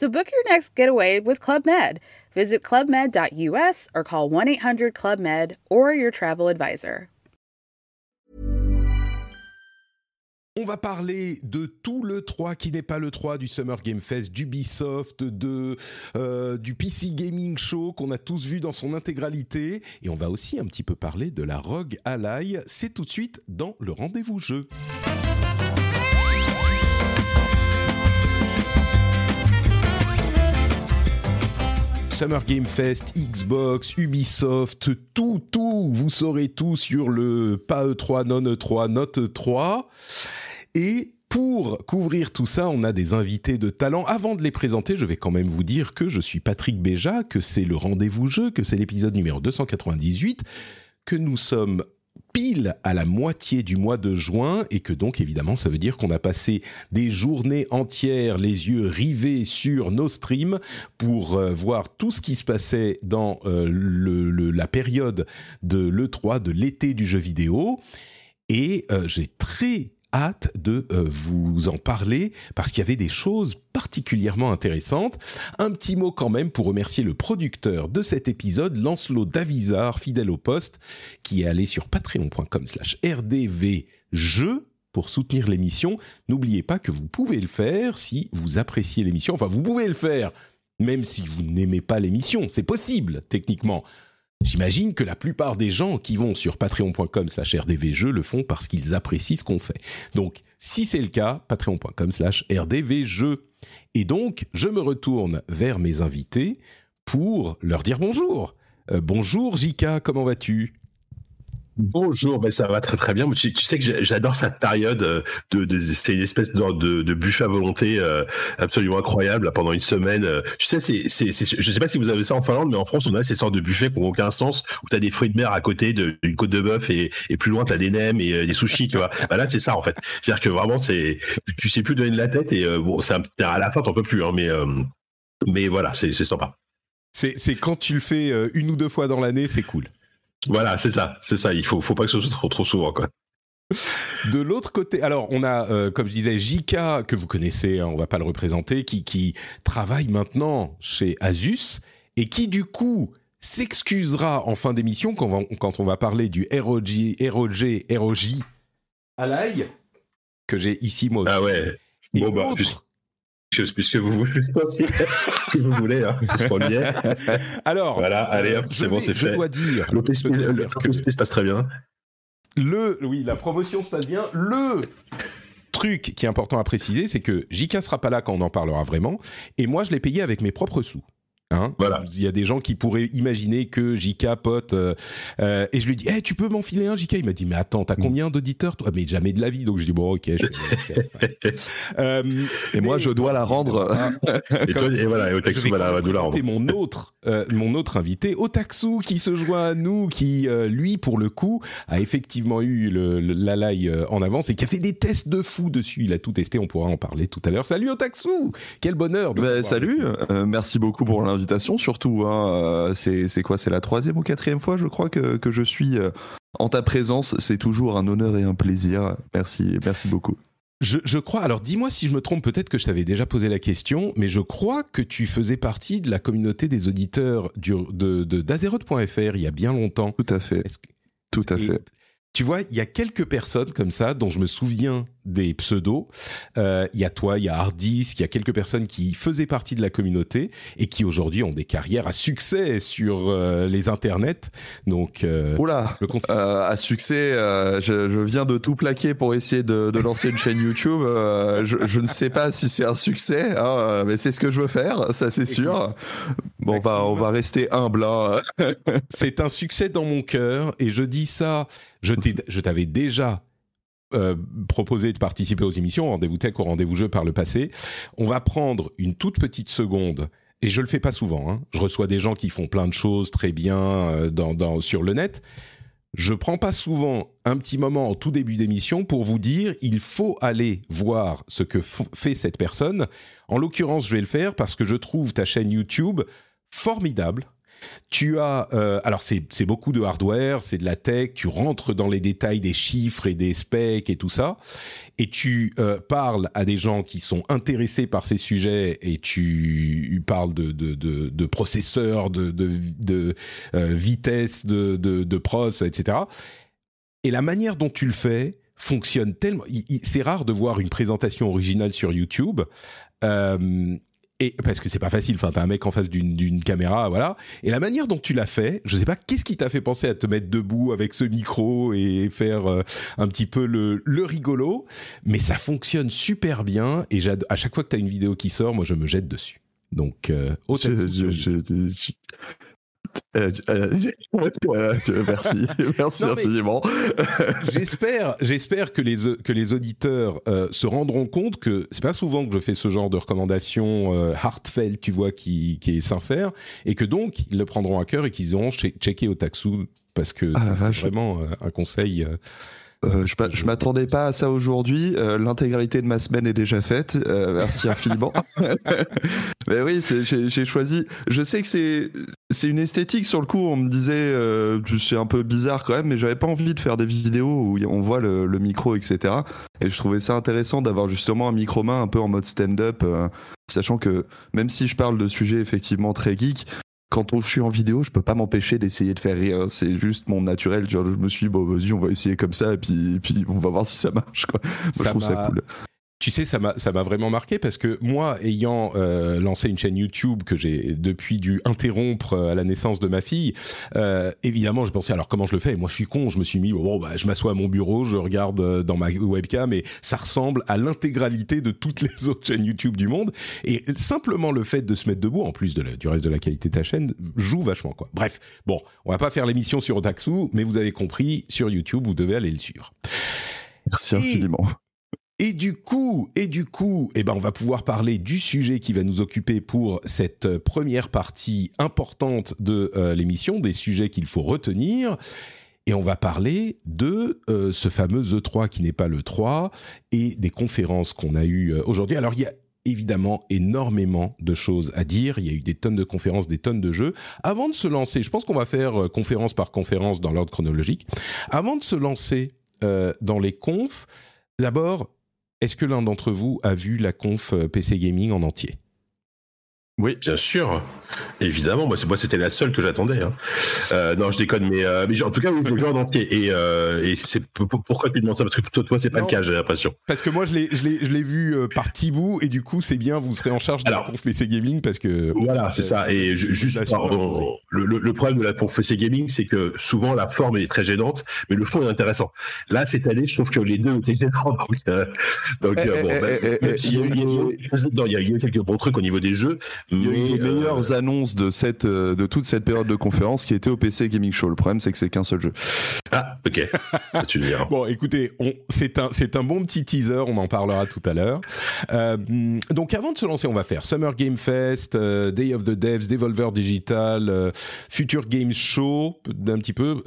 So book your next getaway with Club Med. Visit clubmed.us or call 1 800 Club Med or your travel advisor. On va parler de tout le 3 qui n'est pas le 3 du Summer Game Fest, d'Ubisoft, de, euh, du PC Gaming Show qu'on a tous vu dans son intégralité. Et on va aussi un petit peu parler de la Rogue Ally. C'est tout de suite dans le rendez-vous jeu. Summer Game Fest, Xbox, Ubisoft, tout, tout, vous saurez tout sur le pas E3, non E3, Note 3. Et pour couvrir tout ça, on a des invités de talent. Avant de les présenter, je vais quand même vous dire que je suis Patrick Béja, que c'est le rendez-vous jeu, que c'est l'épisode numéro 298, que nous sommes pile à la moitié du mois de juin et que donc évidemment ça veut dire qu'on a passé des journées entières les yeux rivés sur nos streams pour euh, voir tout ce qui se passait dans euh, la période de l'E3 de l'été du jeu vidéo. Et euh, j'ai très hâte de euh, vous en parler parce qu'il y avait des choses particulièrement intéressantes. Un petit mot quand même pour remercier le producteur de cet épisode, Lancelot Davizard, fidèle au poste, qui est allé sur patreon.com slash rdvjeux pour soutenir l'émission. N'oubliez pas que vous pouvez le faire si vous appréciez l'émission. Enfin, vous pouvez le faire même si vous n'aimez pas l'émission. C'est possible, techniquement. J'imagine que la plupart des gens qui vont sur patreon.com slash rdvjeux le font parce qu'ils apprécient ce qu'on fait. Donc, si c'est le cas, patreon.com slash rdvjeux. Et donc, je me retourne vers mes invités pour leur dire bonjour. Euh, bonjour Jika, comment vas-tu? Bonjour, ben ça va très très bien. Tu, tu sais que j'adore cette période euh, de, de c'est une espèce de, de, de, buffet à volonté euh, absolument incroyable pendant une semaine. Euh. Tu sais, c'est, c'est, je sais pas si vous avez ça en Finlande, mais en France, on a ces sortes de buffets qui n'ont aucun sens, où tu as des fruits de mer à côté d'une côte de bœuf et, et plus loin, tu as des nems et des sushis, tu vois. Bah là, c'est ça en fait. C'est-à-dire que vraiment, c'est, tu sais plus donner de la tête et bon, à la fin, t'en peux plus, hein, mais, mais voilà, c'est sympa. C'est quand tu le fais une ou deux fois dans l'année, c'est cool. Voilà, c'est ça, c'est ça. Il faut, faut pas que ce soit trop, trop souvent, quoi. De l'autre côté, alors on a, euh, comme je disais, Jika que vous connaissez, hein, on va pas le représenter, qui, qui travaille maintenant chez Asus et qui du coup s'excusera en fin d'émission quand, on va, quand on va parler du ROG, ROG, ROG à l'ail que j'ai ici moi. Ah ouais. Et bon, bah, puisque vous voulez aussi, que vous voulez, hein, bien. Alors, voilà, allez, c'est bon, c'est fait. Je dois dire, l'OPSP se passe très bien. Le, oui, la promotion se passe bien. Le truc qui est important à préciser, c'est que JK sera pas là quand on en parlera vraiment, et moi je l'ai payé avec mes propres sous. Hein voilà. Il y a des gens qui pourraient imaginer que JK pote euh, euh, et je lui dis hey, tu peux m'enfiler un JK il m'a dit mais attends t'as mm. combien d'auditeurs toi? Mais jamais de la vie donc je dis bon ok euh, et moi je dois la rendre et, toi, et, voilà et Otaxu va nous la rendre. mon autre euh, mon autre invité Otaxu qui se joint à nous qui euh, lui pour le coup a effectivement eu le, le, la live en avance et qui a fait des tests de fou dessus. Il a tout testé on pourra en parler tout à l'heure. Salut Otaxu! Quel bonheur de bah, salut merci beaucoup pour l'invitation surtout. Hein. Euh, c'est quoi C'est la troisième ou quatrième fois, je crois, que, que je suis euh, en ta présence. C'est toujours un honneur et un plaisir. Merci, merci beaucoup. Je, je, crois, alors dis-moi si je me trompe, peut-être que je t'avais déjà posé la question, mais je crois que tu faisais partie de la communauté des auditeurs de, de il y a bien longtemps. Tout à fait. Tout à fait. Tu vois, il y a quelques personnes comme ça dont je me souviens des pseudos. Euh, il y a toi, il y a Hardis, il y a quelques personnes qui faisaient partie de la communauté et qui aujourd'hui ont des carrières à succès sur euh, les internets. Donc, euh, Oula, le à succès, je, je, viens de tout plaquer pour essayer de, de lancer une chaîne YouTube. Je, je, ne sais pas si c'est un succès, hein, mais c'est ce que je veux faire, ça c'est sûr. Bon, on va, on va rester humble. Hein. c'est un succès dans mon cœur et je dis ça je t'avais déjà euh, proposé de participer aux émissions, rendez-vous tech ou rendez-vous jeu par le passé. On va prendre une toute petite seconde et je le fais pas souvent. Hein. Je reçois des gens qui font plein de choses très bien euh, sur le net. Je prends pas souvent un petit moment en tout début d'émission pour vous dire il faut aller voir ce que fait cette personne. En l'occurrence, je vais le faire parce que je trouve ta chaîne YouTube formidable tu as, euh, alors c'est beaucoup de hardware, c'est de la tech, tu rentres dans les détails des chiffres et des specs et tout ça, et tu euh, parles à des gens qui sont intéressés par ces sujets et tu parles de, de, de, processeurs, de, de, de euh, vitesse, de, de, pros, etc. Et la manière dont tu le fais fonctionne tellement. C'est rare de voir une présentation originale sur YouTube. Et parce que c'est pas facile, enfin t'as un mec en face d'une caméra, voilà. Et la manière dont tu l'as fait, je sais pas qu'est-ce qui t'a fait penser à te mettre debout avec ce micro et faire euh, un petit peu le, le rigolo, mais ça fonctionne super bien. Et à chaque fois que t'as une vidéo qui sort, moi je me jette dessus. Donc, euh, euh, euh, merci, merci infiniment. j'espère, j'espère que les que les auditeurs euh, se rendront compte que c'est pas souvent que je fais ce genre de recommandation heartfelt, tu vois, qui qui est sincère, et que donc ils le prendront à cœur et qu'ils auront checké au taxou parce que ah, c'est vraiment un conseil euh, je, je m'attendais pas à ça aujourd'hui. Euh, l'intégralité de ma semaine est déjà faite. Euh, merci infiniment. Mais oui, j'ai choisi. Je sais que c'est c'est une esthétique sur le coup. On me disait c'est un peu bizarre quand même, mais j'avais pas envie de faire des vidéos où on voit le, le micro, etc. Et je trouvais ça intéressant d'avoir justement un micro main un peu en mode stand-up, sachant que même si je parle de sujets effectivement très geek, quand je suis en vidéo, je peux pas m'empêcher d'essayer de faire rire. C'est juste mon naturel. je me suis dit, bon, vas-y, on va essayer comme ça, et puis, puis on va voir si ça marche. Quoi. je trouve ça cool. Tu sais, ça m'a ça m'a vraiment marqué parce que moi, ayant euh, lancé une chaîne YouTube que j'ai depuis dû interrompre euh, à la naissance de ma fille, euh, évidemment, je pensais alors comment je le fais? Et moi, je suis con, je me suis mis bon, bah, je m'assois à mon bureau, je regarde euh, dans ma webcam et ça ressemble à l'intégralité de toutes les autres chaînes YouTube du monde. Et simplement le fait de se mettre debout, en plus de du reste de la qualité de ta chaîne, joue vachement quoi. Bref, bon, on va pas faire l'émission sur Otaxu, mais vous avez compris, sur YouTube, vous devez aller le suivre. Merci infiniment. Et du coup, et du coup, eh ben, on va pouvoir parler du sujet qui va nous occuper pour cette euh, première partie importante de euh, l'émission, des sujets qu'il faut retenir. Et on va parler de euh, ce fameux E3 qui n'est pas le 3 et des conférences qu'on a eues aujourd'hui. Alors, il y a évidemment énormément de choses à dire. Il y a eu des tonnes de conférences, des tonnes de jeux. Avant de se lancer, je pense qu'on va faire conférence par conférence dans l'ordre chronologique. Avant de se lancer dans les confs, d'abord, est-ce que l'un d'entre vous a vu la conf euh, PC Gaming en entier? Oui, bien sûr. Évidemment, moi, c'était la seule que j'attendais. Hein. Euh, non, je déconne, mais, euh, mais en tout cas, oui, je en entier. Et, euh, et c'est pourquoi tu demandes ça? Parce que toi, toi c'est pas le cas, j'ai l'impression. Parce que moi, je l'ai vu euh, par petit bout, et du coup, c'est bien, vous serez en charge de la conf PC Gaming parce que. Voilà, c'est ça. Et juste, le, le, problème de la conf PC Gaming, c'est que souvent la forme est très gênante, mais le fond est intéressant. Là, cette année, je trouve que les deux étaient gênants. Donc, bon, il y a eu quelques bons trucs au niveau des jeux. Il y a eu les meilleures annonces de cette euh, de toute cette période de conférence qui était au PC Gaming Show. Le problème c'est que c'est qu'un seul jeu. Ah ok. tu dire. bon écoutez, c'est un c'est un bon petit teaser. On en parlera tout à l'heure. Euh, donc avant de se lancer, on va faire Summer Game Fest, euh, Day of the Devs, Devolver Digital, Future Games Show, d'un petit peu.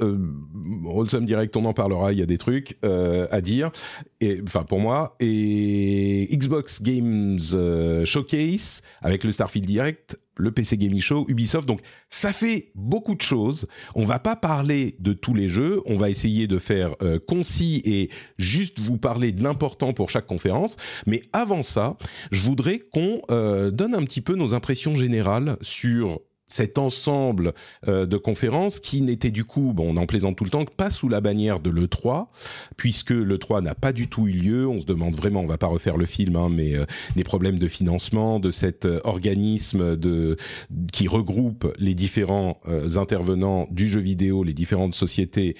Wholesome Direct, on en parlera. Il y a des trucs à dire. Et enfin pour moi et Xbox Games Showcase avec le Starfield Direct, le PC Gaming Show, Ubisoft. Donc ça fait beaucoup de choses. On va pas parler de tous les jeux. On va essayer de faire euh, concis et juste vous parler de l'important pour chaque conférence. Mais avant ça, je voudrais qu'on euh, donne un petit peu nos impressions générales sur cet ensemble euh, de conférences qui n'était du coup, bon, on en plaisante tout le temps, pas sous la bannière de l'E3, puisque l'E3 n'a pas du tout eu lieu. On se demande vraiment, on va pas refaire le film, hein, mais euh, des problèmes de financement de cet euh, organisme de, qui regroupe les différents intervenants du jeu vidéo, les différentes sociétés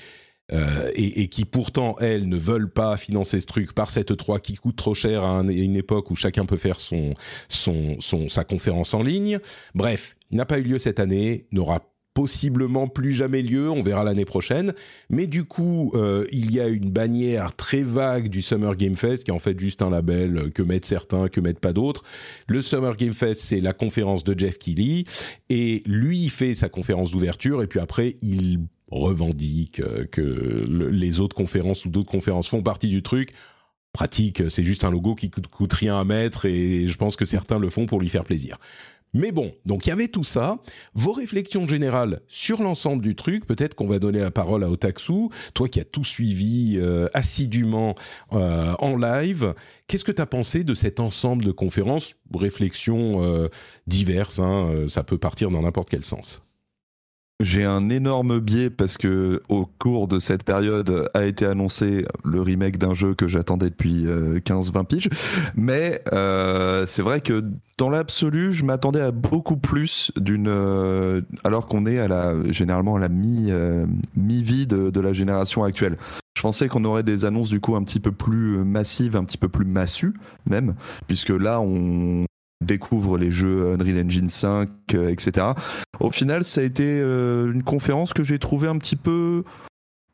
euh, et, et, qui pourtant elles ne veulent pas financer ce truc par cette 3 qui coûte trop cher à, une époque où chacun peut faire son, son, son sa conférence en ligne. Bref, n'a pas eu lieu cette année, n'aura possiblement plus jamais lieu, on verra l'année prochaine. Mais du coup, euh, il y a une bannière très vague du Summer Game Fest, qui est en fait juste un label que mettent certains, que mettent pas d'autres. Le Summer Game Fest, c'est la conférence de Jeff Keighley, et lui il fait sa conférence d'ouverture, et puis après, il revendique euh, que les autres conférences ou d'autres conférences font partie du truc. Pratique, c'est juste un logo qui coûte, coûte rien à mettre, et je pense que certains le font pour lui faire plaisir. Mais bon, donc il y avait tout ça. Vos réflexions générales sur l'ensemble du truc, peut-être qu'on va donner la parole à Otaksu, toi qui as tout suivi euh, assidûment euh, en live. Qu'est-ce que tu as pensé de cet ensemble de conférences Réflexions euh, diverses, hein, ça peut partir dans n'importe quel sens? J'ai un énorme biais parce que au cours de cette période a été annoncé le remake d'un jeu que j'attendais depuis 15-20 euh, piges. Mais euh, c'est vrai que dans l'absolu, je m'attendais à beaucoup plus d'une. Euh, alors qu'on est à la généralement à la mi mi vie de, de, la génération actuelle. Je pensais qu'on aurait des annonces du coup un petit peu plus massives, un petit peu plus massues même, puisque là on découvre les jeux Unreal Engine 5, euh, etc. Au final, ça a été euh, une conférence que j'ai trouvé un petit peu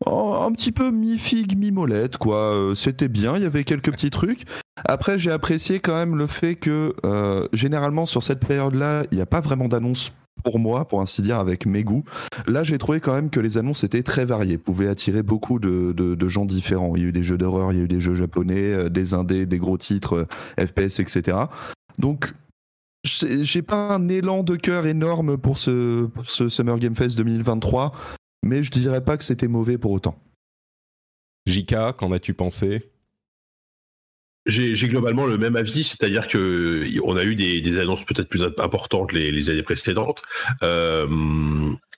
oh, un petit peu mi-figue, mi-molette, quoi. Euh, c'était bien, il y avait quelques petits trucs. Après, j'ai apprécié quand même le fait que, généralement, sur cette période-là, il n'y a pas vraiment d'annonce pour moi, pour ainsi dire, avec mes goûts. Là, j'ai trouvé quand même que les annonces étaient très variées, pouvaient attirer beaucoup de, de gens différents. Il y a eu des jeux d'horreur, il y a eu des jeux japonais, des indés, des gros titres, FPS, etc. Donc, j'ai pas un élan de cœur énorme pour ce, pour ce Summer Game Fest 2023, mais je dirais pas que c'était mauvais pour autant. Jika, qu'en as-tu pensé? J'ai globalement le même avis, c'est-à-dire que on a eu des, annonces peut-être plus importantes les, les années précédentes. Euh,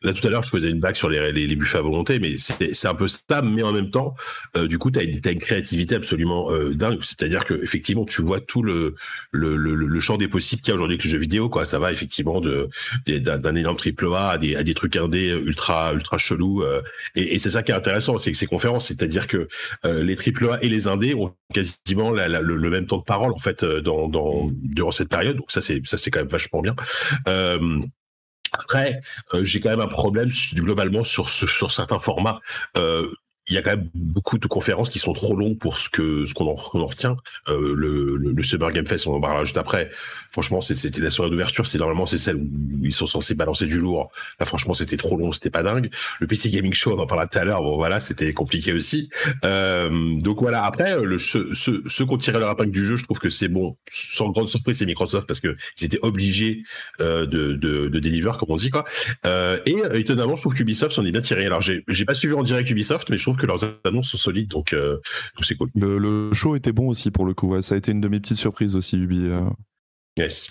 Là, tout à l'heure, je faisais une bague sur les, les, les buffets à volonté, mais c'est un peu ça, mais en même temps, euh, du coup, tu as, une, une créativité absolument euh, dingue. C'est-à-dire que effectivement, tu vois tout le, le, le, le champ des possibles qu'il y a aujourd'hui avec le jeu vidéo. Quoi. Ça va effectivement de d'un énorme triple A à des, à des trucs indés ultra ultra chelous. Euh, et, et c'est ça qui est intéressant, c'est que ces conférences, c'est-à-dire que euh, les triple A et les indés ont quasiment la, la, le, même temps de parole en fait dans, dans durant cette période. Donc ça, c'est ça, c'est quand même vachement bien. Euh, après, euh, j'ai quand même un problème globalement sur, sur certains formats. Euh, il y a quand même beaucoup de conférences qui sont trop longues pour ce que ce qu'on en, en, retient. Euh, le, le, le, Summer Game Fest, on en parlera juste après. Franchement, c'était la soirée d'ouverture. C'est normalement c'est celle où ils sont censés balancer du lourd. Là, franchement, c'était trop long, c'était pas dingue. Le PC Gaming Show, on en parlera tout à l'heure. Bon, voilà, c'était compliqué aussi. Euh, donc voilà. Après, le, ceux, ceux, ceux qui ont tiré leur du jeu, je trouve que c'est bon. Sans grande surprise, c'est Microsoft parce que ils étaient obligés euh, de, de, de comme on dit quoi. Euh, et étonnamment, je trouve qu'Ubisoft s'en est bien tiré. Alors, j'ai pas suivi en direct Ubisoft, mais je trouve que leurs annonces sont solides, donc euh, c'est cool. Le, show était bon aussi pour le coup. ça a été une de mes petites surprises aussi, Ubi. Euh. Yes.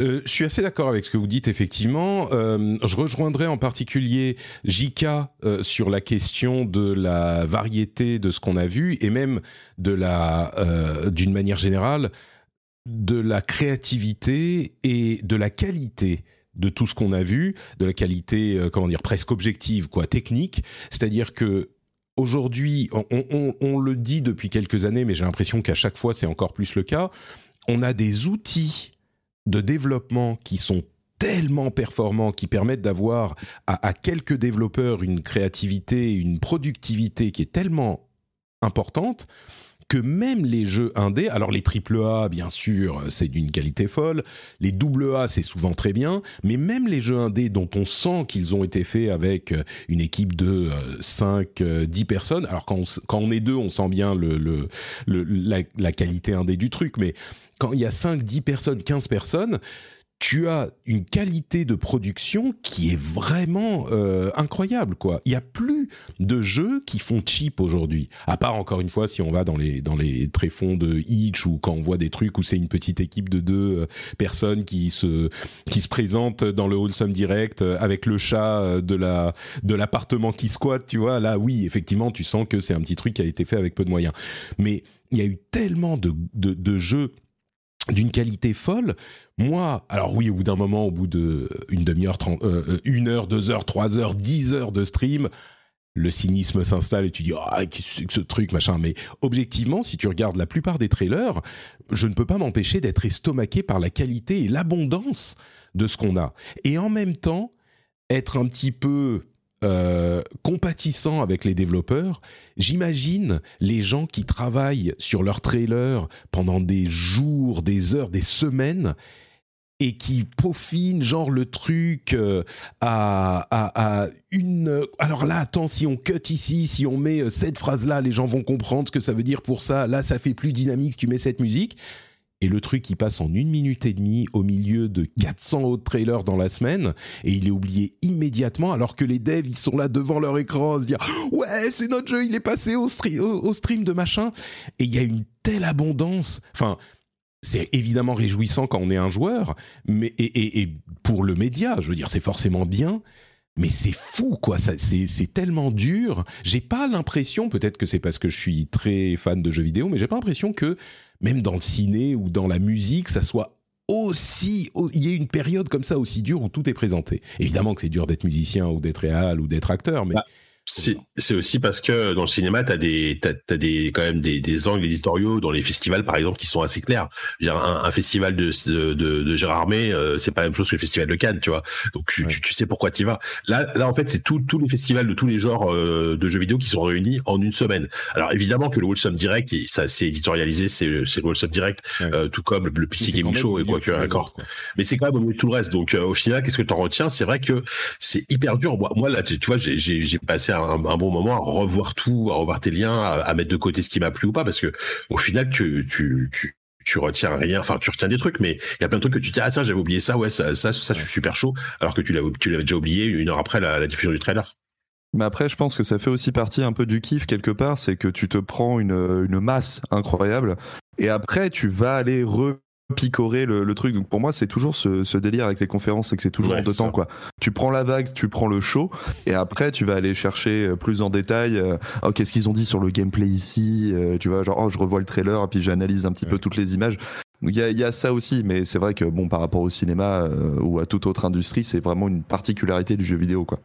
Euh, je suis assez d'accord avec ce que vous dites, effectivement. je rejoindrai en particulier Jika sur la question de la variété de ce qu'on a vu et même de la, d'une manière générale, de la créativité et de la qualité de tout ce qu'on a vu, de la qualité, comment dire, presque objective, quoi, technique. C'est-à-dire que aujourd'hui, on, le dit depuis quelques années, mais j'ai l'impression qu'à chaque fois c'est encore plus le cas, on a des outils de développement qui sont tellement performants, qui permettent d'avoir à, quelques développeurs une créativité, une productivité qui est tellement importante que même les jeux indés, alors les triple A, bien sûr, c'est d'une qualité folle, les double A, c'est souvent très bien, mais même les jeux indés dont on sent qu'ils ont été faits avec une équipe de 5, euh, 10 euh, personnes, alors quand on, est deux, on sent bien la, la qualité indé du truc, mais quand il y a 5, 10 personnes, 15 personnes, tu as une qualité de production qui est vraiment euh, incroyable quoi. Il y a plus de jeux qui font cheap aujourd'hui. À part encore une fois si on va dans les dans les tréfonds de Itch ou quand on voit des trucs où c'est une petite équipe de deux euh, personnes qui se qui se présentent dans le wholesome direct euh, avec le chat de la de l'appartement qui squatte, tu vois. Là oui, effectivement, tu sens que c'est un petit truc qui a été fait avec peu de moyens. Mais il y a eu tellement de, de, de jeux d'une qualité folle. Moi, alors oui, au bout d'un moment, au bout de une demi-heure, euh, une heure, deux heures, trois heures, dix heures de stream, le cynisme s'installe et tu dis ah qu'est-ce que ce truc machin. Mais objectivement, si tu regardes la plupart des trailers, je ne peux pas m'empêcher d'être estomaqué par la qualité et l'abondance de ce qu'on a. Et en même temps, être un petit peu euh, compatissant avec les développeurs, j'imagine les gens qui travaillent sur leur trailer pendant des jours, des heures, des semaines et qui peaufinent genre le truc euh, à, une... Alors là, attends, si on cut ici, si on met euh, cette phrase-là, les gens vont comprendre ce que ça veut dire pour ça. Là, ça fait plus dynamique si tu mets cette musique et le truc il passe en une minute et demie au milieu de 400 autres trailers dans la semaine. Et il est oublié immédiatement alors que les devs ils sont là devant leur écran se dire ouais c'est notre jeu il est passé au, stream de machin et il y a une telle abondance. Enfin c'est évidemment réjouissant quand on est un joueur mais et, et pour le média je veux dire c'est forcément bien. Mais c'est fou quoi. C'est tellement dur. J'ai pas l'impression peut-être que c'est parce que je suis très fan de jeux vidéo mais j'ai pas l'impression que même dans le ciné ou dans la musique, ça soit aussi, il y a une période comme ça aussi dure où tout est présenté. Évidemment que c'est dur d'être musicien ou d'être réal ou d'être acteur, mais bah, c'est aussi parce que dans le cinéma, tu as, des, t'as, des, quand même des, des, angles éditoriaux dans les festivals, par exemple, qui sont assez clairs. Dire, un, un, festival de, de, de, Gérard Armé, euh, c'est pas la même chose que le festival de Cannes, tu vois. Donc tu, tu, sais pourquoi tu vas. Là, là, en fait, c'est tous les festivals de tous les genres euh, de jeux vidéo qui sont réunis en une semaine. Alors évidemment que le Wholesome Direct, ça c'est éditorialisé, c'est le Wholesome Direct, euh, tout comme le, PC Gaming Show et quoi que d'accord. Mais c'est quand même au milieu de tout le reste. Donc au final, qu'est-ce que tu en retiens? C'est vrai que c'est hyper dur. Moi, moi là, tu, vois, j'ai passé un, un, bon moment à revoir tout, à revoir tes liens, à, mettre de côté ce qui m'a plu ou pas, parce que au final, tu, tu, tu, tu retiens rien, enfin tu retiens des trucs, mais il y a plein de trucs que tu dis ah tiens j'avais oublié ça, ouais ça ça, ça je suis super chaud, alors que tu l'avais tu l'avais déjà oublié une heure après la, diffusion du trailer. Mais après, je pense que ça fait aussi partie un peu du kiff quelque part, c'est que tu te prends une, une masse incroyable et après tu vas aller re picorer le, truc. Donc pour moi, c'est toujours ce, délire avec les conférences, c'est que c'est toujours en deux temps quoi. Tu prends la vague, tu prends le show, et après tu vas aller chercher euh, plus en détail. Euh, oh, qu'est-ce qu'ils ont dit sur le gameplay ici euh, Tu vois, genre oh, je revois le trailer et puis j'analyse un petit peu toutes les images. Il y a, ça aussi, mais c'est vrai que bon par rapport au cinéma ou à toute autre industrie, c'est vraiment une particularité du jeu vidéo quoi.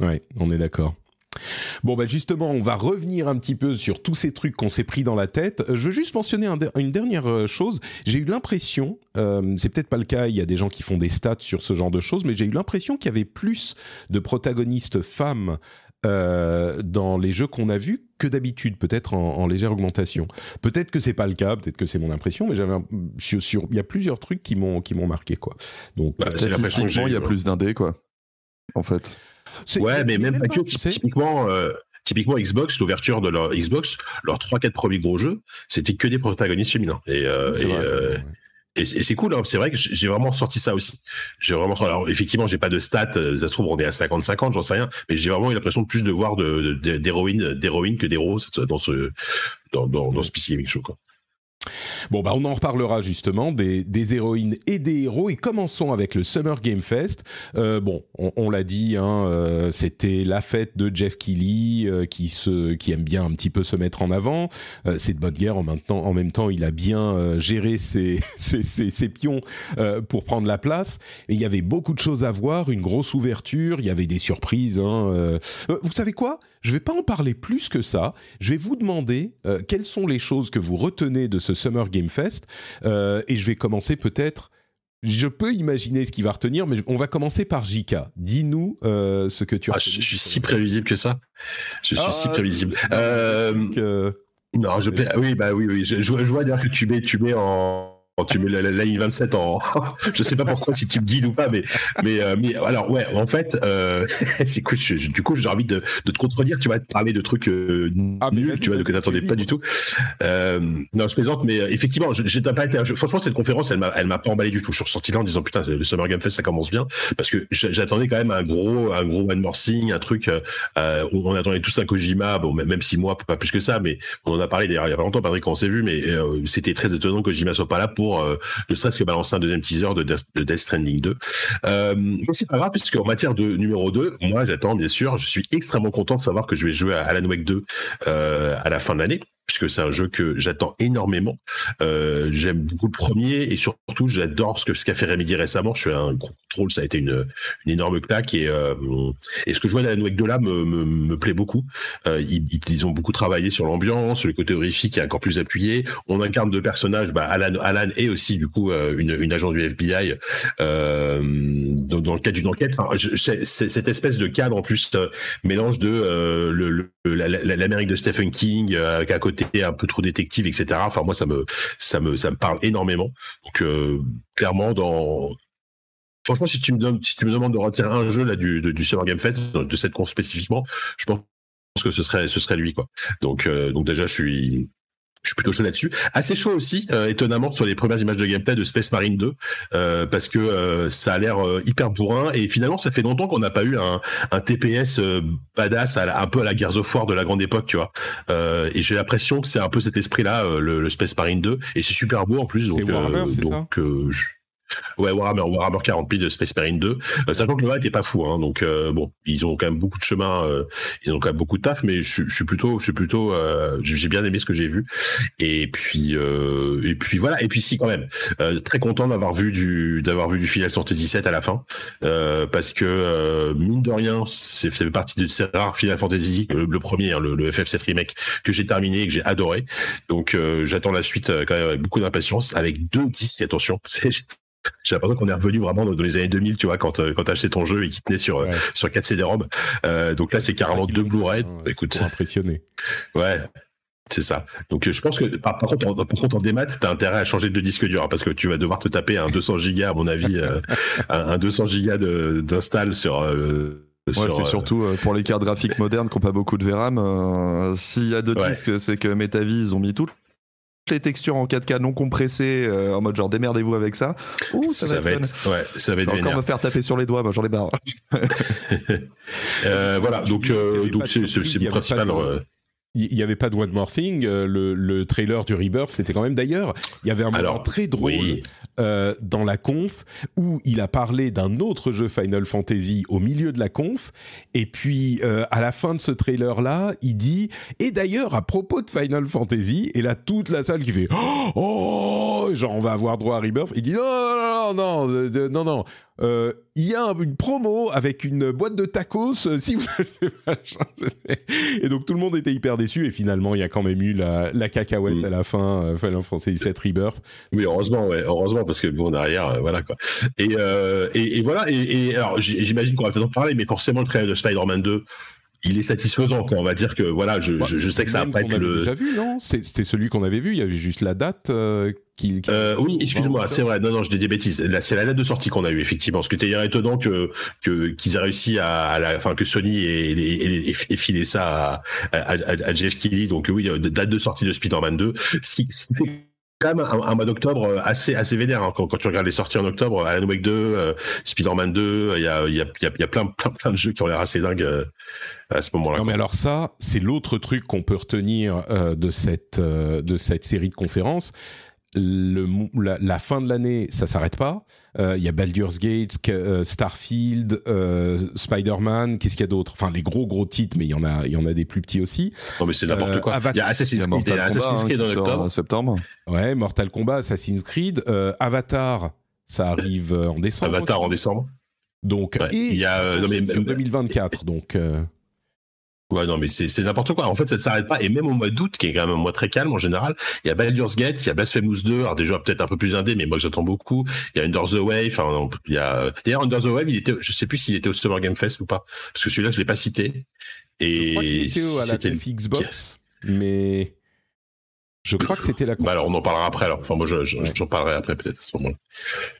Ouais, on est d'accord. Bon, bah justement, on va revenir un petit peu sur tous ces trucs qu'on s'est pris dans la tête. Je veux juste mentionner une dernière euh, chose. J'ai eu l'impression, euh, c'est peut-être pas le cas, il y a des gens qui font des stats sur ce genre de choses, mais j'ai eu l'impression qu'il y avait plus de protagonistes femmes euh, dans les jeux qu'on a vus que d'habitude, peut-être en, légère augmentation. Peut-être que c'est pas le cas, peut-être que c'est mon impression, mais j'avais sur, il y a plusieurs trucs qui m'ont qui m'ont marqué quoi. Donc bah, statistiquement, il y a plus d'indés quoi. En fait. Ouais, mais même pas que. Typiquement, euh, typiquement Xbox, l'ouverture de leur Xbox, leurs 3-4 premiers gros jeux, c'était que des protagonistes féminins. Et, euh, euh, et, c'est cool, hein. c'est vrai que j'ai vraiment sorti ça aussi. J'ai vraiment, alors effectivement, j'ai pas de stats, ça se trouve on est à 50-50, j'en sais rien, mais j'ai vraiment eu l'impression de plus de voir d'héroïnes, d'héroïnes que d'héros dans ce dans, dans, dans ce PC Gaming Show. Quoi. Bon, bah, on en reparlera justement des, des, héroïnes et des héros. Et commençons avec le Summer Game Fest. Euh, bon, on, l'a dit, hein, euh, c'était la fête de Jeff Keighley euh, qui, se, qui aime bien un petit peu se mettre en avant. c'est de bonne guerre. En même temps, en même temps il a bien géré ses, ses, ses, ses pions pour prendre la place. Et il y avait beaucoup de choses à voir, une grosse ouverture. Il y avait des surprises. Hein, vous savez quoi? Je ne vais pas en parler plus que ça. Je vais vous demander euh, quelles sont les choses que vous retenez de ce Summer Game Fest. Euh, et je vais commencer peut-être. Je peux imaginer ce qu'il va retenir, mais on va commencer par Jika. Dis-nous euh, ce que tu as. Ah, je, suis si prévisible que ça. Je suis si ah, prévisible. non, je oui, bah oui, oui. Je, je vois dire que tu mets, tu mets en tu mets la, ligne 27 en, je sais pas pourquoi si tu me guides ou pas, mais mais euh, mais alors ouais, en fait, euh, c'est cool. du coup, j'ai envie de, de, te contredire. Tu vas te parler de trucs euh, ah, nuls, tu vois, que t'attendais pas du tout. Euh, non, je plaisante, mais effectivement, j'ai pas été. Franchement, cette conférence, elle m'a elle m'a pas emballé du tout. Je suis ressorti là en disant putain, le Summer Game Fest, ça commence bien, parce que j'attendais quand même un gros un gros One More Thing, un truc. On attendait tous un Kojima, bon même si moi pas plus que ça, mais on en a parlé d'ailleurs il y a pas longtemps, Patrick, quand on s'est vu, mais c'était très étonnant que Kojima soit pas là pour euh, ne serait-ce que balancer un deuxième teaser de, Death Stranding 2. Euh, mais c'est pas grave, puisque en matière de numéro 2, moi j'attends bien sûr, je suis extrêmement content de savoir que je vais jouer à Alan Wake 2 euh, à la fin de l'année puisque c'est un jeu que j'attends énormément. Euh, j'aime beaucoup le premier et surtout j'adore ce que ce qu'a fait Remedy récemment. Je suis un gros contrôle, ça a été une, énorme claque et, euh, et ce que je vois dans la me, plaît beaucoup. Euh, ils, ont beaucoup travaillé sur l'ambiance, le côté horrifique est encore plus appuyé. On incarne deux personnages, bah, Alan, Alan et aussi du coup une, une agent du FBI dans, le cadre d'une enquête. Cette espèce de cadre en plus mélange de l'Amérique de Stephen King à côté un peu trop détective, etc. Enfin moi ça me ça me ça me parle énormément. Donc clairement dans Franchement, si tu me donnes, si tu me demandes de retirer un jeu là du, du, du Summer Game Fest, de cette con spécifiquement, je pense que ce serait, ce serait lui quoi. Donc, euh, donc déjà, je suis, je suis plutôt chaud là-dessus. Assez chaud aussi, euh, étonnamment, sur les premières images de gameplay de Space Marine 2, euh, parce que euh, ça a l'air hyper bourrin. Et finalement, ça fait longtemps qu'on n'a pas eu un, un TPS badass, à un peu à la Gears of War de la grande époque, tu vois. et j'ai l'impression que c'est un peu cet esprit-là, le, le, Space Marine 2. Et c'est super beau en plus. Donc, Warhammer, donc je... Ouais, Warhammer, Warhammer 40 000 de Space Marine 2. Euh, sachant que le 1 était pas fou, hein, donc euh, bon, ils ont quand même beaucoup de chemin, euh, ils ont quand même beaucoup de taf, mais je, je suis plutôt, je suis plutôt, euh, j'ai bien aimé ce que j'ai vu. Et puis, euh, et puis voilà, et puis si quand même, euh, très content d'avoir vu du, d'avoir vu du Final Fantasy 17 à la fin, parce que mine de rien, c'est fait partie de ces rares Final Fantasy, le, premier, hein, le, le, FF7 remake que j'ai terminé et que j'ai adoré. Donc j'attends la suite quand même avec beaucoup d'impatience, avec deux disques, attention, j'ai l'impression qu'on est revenu vraiment dans, les années 2000, tu vois, quand, euh, quand t'as acheté ton jeu et qu'il tenait sur, ouais. sur 4 CD-ROM. Euh, donc là, c'est carrément deux Blu-ray. Écoute. impressionné. Ouais. C'est ça. Donc euh, je pense que par, par, contre, en, par contre en démat, t'as intérêt à changer de disque dur hein, parce que tu vas devoir te taper un 200 gigas à mon avis, euh, un, un, 200 gigas d'install sur. Euh, Ouais, c'est surtout euh, pour les cartes graphiques modernes qui n'ont pas beaucoup de VRAM. Euh, S'il y a deux ouais. disques, c'est que Metavis, ils ont mis tout les textures en 4K non compressées euh, en mode genre démerdez-vous avec ça. Ouh, ça, ça, va être, être ouais, ça va être encore me faire taper sur les doigts, moi j'en ai marre. euh, voilà, donc euh, donc c'est le principal. il n'y avait pas de One More Thing, le, le, trailer du Rebirth, c'était quand même d'ailleurs, il y avait un moment Alors, très drôle oui. Euh, dans la conf où il a parlé d'un autre jeu Final Fantasy au milieu de la conf, et puis euh, à la fin de ce trailer-là, il dit, et d'ailleurs à propos de Final Fantasy, et là toute la salle qui fait, oh, genre on va avoir droit à Rebirth, il dit, non, non, non, non, non, non, euh, il y a une promo avec une boîte de tacos euh, si vous. Et donc tout le monde était hyper déçu et finalement il y a quand même eu la, la cacahuète mmh. à la fin, euh, Final Fantasy VII Rebirth. Oui, heureusement, ouais, heureusement parce que bon derrière, euh, voilà quoi. Et, et, et, voilà. Et, et alors j'imagine qu'on va peut-être en parler, mais forcément le trailer de Spider-Man 2 il est satisfaisant. Quoi. On va dire que voilà, je, bah, je, je sais que ça va pas être le. déjà vu, non? C'était celui qu'on avait vu. Il y avait juste la date. Euh, qui, qui... Euh, oui, excuse-moi, c'est vrai. Non, non, je dis des bêtises. Là, c'est la date de sortie qu'on a eu effectivement. Ce qui était étonnant que que qu'ils aient réussi à, à la, enfin que Sony ait, ait, ait, filé ça à, à, à, à Jeff Keighley. Donc oui, date de sortie de Spider-Man 2. Ce qui, ce qui fait quand même un, un, mois d'octobre assez assez vénère hein. quand, quand, tu regardes les sorties en octobre Alan Wake 2 euh, Spider-Man 2 il y a il y a il y a plein plein plein de jeux qui ont l'air assez dingues euh, à ce moment-là non mais alors ça c'est l'autre truc qu'on peut retenir euh, de cette euh, de cette série de conférences le, la, la, fin de l'année, ça s'arrête pas. Il euh, y a Baldur's Gate, euh, Starfield, euh, Spider-Man. Qu'est-ce qu'il y a d'autre? Enfin, les gros gros titres, mais il y en a, il y en a des plus petits aussi. Non, mais c'est n'importe quoi. Il y a Assassin's Creed, il y a Assassin's Creed en septembre. Ouais, Mortal Kombat, Assassin's Creed, Avatar, ça arrive en décembre. Avatar aussi. en décembre. Donc, ouais, et il y a non, mais, 2024, donc. Ouais, non, mais c'est n'importe quoi. En fait, ça ne s'arrête pas. Et même au mois d'août, qui est quand même un mois très calme en général, il y a Baldur's Gate, il y a Blasphemous 2, alors déjà peut-être un peu plus indé, mais moi j'attends beaucoup. Il y a Under the Wave, enfin, il y a, d'ailleurs, Under the Wave, il était, je sais plus s'il était au Summer Game Fest ou pas. Parce que celui-là, je l'ai pas cité. Et. Je crois qu'il était à la Xbox, mais. Je crois que c'était la. Bah alors on en parlera après alors. Enfin moi j'en je, je, parlerai après peut-être à ce moment-là.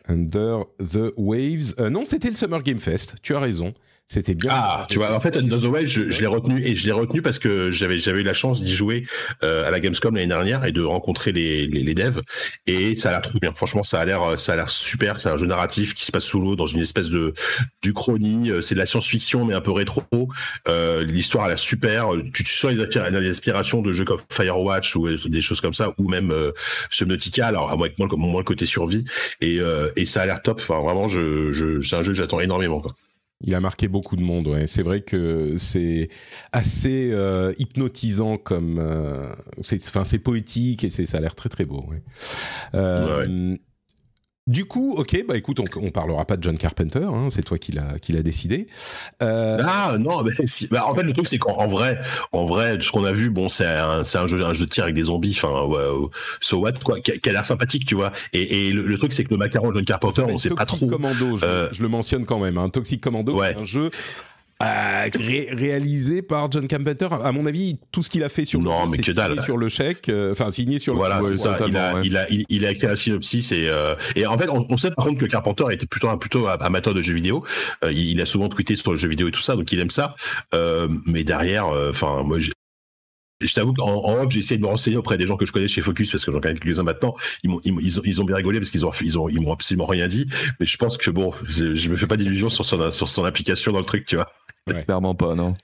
Under the Waves. Euh, non, c'était le Summer Game Fest. Tu as raison. C'était bien. Ah, tu vois, en fait, the Wave, je, je l'ai retenu et je l'ai retenu parce que j'avais eu la chance d'y jouer euh, à la Gamescom l'année dernière et de rencontrer les, les, devs et ça a l'air trop bien. Franchement, ça a l'air a super. C'est un jeu narratif qui se passe sous l'eau dans une espèce de du chronie. C'est de la science-fiction mais un peu rétro. Euh, L'histoire a l'air super. Tu, tu sens les inspirations de jeux comme Firewatch ou des choses comme ça ou même euh, Subnautica. Alors à moins le côté survie et euh, et ça a l'air top. Enfin vraiment, je, je c'est un jeu que j'attends énormément. Il a marqué beaucoup de monde, ouais. C'est vrai que c'est assez euh, hypnotisant comme. Euh, c'est, enfin, c'est poétique et c'est, ça a l'air très très beau. Ouais. Euh, du coup, ok, bah écoute, on, on parlera pas de John Carpenter, hein, c'est toi qui l'a qui l'a décidé. Euh... Ah non, si, bah, en fait le truc c'est qu'en vrai, en vrai, ce qu'on a vu, bon, c'est un, un jeu, un jeu de tir avec des zombies, enfin, ouais, so what, quoi, qui, a l'air sympathique, tu vois. Et, et le, le, truc c'est que le macaron John Carpenter, on sait pas trop. Commando, je, euh... je, le mentionne quand même. Hein. Toxic Commando, ouais. c'est un jeu euh, ré réalisé par John Carpenter. À mon avis, tout ce qu'il a fait sur non, le, mais que dalle. sur le chèque, euh, enfin signé sur voilà, le. Voilà, c'est ça. Il a, ouais. il a, il, il, a écrit un synopsis et euh, et en fait, on, on, sait par contre que Carpenter était plutôt plutôt amateur de jeux vidéo. Euh, il, a souvent tweeté sur le jeu vidéo et tout ça, donc il aime ça. Euh, mais derrière, enfin, moi, je t'avoue qu'en en off, j'ai essayé de me renseigner auprès des gens que je connais chez Focus parce que j'en connais quelques-uns maintenant. Ils, ont, ils ont bien rigolé parce qu'ils ont, ils ont, ils m'ont absolument rien dit. Mais je pense que bon, je, je me fais pas d'illusions sur son, sur son application dans le truc, tu vois. Clairement pas, non.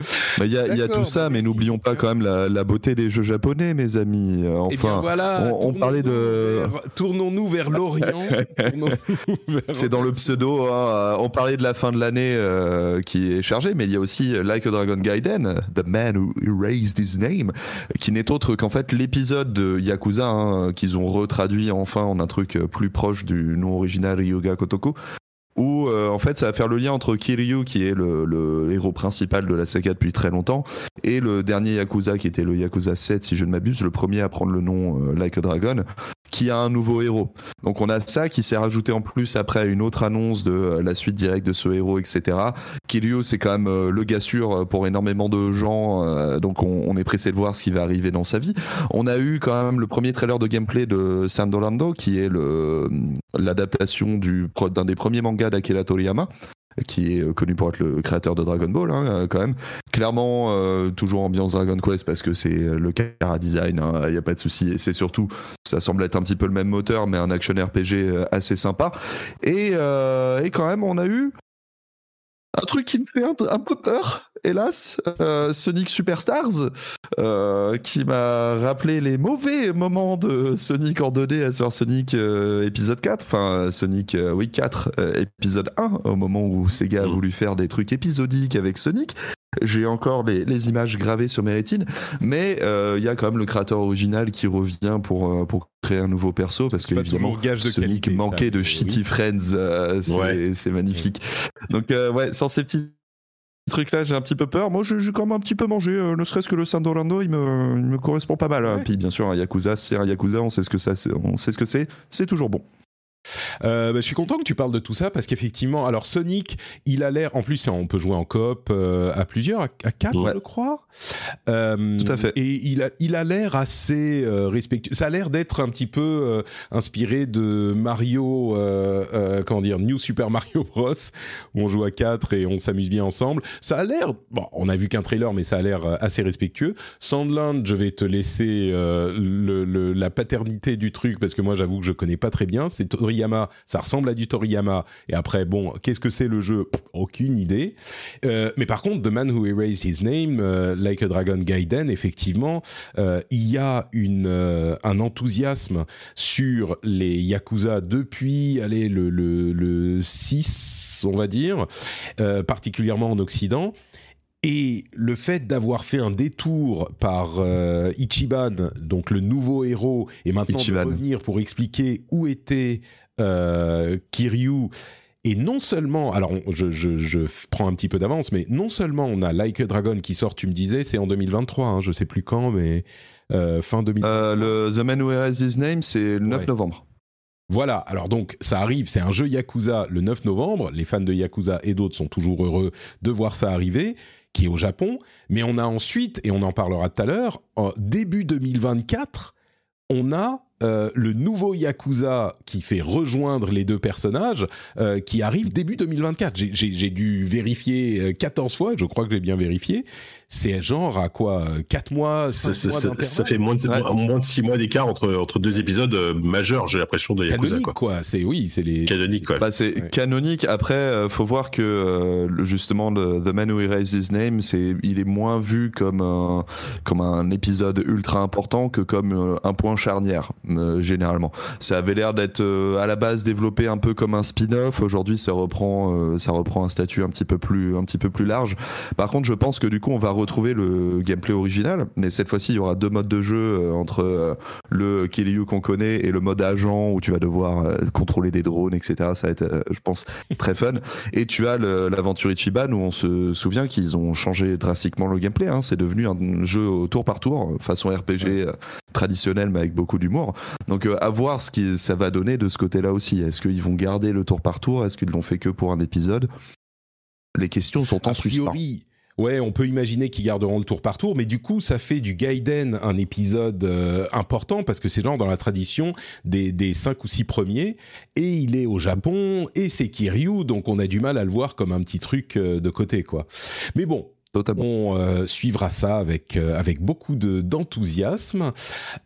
Il y, y, a tout ça, mais n'oublions pas quand même la, la, beauté des jeux japonais, mes amis. Enfin, eh bien voilà, on, on parlait de. Vers, tournons-nous vers l'Orient. C'est dans le pseudo. Hein. On parlait de la fin de l'année euh, qui est chargée, mais il y a aussi Like a Dragon Gaiden, The Man Who Erased His Name, qui n'est autre qu'en fait l'épisode de Yakuza hein, qu'ils ont retraduit enfin en un truc plus proche du nom original Ryoga Kotoko, où euh, en fait ça va faire le lien entre Kiryu qui est le, le, héros principal de la saga depuis très longtemps et le dernier Yakuza qui était le Yakuza 7 si je ne m'abuse, le premier à prendre le nom euh, Like a Dragon qui a un nouveau héros. Donc on a ça qui s'est rajouté en plus après une autre annonce de euh, la suite directe de ce héros, etc. Kiryu, c'est quand même euh, le gars sûr pour énormément de gens, euh, donc on, on, est pressé de voir ce qui va arriver dans sa vie. On a eu quand même le premier trailer de gameplay de Sandolando, qui est l'adaptation d'un des premiers mangas d'Akira Toriyama qui est connu pour être le créateur de Dragon Ball, hein, quand même. Clairement, euh, toujours ambiance Dragon Quest parce que c'est le Kara design, il hein, n'y a pas de souci. Et c'est surtout, ça semble être un petit peu le même moteur, mais un action RPG assez sympa. Et, euh, et quand même, on a eu un truc qui me fait un, un peu peur, hélas, euh, Sonic Superstars, euh, qui m'a rappelé les mauvais moments de Sonic en 2D sur Sonic euh, épisode 4, enfin Sonic, oui 4, épisode 1, au moment où Sega a voulu faire des trucs épisodiques avec Sonic. J'ai encore les, les, images gravées sur mes rétines, mais il euh, y a quand même le créateur original qui revient pour, euh, pour créer un nouveau perso parce que évidemment Sonic qualité, manquait ça, de Shitty oui. Friends, euh, c'est ouais. magnifique. Donc ouais, sans ces petits trucs là j'ai un petit peu peur moi j'ai quand même un petit peu mangé euh, ne serait-ce que le il me, il me correspond pas mal ouais. puis bien sûr un Yakuza c'est un Yakuza on sait ce que ça on sait ce que c'est c'est toujours bon euh, bah, je suis content que tu parles de tout ça parce qu'effectivement, alors Sonic, il a l'air, en plus, on peut jouer en coop euh, à plusieurs, à, à quatre, ouais. je crois. Euh, tout à fait. Et il a, il a l'air assez euh, respectueux. Ça a l'air d'être un petit peu euh, inspiré de Mario, euh, comment dire, New Super Mario Bros. Où on joue à quatre et on s'amuse bien ensemble. Ça a l'air, bon, on a vu qu'un trailer, mais ça a l'air assez respectueux. Sandland, je vais te laisser le, le, la paternité du truc parce que moi, j'avoue que je connais pas très bien. C'est Toriyama, ça ressemble à du Toriyama. Et après, bon, qu'est-ce que c'est le jeu? Aucune idée. Euh, mais par contre, The Man Who Erased His Name, euh, Like a Dragon Gaiden, effectivement, euh, il y a un enthousiasme sur les Yakuza depuis, allez, le, le, le 6, on va dire, particulièrement en Occident. Et le fait d'avoir fait un détour par euh, Ichiban, donc le nouveau héros, et maintenant Ichiban. de revenir pour expliquer où était euh, Kiryu, et non seulement, alors on, je, je, je, prends un petit peu d'avance, mais non seulement on a Like a Dragon qui sort, tu me disais, c'est en 2023, hein, je sais plus quand, mais euh, fin 2023. Euh, le The Man Who Has His Name, c'est le 9 ouais. novembre. Voilà, alors donc ça arrive, c'est un jeu Yakuza le 9 novembre, les fans de Yakuza et d'autres sont toujours heureux de voir ça arriver, qui est au Japon, mais on a ensuite, et on en parlera tout à l'heure, début 2024, on a euh, le nouveau Yakuza qui fait rejoindre les deux personnages, euh, qui arrive début 2024. J'ai dû vérifier 14 fois, je crois que j'ai bien vérifié. C'est genre à quoi 4 mois, ça, ça, mois ça, ça, fait moins de, ouais. moins de 6 mois d'écart entre, entre deux épisodes euh, majeurs, j'ai l'impression, de Yakuza. Canonique, quoi. quoi. C'est, oui, c'est les... Canonique, quoi. Bah, c'est ouais. canonique. Après, euh, faut voir que, euh, justement, The, The Man Who Erased His Name, c'est, il est moins vu comme un, comme un épisode ultra important que comme un point charnière. euh, généralement. Ça avait l'air d'être euh, à la base développé un peu comme un spin-off. Aujourd'hui, ça reprend, euh, ça reprend un statut un petit peu plus, un petit peu plus large. Par contre, je pense que du coup, on va retrouver le gameplay original, mais cette fois-ci, il y aura deux modes de jeu entre le Kiryu qu'on connaît et le mode agent où tu vas devoir contrôler des drones, etc. Ça va être, je pense, très fun. Et tu as l'aventure Ichiban où on se souvient qu'ils ont changé drastiquement le gameplay. Hein. C'est devenu un jeu au tour par tour, façon RPG traditionnel, mais avec beaucoup d'humour. Donc euh, à voir ce que ça va donner de ce côté-là aussi. Est-ce qu'ils vont garder le tour par tour? Est-ce qu'ils l'ont fait que pour un épisode? Les questions sont en suspens. Ouais, on peut imaginer qu'ils garderont le tour par tour, mais du coup, ça fait du Gaiden un épisode euh, important parce que c'est genre dans la tradition des, des cinq ou six premiers, et il est au Japon, et c'est Kiryu, donc on a du mal à le voir comme un petit truc euh, de côté, quoi. Mais bon, on euh, suivra ça avec euh, avec beaucoup de d'enthousiasme.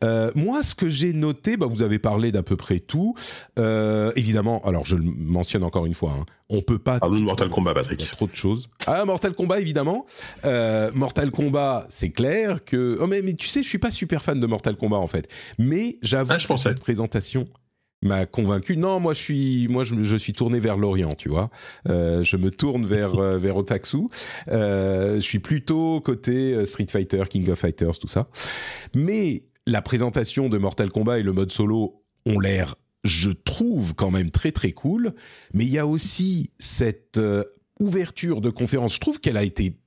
Euh, moi, ce que j'ai noté, bah, vous avez parlé d'à peu près tout. évidemment, alors je le mentionne encore une fois, hein, on peut pas. Parlons de Mortal Kombat, Patrick. Trop de choses. Ah, Mortal Kombat, évidemment. Mortal Kombat, c'est clair que. Oh, mais, mais tu sais, je suis pas super fan de Mortal Kombat en fait. Mais j'avoue ah, que cette présentation m'a convaincu. Non, moi je suis, moi je, suis tourné vers l'Orient, tu vois. Euh, je me tourne vers euh, vers Otaksu. Euh, je suis plutôt côté Street Fighter, King of Fighters, tout ça. Mais la présentation de Mortal Kombat et le mode solo ont l'air, je trouve, quand même très très cool. Mais il y a aussi cette ouverture de conférence. Je trouve qu'elle a été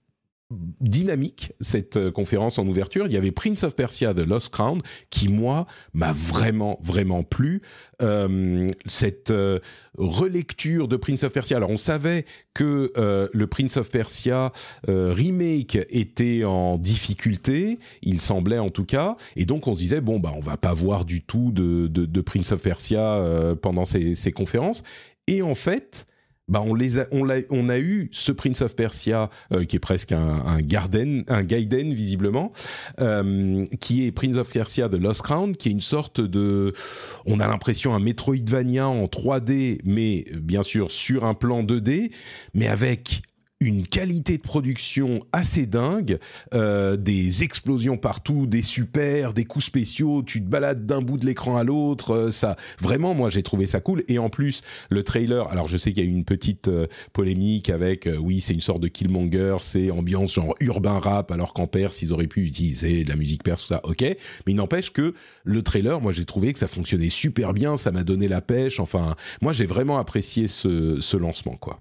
dynamique cette euh, conférence en ouverture. Il y avait Prince of Persia de Lost Crown qui moi m'a vraiment vraiment plu. Euh, cette euh, relecture de Prince of Persia. Alors on savait que le Prince of Persia remake était en difficulté, il semblait en tout cas, et donc on se disait bon bah on va pas voir du tout de, de, Prince of Persia pendant ces, ces conférences. Et en fait, bah on les a, on, a, on a eu ce Prince of Persia euh, qui est presque un, un Garden, un Gaiden visiblement, euh, qui est Prince of Persia de Lost Crown, qui est une sorte de, on a l'impression un Metroidvania en 3D, mais bien sûr sur un plan 2D, mais avec une qualité de production assez dingue, euh, des explosions partout, des super, des coups spéciaux, tu te balades d'un bout de l'écran à l'autre, euh, ça vraiment moi j'ai trouvé ça cool et en plus le trailer, alors je sais qu'il y a eu une petite euh, polémique avec oui, c'est une sorte de Killmonger, c'est ambiance genre urbain rap alors qu'en Perse ils auraient pu utiliser de la musique perse tout ça. OK, mais il n'empêche que le trailer, moi j'ai trouvé que ça fonctionnait super bien, ça m'a donné la pêche, enfin moi j'ai vraiment apprécié ce, ce lancement quoi.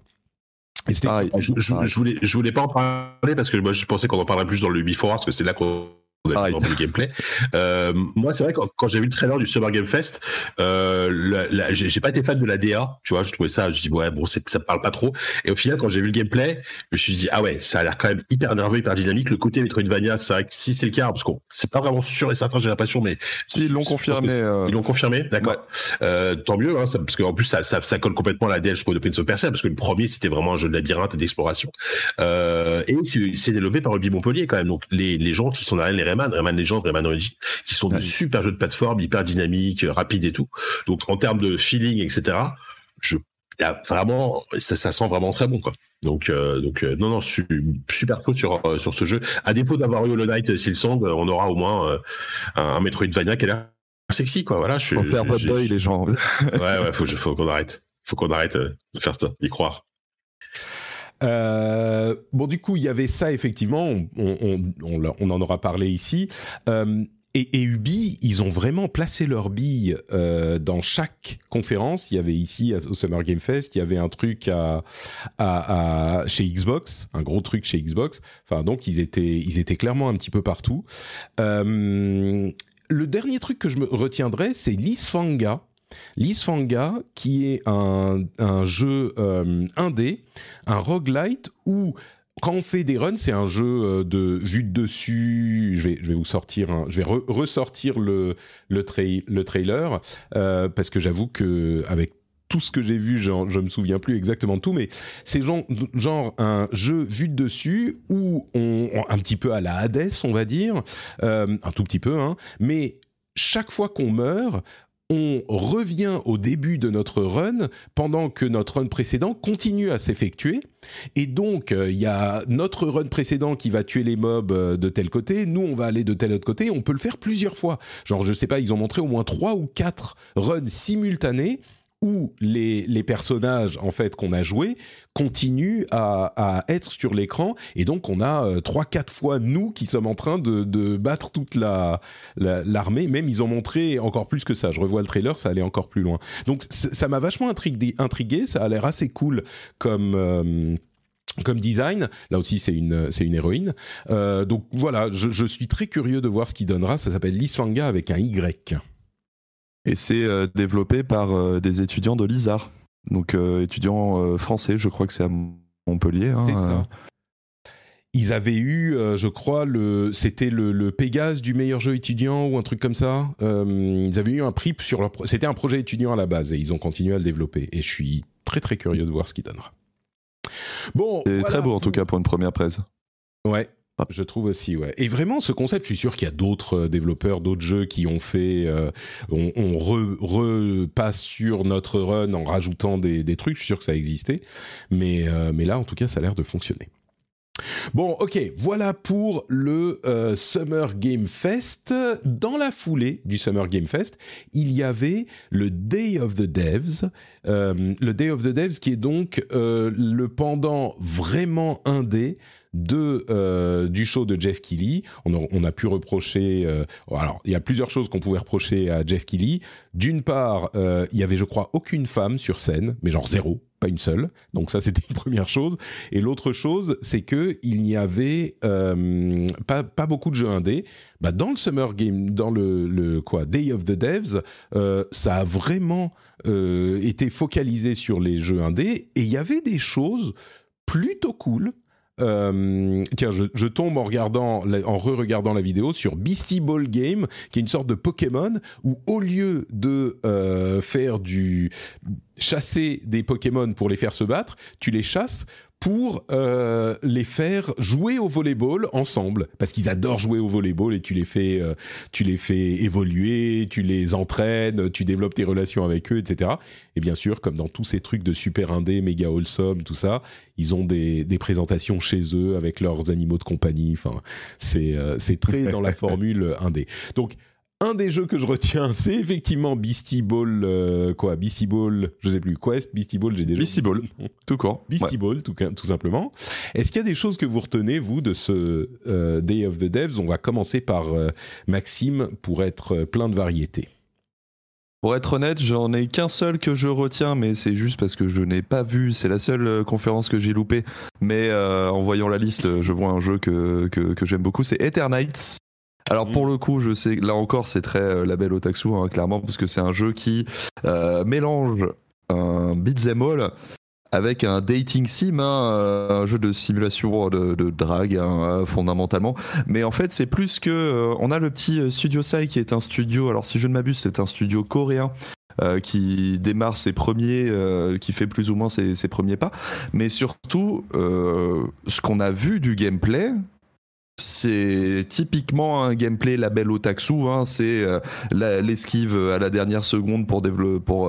Je, je, voulais, je voulais pas en parler parce que moi je pensais qu'on en parlerait plus dans le Before parce que c'est là qu'on ah, dans le gameplay. Euh, moi, c'est vrai que quand j'ai vu le trailer du Summer Game Fest, euh, j'ai pas été fan de la DA, tu vois, je trouvais ça, je dis ouais, bon, ça me parle pas trop. Et au final, quand j'ai vu le gameplay, je me suis dit ah ouais, ça a l'air quand même hyper nerveux, hyper dynamique. Le côté Metroidvania, c'est vrai que si c'est le cas, parce qu'on c'est pas vraiment sûr et certain, j'ai l'impression, mais ils l'ont confirmé. Euh. Ils l'ont confirmé, d'accord. Euh, tant mieux, hein, parce qu'en plus ça, ça, ça, colle complètement à la DA, je trouve, de Prince of Persia, parce que le premier c'était vraiment un jeu de labyrinthe et d'exploration. Et c'est développé par Ruby Montpellier quand même, donc les, les gens qui sont derrière les Rayman, Rayman Legends, Rayman Origins, qui sont de super jeux de plateforme, hyper dynamiques, euh, rapides et tout. Donc en termes de feeling, etc., je, vraiment, ça, ça sent vraiment très bon, quoi. Donc, euh, donc euh, non, non, super faux sur, sur ce jeu. À défaut d'avoir eu Hollow Knight Silsong, on aura au moins un, Metroidvania qui a l'air sexy, quoi. Voilà, je suis. faire boy, les gens. ouais, ouais, faut, faut qu'on arrête. Faut qu'on arrête de faire ça, d'y croire. Euh, bon, du coup, il y avait ça, effectivement, on, en aura parlé ici. Euh, et, Ubi, ils ont vraiment placé leur bille euh, dans chaque conférence. Il y avait ici au Summer Game Fest, il y avait un truc à, chez Xbox, un gros truc chez Xbox. Enfin, donc ils étaient, ils étaient clairement un petit peu partout. le dernier truc que je me retiendrai, c'est Lisfanga Lisfanga, qui est un, jeu euh, indé, un roguelite où quand on fait des runs, c'est un jeu euh, de vue de dessus. Je vais, je vais vous sortir, je vais ressortir le le, le trailer euh, parce que j'avoue que avec tout ce que j'ai vu, je ne me souviens plus exactement tout, mais c'est genre, genre un jeu vu de dessus où on, un petit peu à la Hades, on va dire, un tout petit peu, hein, mais chaque fois qu'on meurt, on revient au début de notre run pendant que notre run précédent continue à s'effectuer. Et donc, euh, il y a notre run précédent qui va tuer les mobs euh, de tel côté, nous, on va aller de tel autre côté, on peut le faire plusieurs fois. Genre, je sais pas, ils ont montré au moins trois ou quatre runs simultanés où les, personnages en fait qu'on a joués continuent à, être sur l'écran. Et donc on a euh, trois quatre fois nous qui sommes en train de, battre toute la la- l'armée. Même ils ont montré encore plus que ça. Je revois le trailer ça allait encore plus loin. Donc ça m'a vachement intrigué, ça a l'air assez cool comme euh, comme design, là aussi c'est une c'est une héroïne. Euh, donc voilà, je, je suis très curieux de voir ce qu'il donnera. Ça s'appelle Lisfanga avec un Y. Et c'est euh, développé par euh, des étudiants de l'ISAR. Donc, euh, étudiants français, je crois que c'est à Montpellier. hein, C'est ça. Ils avaient eu, euh, je crois, le, c'était le, le Pégase du meilleur jeu étudiant ou un truc comme ça. Euh, ils avaient eu un prix sur leur. pro- C'était un projet étudiant à la base et ils ont continué à le développer. Et je suis très très curieux de voir ce qu'il donnera. Bon, C'est voilà très beau en tout cas pour une première presse. Ouais. Je trouve aussi, ouais. Et vraiment, ce concept, je suis sûr qu'il y a d'autres euh, développeurs, d'autres jeux qui ont fait, euh, on, on re- repasse sur notre run en rajoutant des, des trucs. Je suis sûr que ça existait, mais euh, mais là, en tout cas, ça a l'air de fonctionner. Bon, ok, voilà pour le euh, Summer Game Fest. Dans la foulée du Summer Game Fest, il y avait le Day of the Devs. Euh, le Day of the Devs qui est donc euh, le pendant vraiment indé de du show de Jeff Keighley. On a, pu reprocher. alors, il y a plusieurs choses qu'on pouvait reprocher à Jeff Keighley. D'une part, il y avait, je crois, aucune femme sur scène, mais genre zéro, pas une seule. Donc ça, c'était une première chose. Et l'autre chose, c'est que il n'y avait euh, pas pas beaucoup de jeux indés. Bah, dans le Summer Game, dans le, le quoi Day of the Devs, euh, ça a vraiment euh, été focalisé sur les jeux indés et il y avait des choses plutôt cool. Euh, tiens, je, tombe en regardant, en re-regardant la vidéo sur Beastie Ball Game, qui est une sorte de Pokémon où au lieu de euh, faire du chasser des Pokémon pour les faire se battre, tu les chasses pour euh, les faire jouer au volleyball ensemble parce qu'ils adorent jouer au volleyball et tu les fais euh, tu les fais évoluer, tu les entraînes, tu développes tes relations avec eux, etc. Et bien sûr, comme dans tous ces trucs de super indé, méga wholesome, tout ça, ils ont des, des présentations chez eux avec leurs animaux de compagnie. Enfin, c'est euh, c'est très dans la formule indé. Donc un des jeux que je retiens, c'est effectivement Beastie Ball, euh, quoi, Beastie Ball, je sais plus, Quest, Beastie Ball, j'ai déjà. Beastie Ball. Tout court. Beastie Ball, tout, tout simplement. Est-ce qu'il y a des choses que vous retenez, vous, de ce euh, Day of the Devs? On va commencer par euh, Maxime pour être plein de variétés. Pour être honnête, j'en ai qu'un seul que je retiens, mais c'est juste parce que je n'ai pas vu. C'est la seule conférence que j'ai loupée. Mais en voyant la liste, je vois un jeu que, que, que j'aime beaucoup. C'est Eternights. Alors Mm. pour le coup, je sais, là encore, c'est très euh, label Otaksu, hein, clairement, parce que c'est un jeu qui euh, mélange un beat'em all avec un dating sim, hein, euh, un jeu de simulation de, de drague hein, fondamentalement. Mais en fait, c'est plus que euh, on a le petit Studio Sai qui est un studio. Alors si je ne m'abuse, c'est un studio coréen. euh, qui démarre ses premiers, euh, qui fait plus ou moins ses, ses premiers pas, mais surtout ce qu'on a vu du gameplay, c'est typiquement un gameplay label Otaksu, hein, c'est euh, l'esquive à la dernière seconde pour,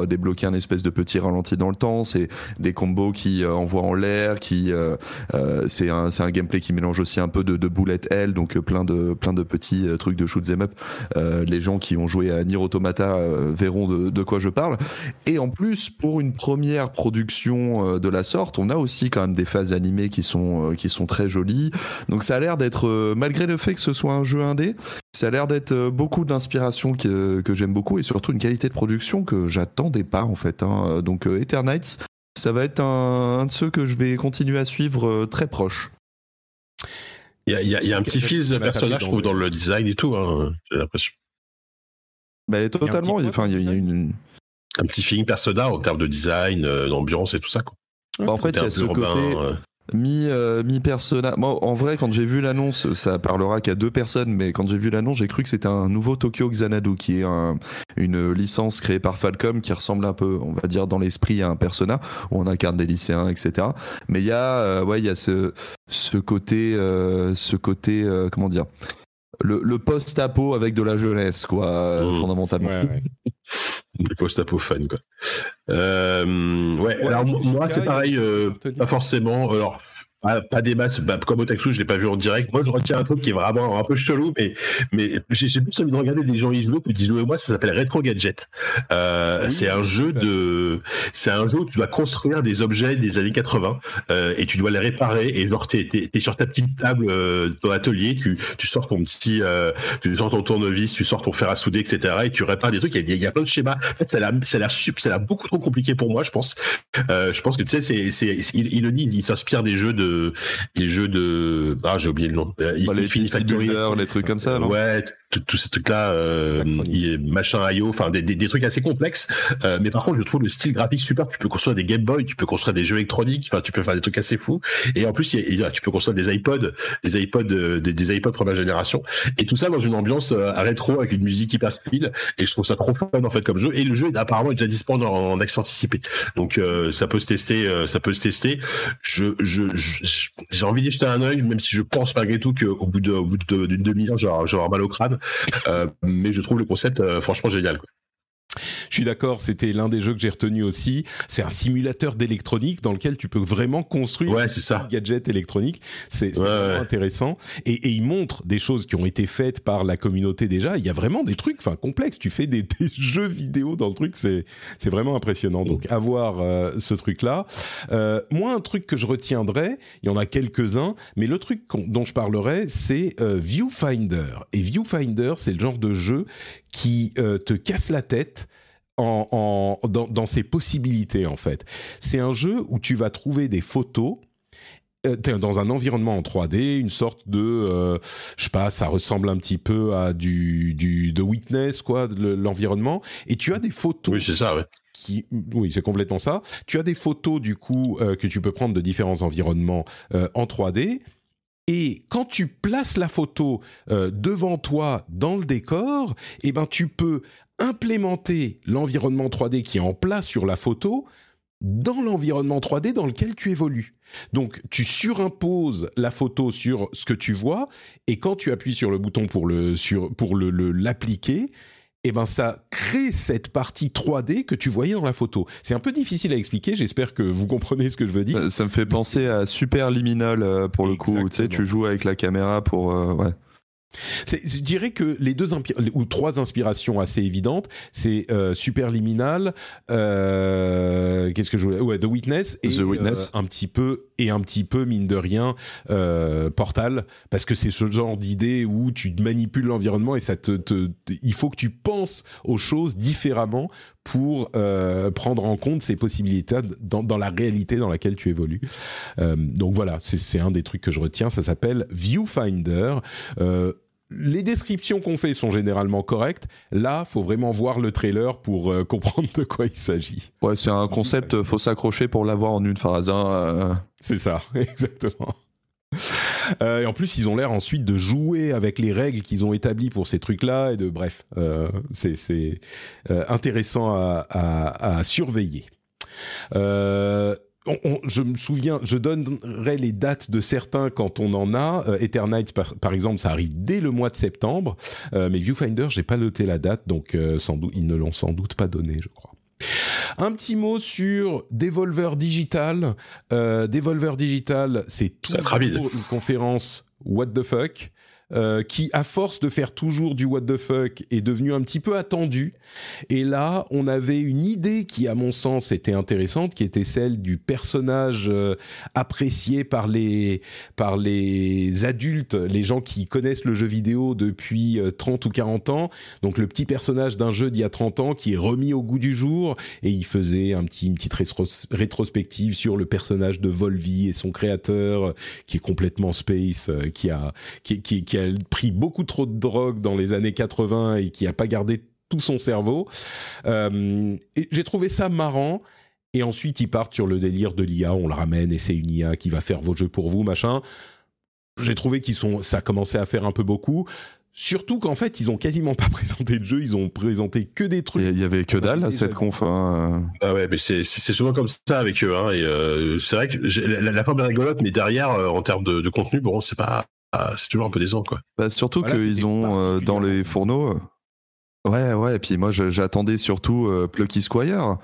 euh, débloquer un espèce de petit ralenti dans le temps, c'est des combos qui euh, envoient en l'air, qui euh, euh, c'est un, un gameplay qui mélange aussi un peu de, de bullet donc euh, plein de, plein de petits euh, trucs de shoot 'em up. Euh, les gens qui ont joué à Nier Automata euh, verront de, de quoi je parle. Et en plus, pour une première production euh, de la sorte, on a aussi quand même des phases animées qui sont, euh, qui sont très jolies. Donc ça a l'air d'être, euh, malgré le fait que ce soit un jeu indé, ça a l'air d'être euh, beaucoup d'inspiration que, que j'aime beaucoup et surtout une qualité de production que j'attendais pas en fait. hein. Donc euh, Eternights, ça va être un, un de ceux que je vais continuer à suivre euh, très proche. Il y a, il y a- il y a un petit fil de personnage, je dans trouve, le- dans le design et tout, hein, j'ai l'impression. Mais totalement, enfin il y a, il y a une... Un petit feeling persona en termes de design, euh, d'ambiance et tout ça. Quoi. Bah, en fait, il y a un ce urbain, côté euh, mi euh, mi persona. Moi, en vrai, quand j'ai vu l'annonce, ça parlera qu'à deux personnes, mais quand j'ai vu l'annonce, j'ai cru que c'était un nouveau Tokyo Xanadu, qui est un- une licence créée par Falcom qui ressemble un peu, on va dire, dans l'esprit à un persona où on incarne des lycéens, etc. Mais il y a, euh, ouais, il y a ce côté, euh, ce côté, euh, comment dire. Le, post-apo avec de la jeunesse, quoi, mmh. fondamentalement. Le post-apo fun, quoi. ouais, alors moi, c'est pareil, pas forcément. Alors, pas, des masses, bah, comme Otaku, je l'ai pas vu en direct. Moi, je retiens un truc qui est vraiment un peu chelou, mais, mais j'ai plus envie de regarder des gens y jouer que d'y jouer moi. Ça s'appelle Retro Gadget. Euh, c'est un jeu de, c'est un jeu où tu dois construire des objets des années 80 euh, et tu dois les réparer. Et genre, t'es es, sur ta petite table euh, dans l'atelier, tu, tu sors ton petit, euh, tu sors ton tournevis, tu sors ton fer à souder, etc. Et tu répares des trucs. Il y a, il y a plein de schémas. En fait, ça a l'air, ça a beaucoup trop compliqué pour moi, je pense. Je pense que tu sais, c'est, c'est, il, il le dit, il s'inspire des jeux de des jeux de ah j'ai oublié le nom. Euh, bah, les Factory les trucs comme ça non? Ouais tous ces trucs-là, euh, machin IO, enfin des, des, des, trucs assez complexes. Euh, mais par contre, je trouve le style graphique super. Tu peux construire des Game Boy, tu peux construire des jeux électroniques, enfin tu peux faire des trucs assez fous. Et en plus, y a, tu peux construire des iPods, des iPods, euh, des, des iPods première génération. Et tout ça dans une ambiance euh, rétro avec une musique hyper fluide. Et je trouve ça trop fun en fait comme jeu. Et le jeu est apparemment déjà disponible en, en accès anticipé. Donc euh, ça peut se tester, ça peut se tester. Je, je, j'ai envie d'y jeter un œil, même si je pense malgré tout qu'au bout de, au bout d'une demi-heure, j'aurai mal au crâne. Euh, mais je trouve le concept euh, franchement génial. Je suis d'accord, c'était l'un des jeux que j'ai retenu aussi. C'est un simulateur d'électronique dans lequel tu peux vraiment construire ouais, ça. gadget électronique. C'est vraiment intéressant. Et, et, il montre des choses qui ont été faites par la communauté déjà. Il y a vraiment des trucs, enfin complexes. Tu fais des, jeux vidéo dans le truc, c'est c'est vraiment impressionnant. Donc avoir euh, ce truc-là. Euh, moi, un truc que je retiendrai, il y en a quelques-uns, mais le truc dont je parlerai, c'est euh, Viewfinder. Et Viewfinder, c'est le genre de jeu qui euh, te casse la tête en, dans, ses possibilités en fait. C'est un jeu où tu vas trouver des photos euh, dans un environnement en 3D, une sorte de, euh, je sais pas, ça ressemble un petit peu à du, du de Witness quoi, l'environnement. Et tu as des photos. Oui, c'est ça. Ouais. Qui, oui, c'est complètement ça. Tu as des photos du coup que tu peux prendre de différents environnements en 3D et quand tu places la photo euh, devant toi dans le décor, eh ben tu peux implémenter l'environnement 3D qui est en place sur la photo dans l'environnement 3D dans lequel tu évolues. Donc tu surimposes la photo sur ce que tu vois et quand tu appuies sur le bouton pour le sur pour le l'appliquer, eh ben ça crée cette partie 3D que tu voyais dans la photo. C'est un peu difficile à expliquer, j'espère que vous comprenez ce que je veux dire. Ça, me fait penser à Super Liminal euh, pour le coup, tu sais, tu joues avec la caméra pour... Euh, ouais. Je dirais que les deux ou trois inspirations assez évidentes, c'est euh, Superliminal, euh, qu'est-ce que je voulais, ouais, The Witness et The Witness. Euh, un petit peu et un petit peu mine de rien euh, Portal, parce que c'est ce genre d'idée où tu manipules l'environnement et ça te, te, il faut que tu penses aux choses différemment pour euh, prendre en compte ces possibilités dans, dans, la réalité dans laquelle tu évolues. Euh, donc voilà, c'est un des trucs que je retiens. Ça s'appelle Viewfinder. Euh, les descriptions qu'on fait sont généralement correctes. Là, faut vraiment voir le trailer pour euh, comprendre de quoi il s'agit. Ouais, c'est un concept, faut s'accrocher pour l'avoir en une phrase. Hein, euh. C'est ça, exactement. Euh, et en plus, ils ont l'air ensuite de jouer avec les règles qu'ils ont établies pour ces trucs-là et de bref, euh, c'est euh, intéressant à, à, à surveiller. Euh, je me souviens, je donnerai les dates de certains quand on en a. Euh, Eternights, par, exemple, ça arrive dès le mois de septembre. Euh, mais Viewfinder, j'ai pas noté la date, donc euh, sans doute, ils ne l'ont sans doute pas donné, je crois. Un petit mot sur Devolver Digital. Euh, Devolver Digital, c'est une conférence What the fuck. Euh, qui, à force de faire toujours du what the fuck, est devenu un petit peu attendu. Et là, on avait une idée qui, à mon sens, était intéressante, qui était celle du personnage euh, apprécié par les par les adultes, les gens qui connaissent le jeu vidéo depuis 30 euh, ou 40 ans. Donc le petit personnage d'un jeu d'il y a 30 ans qui est remis au goût du jour et il faisait un petit une petite rétrospective sur le personnage de Volvi et son créateur qui est complètement space, qui a qui, qui a pris beaucoup trop de drogue dans les années 80 et qui a pas gardé tout son cerveau. Euh, j'ai trouvé ça marrant. Et ensuite, ils partent sur le délire de l'IA. On le ramène et c'est une IA qui va faire vos jeux pour vous, machin. J'ai trouvé qu'ils sont, ça a commencé à faire un peu beaucoup. Surtout qu'en fait, ils ont quasiment pas présenté de jeu, ils ont présenté que des trucs. Il y avait que dalle à cette conf. Hein. Ah ouais, mais c'est souvent comme ça avec eux. Hein, et euh, c'est vrai que la, forme est rigolote, mais derrière, euh, en termes de, de, contenu, bon, c'est pas c'est toujours un peu décent, quoi. Bah, surtout qu'ils ont dans les fourneaux. Ouais, ouais, et puis moi j'attendais surtout Plucky Squire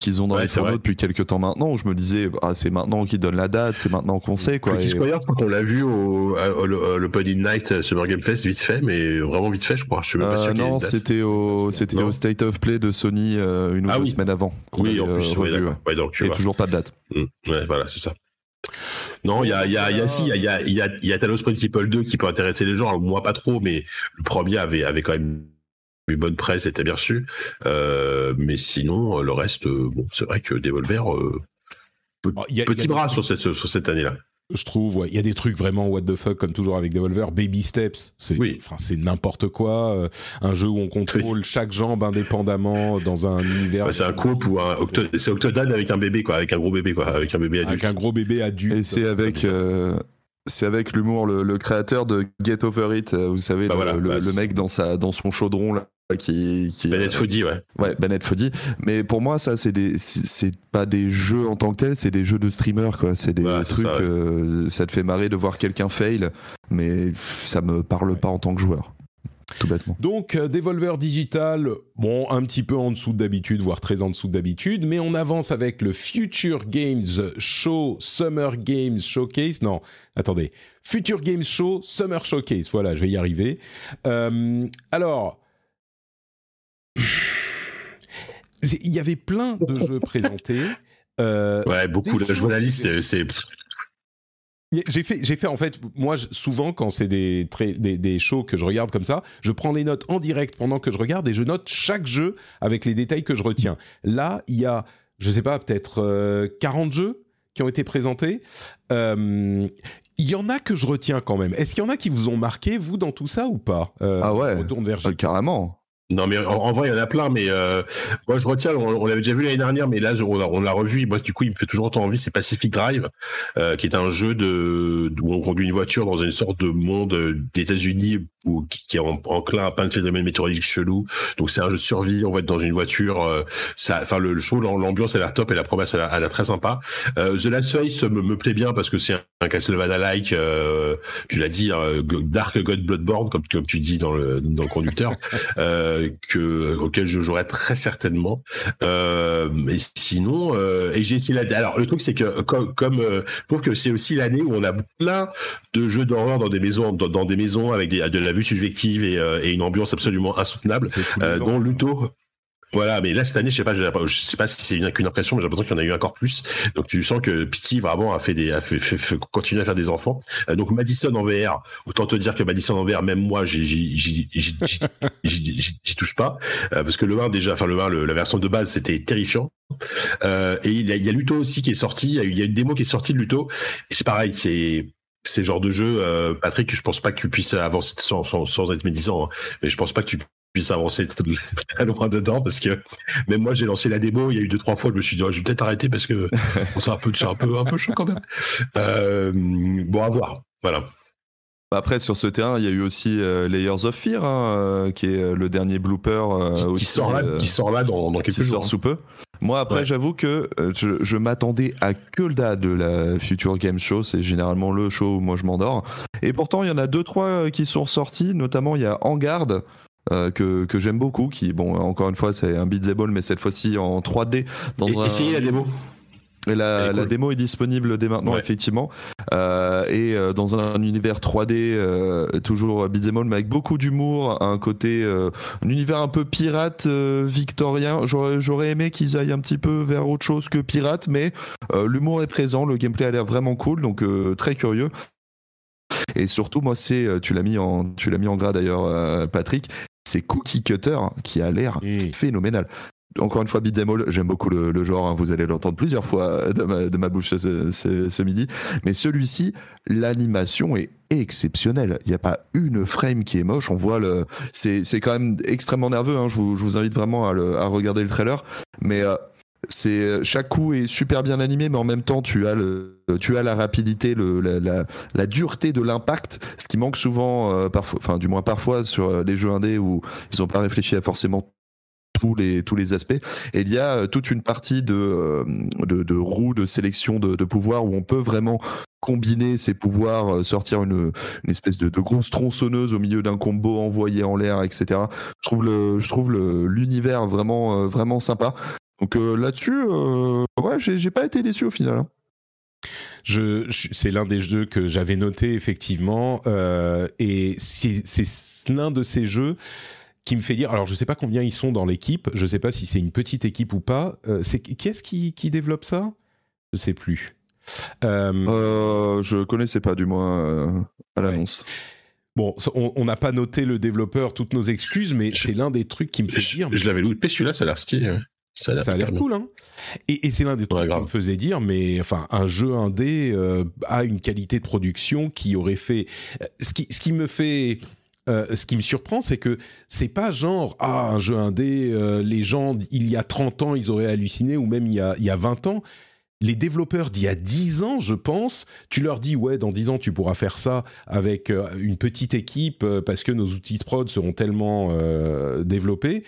qu'ils ont dans les fourneaux depuis quelques temps maintenant, où je me disais, ah, c'est maintenant qu'ils donnent la date, c'est maintenant qu'on sait. Quoi, Plucky Squire, je qu'on l'a vu au, le Pony Night Summer Game Fest, vite fait, mais vraiment vite fait, je crois. Je suis même pas sûr non, c'était au, c'était au State of Play de Sony une ou ah deux semaines avant. Oui, en plus, ouais, donc, et toujours pas de date. Mmh. Ouais, voilà, c'est ça. Non, il y a, il y a, il y a, si, il y a, il y a, il y a Talos Principle 2 qui peut intéresser les gens. moi, pas trop, mais le premier avait, avait quand même une bonne presse, était bien reçu. Euh, mais sinon, le reste, euh, bon, c'est vrai que Devolver, euh, petit bras sur cette, sur cette année-là je trouve. Il y a des trucs vraiment what the fuck comme toujours avec Devolver. Baby Steps, c'est n'importe quoi. Euh, un jeu où on contrôle chaque jambe indépendamment dans un univers. Bah, c'est un couple ou un c'est Octodad avec un bébé quoi, avec un gros bébé quoi, avec un bébé adulte. Avec un gros bébé adulte. Et c'est avec euh, c'est avec l'humour le, créateur de Get Over It, euh, vous savez, bah, le, bah, mec dans sa dans son chaudron là qui, qui Bennett Foddy, ouais. Ouais, Bennett Foddy. Mais pour moi, ça, c'est des, c'est pas des jeux en tant que tels, c'est des jeux de streamers, quoi. C'est des trucs, ça, ça, te fait marrer de voir quelqu'un fail, mais ça me parle pas en tant que joueur. Tout bêtement. Donc, euh, Devolver Digital, bon, un petit peu en dessous d'habitude, voire très en dessous d'habitude, mais on avance avec le Future Games Show Summer Games Showcase. Non, attendez. Future Games Show Summer Showcase. Voilà, je vais y arriver. Euh, alors, il y avait plein de jeux présentés. Euh, ouais, beaucoup. je vois la liste, c'est. J'ai fait, j'ai fait en fait, moi souvent quand c'est des, des, des shows que je regarde comme ça, je prends les notes en direct pendant que je regarde et je note chaque jeu avec les détails que je retiens. Là, il y a, je sais pas, peut-être 40 euh, jeux qui ont été présentés. Euh, il y en a que je retiens quand même. Est-ce qu'il y en a qui vous ont marqué, vous, dans tout ça ou pas Ah ouais, retourne vers carrément. Non, mais en, vrai, il y en a plein. Mais euh, moi, je retiens, on, l'avait déjà vu l'année dernière, mais là, on, l'a revu. Moi, du coup, il me fait toujours autant envie. C'est Pacific Drive, euh, qui est un jeu de où on conduit une voiture dans une sorte de monde d'États-Unis ou qui, est enclin à plein de phénomènes météorologiques chelous. Donc, c'est un jeu de survie. On va être dans une voiture. Euh, ça, enfin, le, show, l'ambiance, elle a l'air top et la promesse, elle a, l'air très sympa. The Last Face me, me plaît bien parce que c'est un, Castlevania-like. tu l'as dit, Dark God Bloodborne, comme, comme tu dis dans le, dans le conducteur. Euh, que auquel je jouerais très certainement. Euh, mais sinon, euh, et j'ai essayé la. Alors le truc c'est que comme, comme euh, je trouve que c'est aussi l'année où on a plein de jeux d'horreur dans des maisons, dans, des maisons avec des, de la vue subjective et, et une ambiance absolument insoutenable, dont Luto voilà, mais là cette année, je sais pas, je sais pas si c'est une, qu'une impression, mais j'ai l'impression qu'il y en a eu encore plus. Donc tu sens que Pity vraiment a fait des, a fait, fait, continuer à faire des enfants. Euh, donc Madison en VR, autant te dire que Madison en VR, même moi, j'y touche pas, euh, parce que le 1 déjà, enfin le 1, la version de base, c'était terrifiant. Euh, et il y, a, il y a Luto aussi qui est sorti. Il y a une démo qui est sortie de Luto. Et c'est pareil, c'est c'est le genre de jeu, euh, Patrick, je pense pas que tu puisses avancer sans, sans, sans être médisant, hein, mais je pense pas que tu puisse avancer très loin dedans parce que même moi j'ai lancé la démo il y a eu deux trois fois je me suis dit oh, je vais peut-être arrêter parce que c'est un peu un peu un peu chaud quand même euh, bon à voir voilà après, sur ce terrain, il y a eu aussi euh, Layers of Fear, hein, qui est le dernier blooper. qui, sort là, qui sort là dans, dans quelques qui jours. Sort sous peu. Moi, après, j'avoue que je, je m'attendais à que le date de la Future Game Show. C'est généralement le show où moi je m'endors. Et pourtant, il y en a deux, trois qui sont sortis. Notamment, il y a En Garde, euh, que, que j'aime beaucoup, qui, bon, encore une fois, c'est un beat'em mais cette fois-ci en 3D. Dans et, Essayez la démo. Et la, la, démo est disponible dès maintenant, effectivement. Euh, et euh, dans un univers 3D, euh, toujours beat'em mais avec beaucoup d'humour, un côté, un univers un peu pirate victorien. J'aurais aimé qu'ils aillent un petit peu vers autre chose que pirate, mais l'humour est présent, le gameplay a l'air vraiment cool, donc très curieux. Et surtout, moi, c'est, tu l'as mis en, tu l'as mis en gras d'ailleurs, Patrick, c'est Cookie Cutter qui a l'air phénoménal. Encore une fois, Beat'em j'aime beaucoup le, genre, hein, vous allez l'entendre plusieurs fois de ma, bouche ce, midi. Mais celui-ci, l'animation est exceptionnelle. Il n'y a pas une frame qui est moche. On voit le. C'est quand même extrêmement nerveux. Hein. Je, vous, invite vraiment à, regarder le trailer. Mais. Euh, c'est chaque coup est super bien animé, mais en même temps tu as le, tu as la rapidité, le, la, dureté de l'impact, ce qui manque souvent, euh, enfin du moins parfois sur les jeux indés où ils n'ont pas réfléchi à forcément tous les tous les aspects. Et il y a toute une partie de de, de roue de sélection de, de pouvoir où on peut vraiment combiner ses pouvoirs, sortir une, une espèce de, de, grosse tronçonneuse au milieu d'un combo envoyé en l'air, etc. Je trouve le, je trouve l'univers vraiment, vraiment sympa. Donc là-dessus, ouais, j'ai pas été déçu au final. Hein. Je, c'est l'un des jeux que j'avais noté effectivement, euh, et c'est l'un de ces jeux qui me fait dire. Alors, je sais pas combien ils sont dans l'équipe. Je sais pas si c'est une petite équipe ou pas. Euh, c'est qui est-ce qui, qui, développe ça? Je sais plus. Euh, euh, je connaissais pas du moins euh, à l'annonce. Bon, on n'a pas noté le développeur, toutes nos excuses, mais c'est l'un des trucs qui me fait dire. Je l'avais loupé, celui-là, ça a l'air stylé. Ça a l'air cool, hein. Et, c'est l'un des trucs qui me faisait dire, mais enfin, un jeu indé euh, a une qualité de production qui aurait fait. Ce qui, ce qui me fait. Euh, ce qui me surprend, c'est que c'est pas genre ah un jeu indé, les gens il y a 30 ans ils auraient halluciné ou même il y a, il y a 20 ans. Les développeurs d'il y a 10 ans, je pense, tu leur dis ouais dans 10 ans tu pourras faire ça avec une petite équipe parce que nos outils de prod seront tellement développés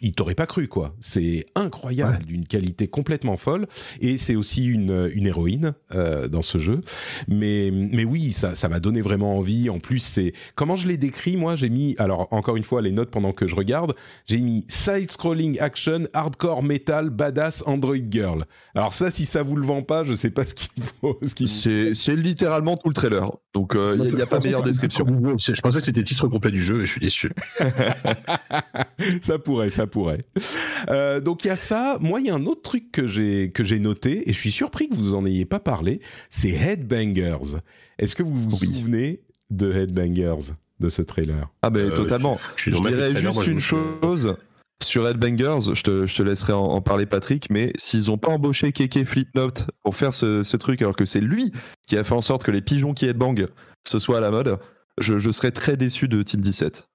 il, t'aurait pas cru quoi. C'est incroyable, d'une qualité complètement folle. Et c'est aussi une, une héroïne euh, dans ce jeu. Mais, mais oui, ça, ça m'a donné vraiment envie. En plus, c'est comment je l'ai décrit. Moi, j'ai mis alors encore une fois les notes pendant que je regarde. J'ai mis side-scrolling action, hardcore metal, badass Android girl. Alors ça, si ça vous le vend pas, je sais pas ce qu'il faut. Ce c'est littéralement tout le trailer. Donc il euh, n'y a, pas meilleure description. Je pensais que c'était le titre complet du jeu et je suis déçu. ça pourrait ça pourrait. Euh, donc il y a ça. Moi, il y a un autre truc que j'ai que j'ai noté et je suis surpris que vous en ayez pas parlé. C'est Headbangers. Est-ce que vous vous souvenez de Headbangers de ce trailer? Ah ben totalement. Je, dirais juste une chose. Sur Headbangers, je te, je te laisserai en, parler Patrick, mais s'ils n'ont pas embauché Keke Flipnote pour faire ce, ce, truc, alors que c'est lui qui a fait en sorte que les pigeons qui headbang ce soit à la mode, je, je serais très déçu de Team 17.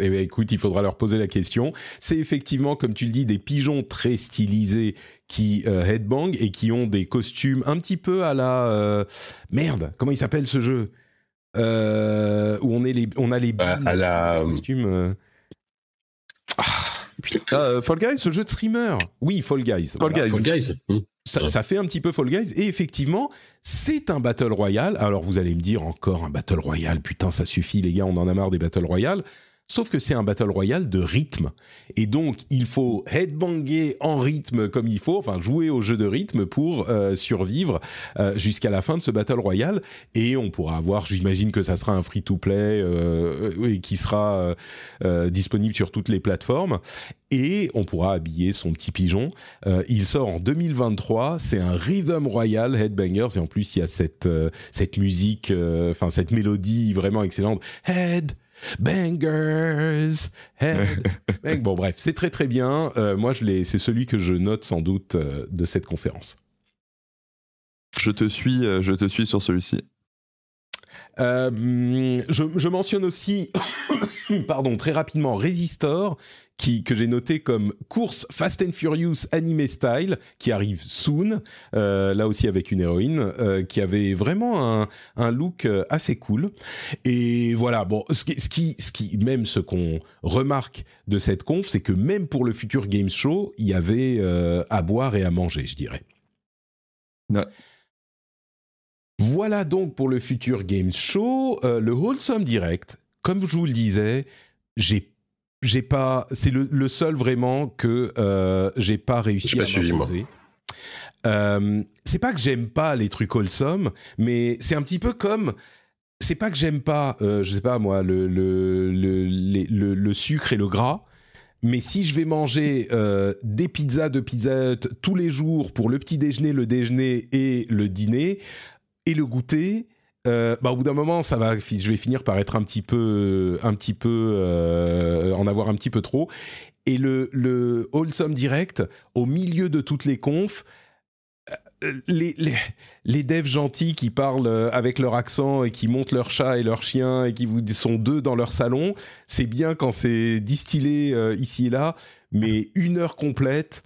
Eh bien, écoute, il faudra leur poser la question. C'est effectivement, comme tu le dis, des pigeons très stylisés qui euh, headbang et qui ont des costumes un petit peu à la euh, merde. Comment il s'appelle ce jeu? Euh, où on est les, on a les bah, à la costumes. Ah, Fall Guys, ce jeu de streamer. Oui, Fall Guys. Fall Guys. Fall Guys. Mmh. Ça, ça, fait un petit peu Fall Guys et effectivement c'est un battle royale. Alors vous allez me dire encore un battle royale, putain ça suffit les gars, on en a marre des battle royales. Sauf que c'est un battle royale de rythme. Et donc, il faut headbanger en rythme comme il faut, enfin jouer au jeu de rythme pour euh, survivre euh, jusqu'à la fin de ce battle royale. Et on pourra avoir, j'imagine que ça sera un free-to-play euh, qui sera disponible sur toutes les plateformes. Et on pourra habiller son petit pigeon. il sort en 2023. C'est un rhythm royal Headbangers. Et en plus, il y a cette, cette musique, enfin cette mélodie vraiment excellente. Head Bangers, bon bref, c'est très très bien. Euh, moi, je c'est celui que je note sans doute euh, de cette conférence. Je te suis, euh, je te suis sur celui-ci. Je, je, mentionne aussi, pardon, très rapidement, Resistor, qui, que j'ai noté comme course Fast and Furious anime style, qui arrive soon, euh, là aussi avec une héroïne, euh, qui avait vraiment un, look euh, assez cool. Et voilà, bon, ce qui, ce qui, ce qui même ce qu'on remarque de cette conf, c'est que même pour le futur Games Show, il y avait euh, à boire et à manger, je dirais. Voilà donc pour le futur Games Show. Euh, le Wholesome Direct, comme je vous le disais, j'ai j'ai pas. C'est le, seul vraiment que euh, j'ai pas réussi à m'imposer. Euh, c'est pas que j'aime pas les trucs wholesome, mais c'est un petit peu comme. C'est pas que j'aime pas, je sais pas moi, le, le, le, le, sucre et le gras. Mais si je vais manger euh, des pizzas de Pizza tous les jours pour le petit déjeuner, le déjeuner et le dîner et le goûter, euh, bah, au bout d'un moment, ça va, je vais finir par être un petit peu, un petit peu, euh, en avoir un petit peu trop. Et le, le wholesome direct, au milieu de toutes les confs, euh, les, les, les, devs gentils qui parlent avec leur accent et qui montent leur chat et leur chien et qui vous sont deux dans leur salon, c'est bien quand c'est distillé ici et là, mais une heure complète,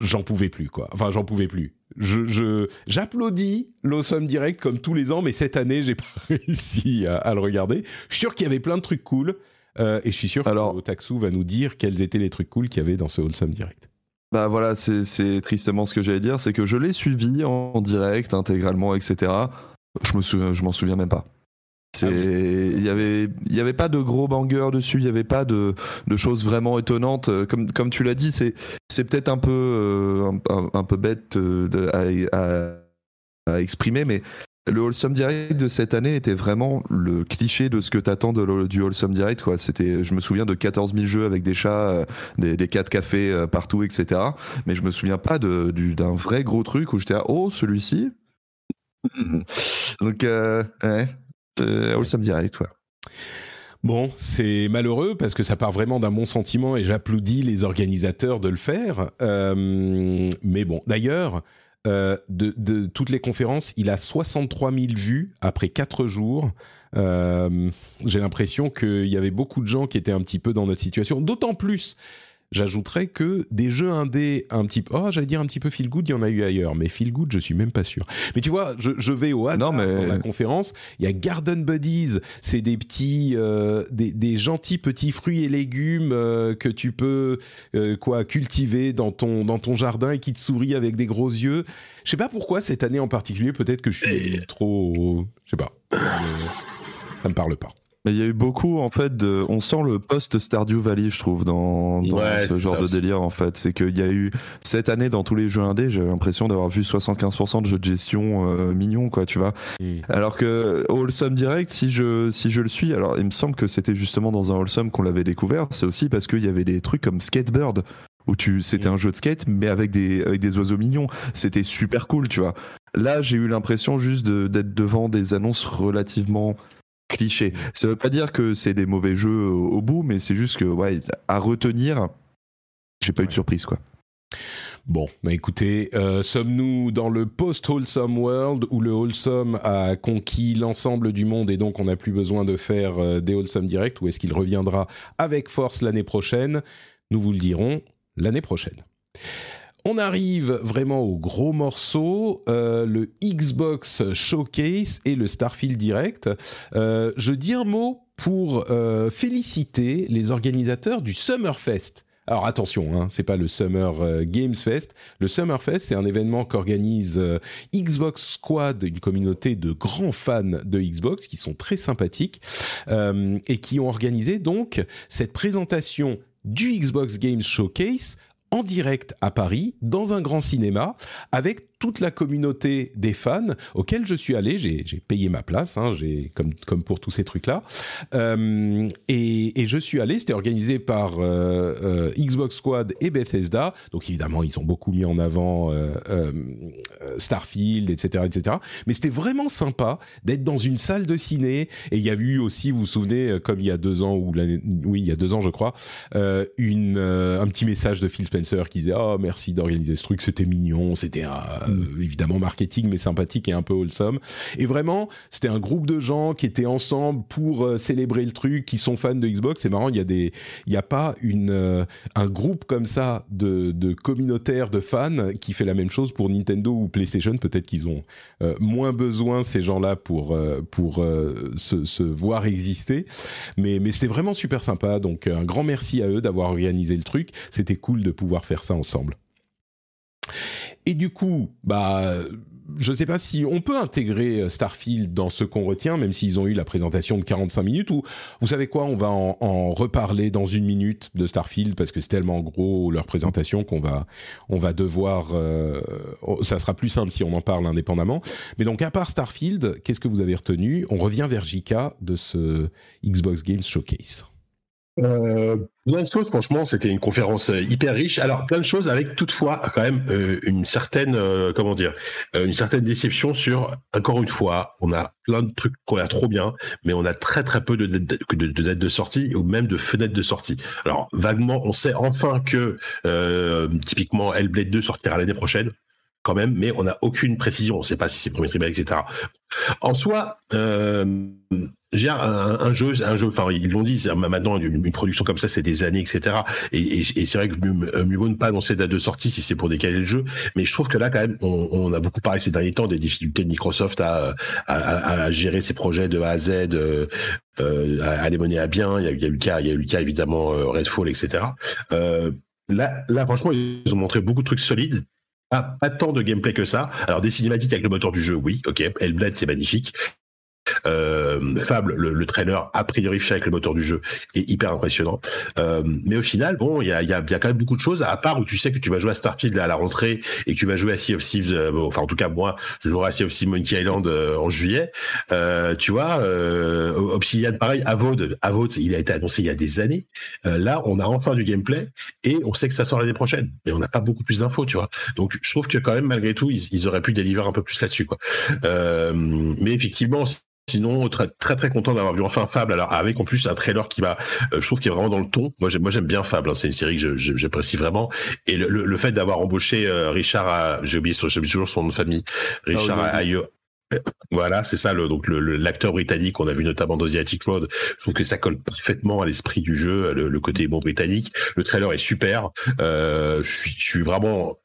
j'en pouvais plus quoi. Enfin, j'en pouvais plus je, j'applaudis l'Awesome Direct comme tous les ans, mais cette année, j'ai pas réussi à, le regarder. Je suis sûr qu'il y avait plein de trucs cool. et je suis sûr que Alors- Otaksu va nous dire quels étaient les trucs cool qu'il y avait dans ce Wholesome Direct. Bah voilà, c'est c'est tristement ce que j'allais dire, c'est que je l'ai suivi en direct, intégralement, etc. Je me souviens, je m'en souviens même pas. C'est, Ah il y avait, il y avait pas de gros bangers dessus, il y avait pas de, de choses vraiment étonnantes. Euh, Comme, comme tu l'as dit, c'est, c'est peut-être un peu, euh, un, peu bête euh, de- à, à- à exprimer, mais le Wholesome Direct de cette année était vraiment le cliché de ce que t'attends de du Wholesome Direct, quoi. C'était, je me souviens de 14 000 jeux avec des chats, euh, des, des 4 cafés euh, partout, etc. Mais je me souviens pas de- du- d'un vrai gros truc où j'étais à oh celui-ci. Donc euh, ouais, c'est Wholesome Direct, ouais. Bon, c'est malheureux parce que ça part vraiment d'un bon sentiment et j'applaudis les organisateurs de le faire. Euh, mais bon, d'ailleurs, euh, de, de toutes les conférences, il a 63 000 vues après 4 jours. Euh, J'ai l'impression qu'il y avait beaucoup de gens qui étaient un petit peu dans notre situation. D'autant plus, j'ajouterais que des jeux indés un petit peu... Oh, j'allais dire un petit peu feel good, il y en a eu ailleurs. Mais feel good, je suis même pas sûr. Mais tu vois, je, je vais au hasard Non, mais- dans la conférence. Il y a Garden Buddies, c'est des petits, euh, des, des gentils petits fruits et légumes euh, que tu peux euh, quoi cultiver dans ton dans ton jardin et qui te sourient avec des gros yeux. Je sais pas pourquoi cette année en particulier. Peut-être que je suis trop, je sais pas. Ça me parle pas. Mais il y a eu beaucoup en fait de, on sent le post Stardew Valley, je trouve, dans, dans Ouais, ce genre ça de délire en fait. C'est qu'il y a eu cette année dans tous les jeux indés, j'ai l'impression d'avoir vu 75% de jeux de gestion euh, mignons, quoi, tu vois. Hmm. Alors que Wholesome Direct, si je, si je le suis, alors il me semble que c'était justement dans un Wholesome qu'on l'avait découvert, c'est aussi parce qu'il y avait des trucs comme Skatebird, où tu, c'était Mm. un jeu de skate, mais avec des, avec des oiseaux mignons. C'était super cool, tu vois. Là, j'ai eu l'impression juste de- d'être devant des annonces relativement clichés. Ça veut pas dire que c'est des mauvais jeux au, bout, mais c'est juste que, ouais, à retenir, j'ai pas eu de surprise, quoi. Bon, bah écoutez, euh, sommes-nous dans le post-wholesome world où le wholesome a conquis l'ensemble du monde et donc on n'a plus besoin de faire euh, des wholesome direct ou est-ce qu'il reviendra avec force l'année prochaine? Nous vous le dirons l'année prochaine. On arrive vraiment au gros morceau, euh, le Xbox Showcase et le Starfield Direct. Euh, je dis un mot pour euh, féliciter les organisateurs du Summerfest. Alors attention, hein, c'est pas le Summer Games Fest. Le Summer Fest, c'est un événement qu'organise Xbox Squad, une communauté de grands fans de Xbox qui sont très sympathiques et qui ont organisé donc cette présentation du Xbox Games Showcase en direct à Paris, dans un grand cinéma, avec toute la communauté des fans auxquels je suis allé. J'ai payé ma place, hein, comme, pour tous ces trucs-là. Euh, et, je suis allé, c'était organisé par euh, euh, Xbox Squad et Bethesda. Donc évidemment, ils ont beaucoup mis en avant Starfield, etc., etc. Mais c'était vraiment sympa d'être dans une salle de ciné. Et il y a eu aussi, vous vous souvenez, comme il y a deux ans ou oui, il y a deux ans, je crois, un petit message de Phil Spencer qui disait oh merci d'organiser ce truc, c'était mignon, c'était euh, évidemment marketing mais sympathique et un peu wholesome. Et vraiment, c'était un groupe de gens qui étaient ensemble pour euh, célébrer le truc, qui sont fans de Xbox. C'est marrant, il y a des, il y a pas une euh, un groupe comme ça de, de communautaires de fans qui fait la même chose pour Nintendo ou PlayStation. Peut-être qu'ils ont moins besoin ces gens-là pour pour se, se voir exister. Mais mais c'était vraiment super sympa. Donc un grand merci à eux d'avoir organisé le truc. C'était cool de pouvoir faire ça ensemble. Et du coup, bah, je sais pas si on peut intégrer euh, Starfield dans ce qu'on retient, même s'ils ont eu la présentation de 45 minutes, ou vous savez quoi, on va en, en reparler dans une minute de Starfield, parce que c'est tellement gros leur présentation qu'on va, on va devoir, euh, oh, ça sera plus simple si on en parle indépendamment. Mais donc, à part Starfield, qu'est-ce que vous avez retenu? On revient vers JK de ce Xbox Games Showcase. Euh, plein de choses, franchement, c'était une conférence euh, hyper riche. Alors, plein de choses avec toutefois quand même euh, une certaine, euh, comment dire, une certaine déception sur, encore une fois, on a plein de trucs qu'on a trop bien, mais on a très très peu de dates de, sortie ou même de fenêtres de sortie. Alors, vaguement, on sait enfin que typiquement Hellblade 2 sortira l'année prochaine quand même, mais on n'a aucune précision. On ne sait pas si c'est premier trimestre, etc. En soi, euh, un, jeu, un jeu. Enfin, ils l'ont dit. Maintenant, une, production comme ça, c'est des années, etc. Et, c'est vrai que mieux, mieux vaut ne pas annoncer date de sortie si c'est pour décaler le jeu. Mais je trouve que là, quand même, on, a beaucoup parlé ces derniers temps des difficultés de Microsoft à, à, à, à gérer ses projets de A à Z. Euh, aller mener à bien. Il y a, il eu le cas, il y a eu évidemment Redfall, etc. là, là, franchement, ils ont montré beaucoup de trucs solides. Pas tant de gameplay que ça. Alors des cinématiques avec le moteur du jeu, oui, ok. Hellblade, c'est magnifique. Euh, Fable, le, le, trailer a priori fait avec le moteur du jeu est hyper impressionnant. Euh, mais au final, bon, il y a, quand même beaucoup de choses. À part où tu sais que tu vas jouer à Starfield à la rentrée et que tu vas jouer à Sea of Thieves. Euh, enfin, en tout cas, moi, je jouerai à Sea of Thieves Monkey Island en juillet. Tu vois, Obsidian, pareil. Avod, Avod, il a été annoncé il y a des années. là, on a enfin du gameplay et on sait que ça sort l'année prochaine. Mais on n'a pas beaucoup plus d'infos, tu vois. Donc, je trouve que quand même, malgré tout, ils, auraient pu délivrer un peu plus là-dessus, mais effectivement, Sinon, très très, très content d'avoir vu enfin Fable. Alors avec en plus un trailer qui va, euh, je trouve qu'il est vraiment dans le ton. Moi j'aime moi j'aime bien Fable. Hein. C'est une série que j'apprécie vraiment. Et le, le, fait d'avoir embauché euh, Richard, j'ai oublié, j'ai toujours son nom de famille, Richard oh, Ayo. Voilà, c'est ça, le, donc l'acteur britannique qu'on a vu notamment dans The Attic Road. Je trouve que ça colle parfaitement à l'esprit du jeu, le, côté bon britannique. Le trailer est super. Euh, je suis, je suis vraiment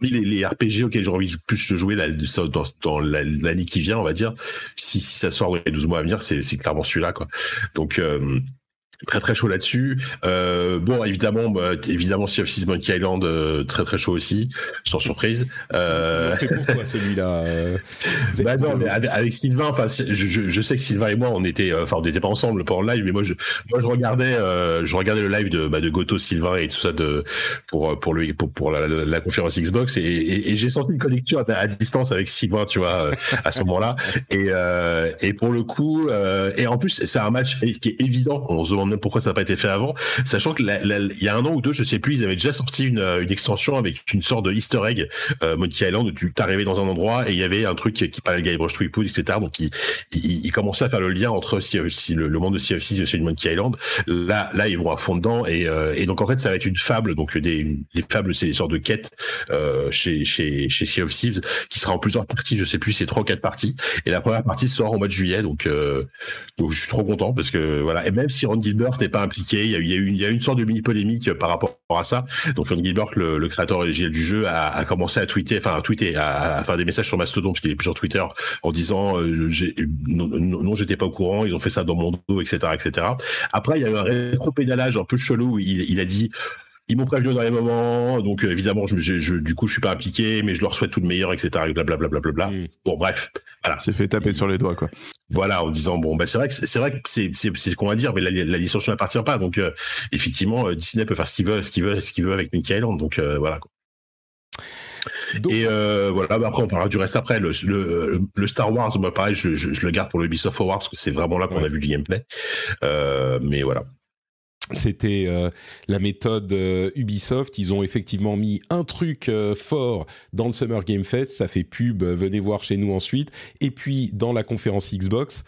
les, les RPG auxquels j'ai envie de plus jouer là, dans, dans l'année qui vient, on va dire, si, si ça sort les 12 mois à venir, c'est clairement celui-là. Donc, euh, très très chaud là-dessus. Euh, bon, évidemment, bah, évidemment, Sea of Thieves Monkey Island, euh, très très chaud aussi, sans surprise. Euh... pourquoi celui-là euh, bah non, mais avec, Sylvain, enfin, je, je, je, sais que Sylvain et moi, on était, euh, enfin, on n'était pas ensemble pendant le live, mais moi, je, moi, je regardais, je regardais le live de, bah, de Goto, Sylvain et tout ça de pour pour lui pour, pour la, la, conférence Xbox et, et, et j'ai senti une connexion à, à, distance avec Sylvain, tu vois, à ce moment-là. Et et pour le coup, et en plus, c'est un match qui est évident. On se demande pourquoi ça n'a pas été fait avant, sachant que il y a un an ou deux, je sais plus, ils avaient déjà sorti une, extension avec une sorte de Easter egg euh, Monkey Island où tu t'arrivais dans un endroit et il y avait un truc qui, parlait de Guybrush Threepwood, etc. Donc il, il, il, commençait à faire le lien entre si, le, monde de Sea of Thieves et celui de Monkey Island. Là, ils vont à fond dedans et, euh, et donc en fait, ça va être une fable. Donc des les fables, c'est des sortes de quêtes euh, chez chez chez Sea of Thieves qui sera en plusieurs parties. Je sais plus, c'est trois ou quatre parties. Et la première partie sort au mois de juillet. Donc euh, je suis trop content parce que voilà. Et même si Ron n'est pas impliqué. Il y a, une, sorte de mini polémique par rapport à ça. Donc, Ron Gilbert, le, créateur originel du jeu, a, commencé à tweeter, enfin à tweeter, à, faire des messages sur Mastodon parce qu'il est plus sur Twitter en disant euh, non, non, j'étais pas au courant, ils ont fait ça dans mon dos, etc., etc. Après, il y a eu un rétro-pédalage un peu chelou. Il, il a dit ils m'ont prévenu dans les moments, donc euh, évidemment, je, je, du coup, je suis pas impliqué, mais je leur souhaite tout le meilleur, etc. Blablabla. Bla, bla, bla, mm. Bon, bref, voilà. C'est fait taper sur les doigts, quoi. Voilà, en disant bon, bah c'est vrai que c'est vrai que c'est c'est ce qu'on va dire, mais la, la licence ne m'appartient pas, donc euh, effectivement, euh, Disney peut faire ce qu'il veut, ce qu'il veut, ce qu'il veut avec Monkey Island, donc voilà. Quoi. Donc... Et euh, voilà, bah après on parlera du reste après. Le, le, le Star Wars, moi pareil, je, je, je, le garde pour le Ubisoft Forward parce que c'est vraiment là qu'on ouais. a vu du gameplay. Euh, mais voilà. C'était euh, la méthode euh, Ubisoft. Ils ont effectivement mis un truc euh, fort dans le Summer Game Fest. Ça fait pub. venez voir chez nous ensuite. Et puis dans la conférence Xbox,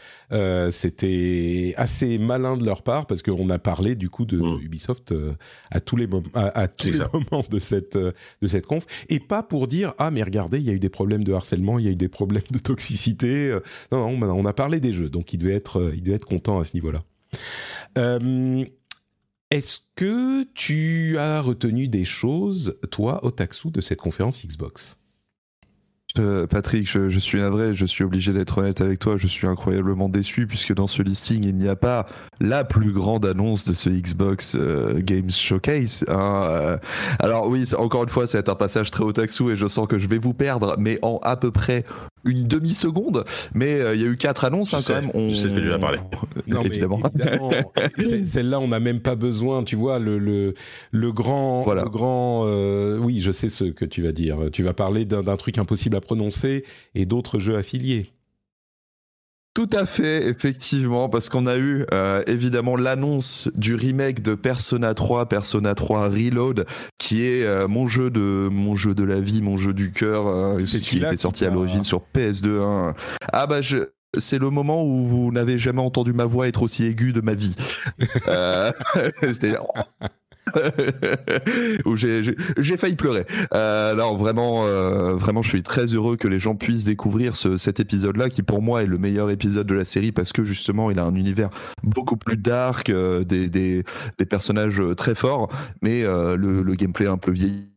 c'était assez malin de leur part parce qu'on a parlé du coup de mmh. Ubisoft à tous les, mom à, à tous les moments de cette de cette conf. Et pas pour dire ah mais regardez il y a eu des problèmes de harcèlement, il y a eu des problèmes de toxicité. Non, non on a parlé des jeux, donc il devait être il devait être content à ce niveau-là. Euh, est-ce que tu as retenu des choses, toi, Otaksu, de cette conférence Xbox? Euh, Patrick, je, je, suis navré, je suis obligé d'être honnête avec toi, je suis incroyablement déçu puisque dans ce listing, il n'y a pas la plus grande annonce de ce Xbox euh, Games Showcase. Hein, euh. Alors oui, encore une fois, c'est un passage très otaku et je sens que je vais vous perdre, mais en à peu près une demi-seconde. Mais euh, il y a eu quatre annonces hein, quand même. On... Je sais parlé. non, évidemment. évidemment Celle-là, on n'a même pas besoin. Tu vois, le, le, le grand... Voilà. Le grand oui, je sais ce que tu vas dire. Tu vas parler d'un truc impossible à prononcer et d'autres jeux affiliés. Tout à fait, effectivement, parce qu'on a eu euh, évidemment l'annonce du remake de Persona 3, Persona 3 Reload, qui est euh, mon jeu de mon jeu de la vie, mon jeu du cœur, euh, qui était sorti à l'origine sur PS2. Hein. Ah bah je c'est le moment où vous n'avez jamais entendu ma voix être aussi aiguë de ma vie. euh, C'est-à-dire, où j'ai failli pleurer. Euh, alors vraiment, euh, vraiment, je suis très heureux que les gens puissent découvrir ce, cet épisode-là, qui pour moi est le meilleur épisode de la série parce que justement, il a un univers beaucoup plus dark, euh, des, des, des, personnages très forts, mais euh, le, le, gameplay un peu vieilli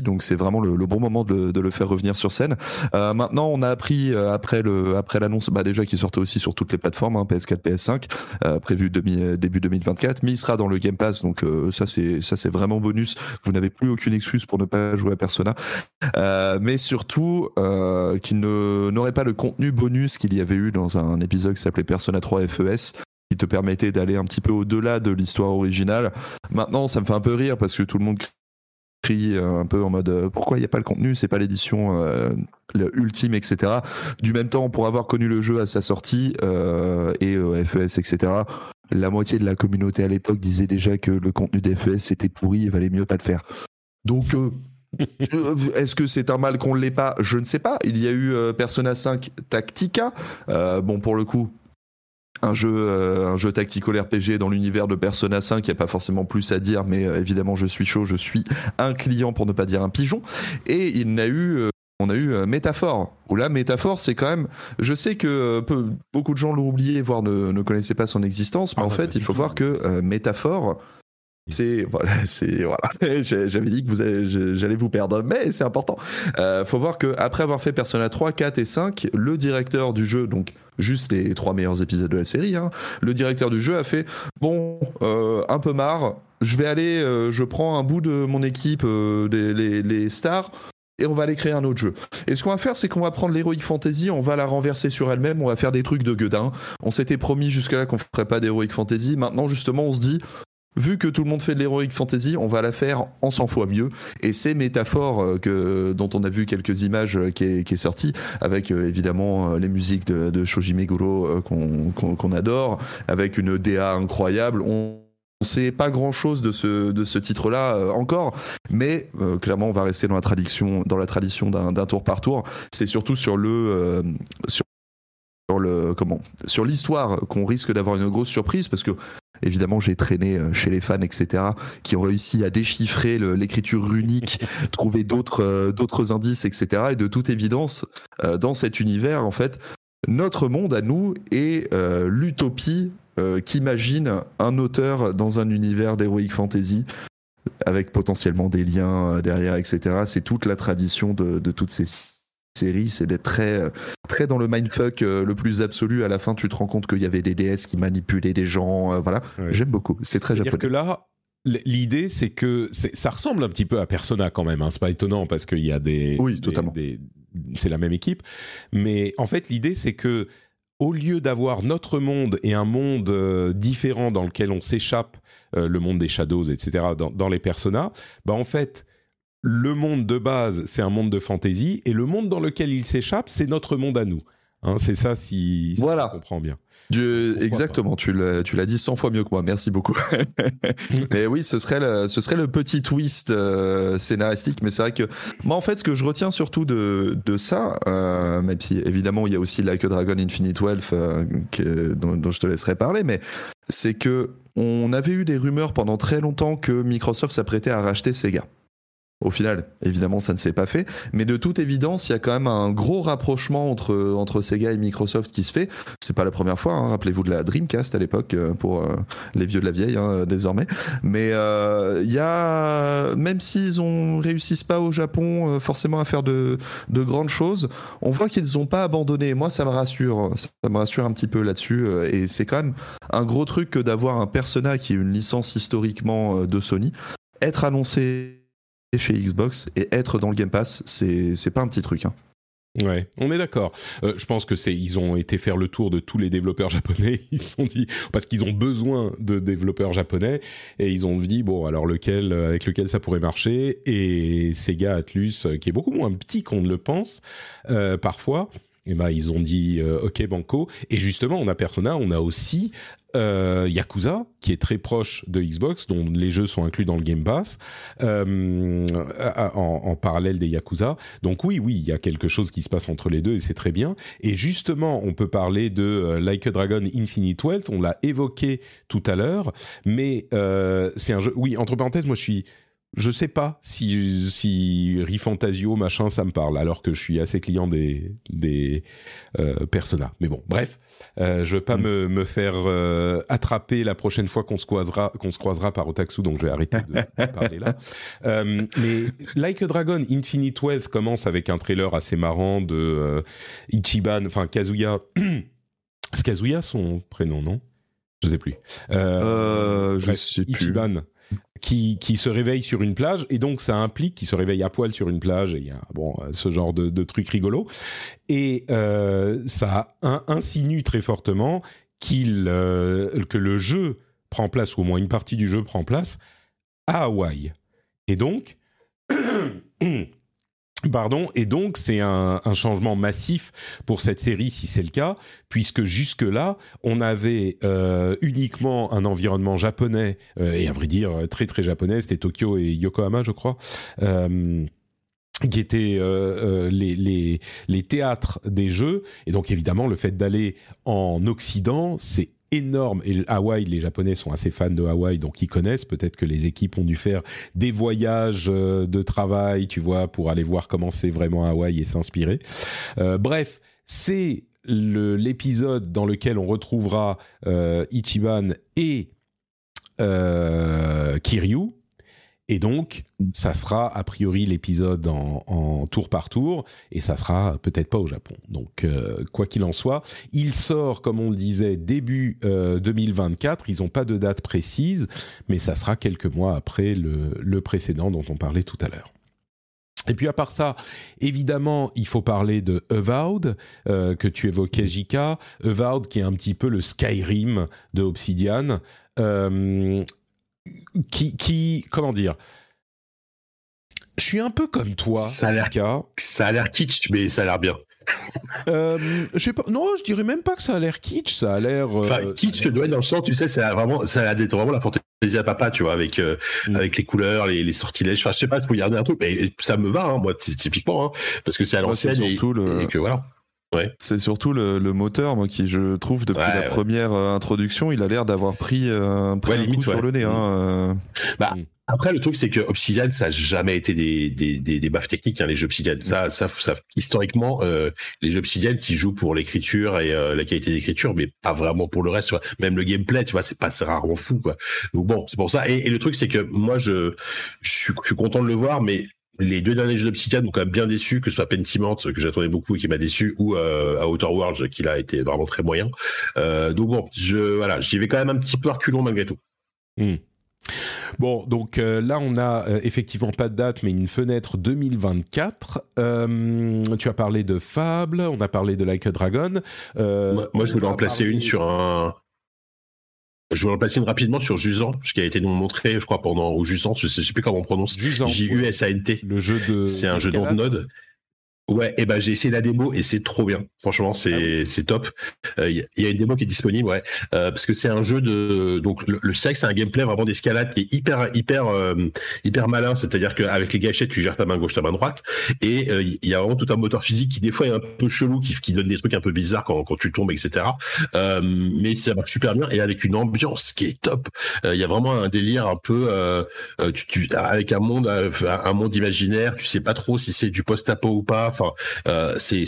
donc c'est vraiment le, bon moment de, le faire revenir sur scène. Euh, maintenant, on a appris euh, après le après l'annonce, bah déjà qu'il sortait aussi sur toutes les plateformes, hein, PS4, PS5, euh, prévu demi, début 2024, mais il sera dans le Game Pass, donc ça c'est ça c'est vraiment bonus. Vous n'avez plus aucune excuse pour ne pas jouer à Persona, mais surtout qu'il n'aurait pas le contenu bonus qu'il y avait eu dans un épisode qui s'appelait Persona 3 FES qui te permettait d'aller un petit peu au-delà de l'histoire originale. Maintenant, ça me fait un peu rire parce que tout le monde euh, un peu en mode euh, pourquoi il n'y a pas le contenu, c'est pas l'édition euh, ultime, etc. Du même temps, pour avoir connu le jeu à sa sortie et FES, etc. La moitié de la communauté à l'époque disait déjà que le contenu d'FES était pourri, il valait mieux pas le faire. Donc Est-ce que c'est un mal qu'on ne l'ait pas? Je ne sais pas. Il y a eu Persona 5 Tactica. bon, pour le coup, un jeu, euh, un jeu tactical RPG dans l'univers de Persona 5, il n'y a pas forcément plus à dire, mais euh, évidemment je suis chaud, je suis un client pour ne pas dire un pigeon. Et il n'a eu euh, on a eu Métaphore, où là, Métaphore, c'est quand même. Je sais que beaucoup de gens l'ont oublié, voire ne, connaissaient pas son existence, mais ah, en fait, il faut voir que Métaphore, c'est voilà, c'est voilà. J'avais dit que vous j'allais vous perdre, mais c'est important. Euh, faut voir que après avoir fait Persona 3, 4 et 5, le directeur du jeu, donc juste les trois meilleurs épisodes de la série, hein, le directeur du jeu a fait bon, euh, un peu marre. Je vais aller, euh, je prends un bout de mon équipe, euh, les, stars, et on va aller créer un autre jeu. Et ce qu'on va faire, c'est qu'on va prendre l'Heroic Fantasy, on va la renverser sur elle-même, on va faire des trucs de gueudin. On s'était promis jusque-là qu'on ferait pas d'Heroic Fantasy. Maintenant, justement, on se dit, vu que tout le monde fait de l'heroic fantasy, on va la faire en 100 fois mieux. Et c'est métaphore euh, que, dont on a vu quelques images euh, qui est, qui est sortie, avec euh, évidemment les musiques de, de Shoji Meguro qu'on adore, avec une DA incroyable. On ne sait pas grand chose de ce, de ce titre-là encore, mais clairement on va rester dans la tradition, dans la tradition d'un tour par tour. C'est surtout sur le, sur le comment sur l'histoire qu'on risque d'avoir une grosse surprise parce que Évidemment, j'ai traîné euh, chez les fans, etc., qui ont réussi à déchiffrer l'écriture runique, trouver d'autres euh, d'autres indices, etc. Et de toute évidence, euh, dans cet univers, en fait, notre monde à nous est l'utopie qu'imagine un auteur dans un univers d'heroic fantasy avec potentiellement des liens derrière, etc. C'est toute la tradition de, de toutes ces série, c'est d'être très, euh, très dans le mindfuck euh, le plus absolu. À la fin, tu te rends compte qu'il y avait des DS qui manipulaient des gens. Euh, voilà, j'aime beaucoup. C'est très japonais. que là, l'idée, c'est que ça ressemble un petit peu à Persona quand même. Hein. C'est pas étonnant parce qu'il y a des. Oui, totalement. c'est la même équipe. Mais en fait, l'idée, c'est que au lieu d'avoir notre monde et un monde différent dans lequel on s'échappe, le monde des shadows, etc., dans, dans les Persona, bah en fait le monde de base, c'est un monde de fantasy, et le monde dans lequel il s'échappe, c'est notre monde à nous. Hein, c'est ça, si, voilà. on comprend bien. exactement, tu l'as dit 100 fois mieux que moi, merci beaucoup. mais oui, ce serait le, ce serait le petit twist euh, scénaristique, mais c'est vrai que moi en fait ce que je retiens surtout de, de ça, euh, même si évidemment il y a aussi Like a Dragon Infinite Wealth euh, dont, dont, je te laisserai parler, mais c'est que on avait eu des rumeurs pendant très longtemps que Microsoft s'apprêtait à racheter Sega. Au final, évidemment, ça ne s'est pas fait. Mais de toute évidence, il y a quand même un gros rapprochement entre, entre Sega et Microsoft qui se fait. C'est pas la première fois. Hein. Rappelez-vous de la Dreamcast à l'époque, euh, pour euh, les vieux de la vieille, hein, désormais. Mais euh, il y a, même s'ils ne réussissent pas au Japon forcément à faire de, de grandes choses, on voit qu'ils n'ont pas abandonné. Moi, ça me rassure. Ça me rassure un petit peu là-dessus. Et c'est quand même un gros truc que d'avoir un Persona qui est une licence historiquement de Sony être annoncé chez Xbox et être dans le Game Pass, c'est pas un petit truc. Hein. Ouais, on est d'accord. Euh, je pense que c'est ils ont été faire le tour de tous les développeurs japonais. Ils se sont dit parce qu'ils ont besoin de développeurs japonais et ils ont dit bon alors lequel avec lequel ça pourrait marcher? Et Sega Atlus qui est beaucoup moins petit qu'on ne le pense euh, parfois. Et eh ben ils ont dit euh, ok banco et justement on a Persona, on a aussi euh, Yakuza, qui est très proche de Xbox, dont les jeux sont inclus dans le Game Pass, euh, en, parallèle des Yakuza. Donc oui, oui, il y a quelque chose qui se passe entre les deux et c'est très bien. Et justement, on peut parler de euh, Like a Dragon Infinite Wealth, on l'a évoqué tout à l'heure, mais c'est un jeu... Oui, entre parenthèses, moi je suis je sais pas si, si Rifantasio, machin, ça me parle, alors que je suis assez client des, des euh, Persona. Mais bon, bref, euh, je veux pas mm. me, me, faire euh, attraper la prochaine fois qu'on se croisera, qu'on se croisera par Otaksu, donc je vais arrêter de parler là. Euh, mais Like a Dragon Infinite Wealth commence avec un trailer assez marrant de euh, Ichiban, enfin Kazuya. C'est Kazuya son prénom, non? Je sais plus. Euh, je sais plus. Ichiban qui, qui se réveille sur une plage et donc ça implique qu'il se réveille à poil sur une plage et il y a bon ce genre de, truc rigolo et euh, ça insinue très fortement qu'il euh, que le jeu prend place ou au moins une partie du jeu prend place à Hawaï. Et donc Pardon, et donc c'est un, changement massif pour cette série si c'est le cas, puisque jusque-là, on avait euh, uniquement un environnement japonais, euh, et à vrai dire très très japonais, c'était Tokyo et Yokohama je crois. Euh, qui étaient les, les, les théâtres des jeux et donc évidemment le fait d'aller en Occident c'est énorme. Et Hawaï, les Japonais sont assez fans de Hawaï, donc ils connaissent. Peut-être que les équipes ont dû faire des voyages euh, de travail, tu vois, pour aller voir comment c'est vraiment Hawaï et s'inspirer. Euh, bref, c'est l'épisode dans lequel on retrouvera euh, Ichiban et Kiryu et donc, ça sera a priori l'épisode en, tour par tour, et ça sera peut-être pas au Japon. Donc, euh, quoi qu'il en soit, il sort, comme on le disait, début 2024. Euh, Ils n'ont pas de date précise, mais ça sera quelques mois après le, précédent dont on parlait tout à l'heure. Et puis à part ça, évidemment, il faut parler de Avowed, euh, que tu évoquais, Jika. Avowed, qui est un petit peu le Skyrim de Obsidian qui, qui, comment dire, je suis un peu comme toi. Ça a l'air, ça a l'air kitsch, mais ça a l'air bien. euh, pas, non, je dirais même pas que ça a l'air kitsch, ça a l'air. Euh, enfin, kitsch, être dans le sens, tu sais, ça a vraiment, ça a vraiment la fantaisie à papa, tu vois, avec euh, mm. avec les couleurs, les, les sortilèges. Enfin, je sais pas, il faut regarder un truc, mais ça me va, hein, moi, typiquement, hein, parce que c'est à l'ancienne et, le... et, que voilà. C'est surtout le, moteur, moi, qui je trouve depuis la première euh, introduction, il a l'air d'avoir pris, euh, un, coup sur le nez. Hein, mm. euh. Bah, mm. Après, le truc, c'est que Obsidian, ça n'a jamais été des, des, des, baffes techniques, hein, les jeux Obsidian. Ça, ça, ça historiquement, les jeux Obsidian qui jouent pour l'écriture et la qualité d'écriture, mais pas vraiment pour le reste. Tu vois. Même le gameplay, tu vois, c'est pas rarement fou, quoi. Donc bon, c'est pour ça. Et, le truc, c'est que moi, je, je suis, je suis content de le voir, mais les deux derniers jeux d'Obsidian m'ont quand même bien déçu, que ce soit Pentiment, que j'attendais beaucoup et qui m'a déçu, ou euh, à Outer Worlds, qui a été vraiment très moyen. Euh, donc bon, je voilà, j'y vais quand même un petit peu reculons malgré tout. Hmm. Bon, donc euh, là, on a euh, effectivement pas de date, mais une fenêtre 2024. Euh, tu as parlé de Fable, on a parlé de Like a Dragon. moi, moi, je voulais en placer une sur un, je placer une rapidement sur Jusant, qui a été nous montré, je crois, pendant, ou Jusant, je sais, sais plus comment on prononce. J-U-S-A-N-T. Le jeu de. C'est un jeu de node. Ouais, et ben j'ai essayé la démo et c'est trop bien. Franchement, c'est ah c'est top. Il euh, y, a une démo qui est disponible, ouais, euh, parce que c'est un jeu de donc le, le sexe, c'est un gameplay vraiment d'escalade qui est hyper hyper euh, hyper malin. C'est-à-dire qu'avec les gâchettes, tu gères ta main gauche, ta main droite, et il y a vraiment tout un moteur physique qui des fois est un peu chelou, qui, qui donne des trucs un peu bizarres quand quand tu tombes, etc. mais ça marche super bien et avec une ambiance qui est top. Il y a vraiment un délire un peu tu, tu, avec un monde un monde imaginaire. Tu sais pas trop si c'est du post-apo ou pas Enfin, euh, c'est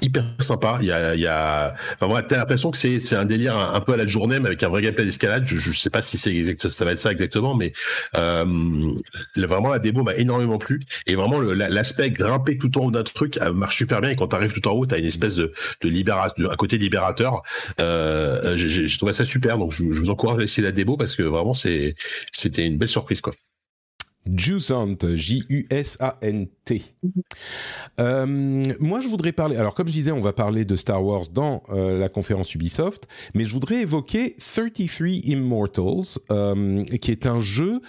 hyper sympa. Il y a il y a enfin moi t'as l'impression que c'est un délire un, peu à la journée mais avec un vrai gameplay d'escalade. Je je sais pas si c'est exact ça va être ça exactement mais euh, vraiment la démo m'a énormément plu et vraiment l'aspect grimper tout en haut d'un truc euh, marche super bien et quand t'arrives tout en haut t'as une espèce de de libération un côté libérateur. Euh, j'ai trouvé ça super donc je, vous encourage à essayer la démo parce que vraiment c'était une belle surprise quoi. Jusant, J-U-S-A-N-T. Euh, moi, je voudrais parler. Alors, comme je disais, on va parler de Star Wars dans euh, la conférence Ubisoft, mais je voudrais évoquer 33 Immortals, euh, qui est un jeu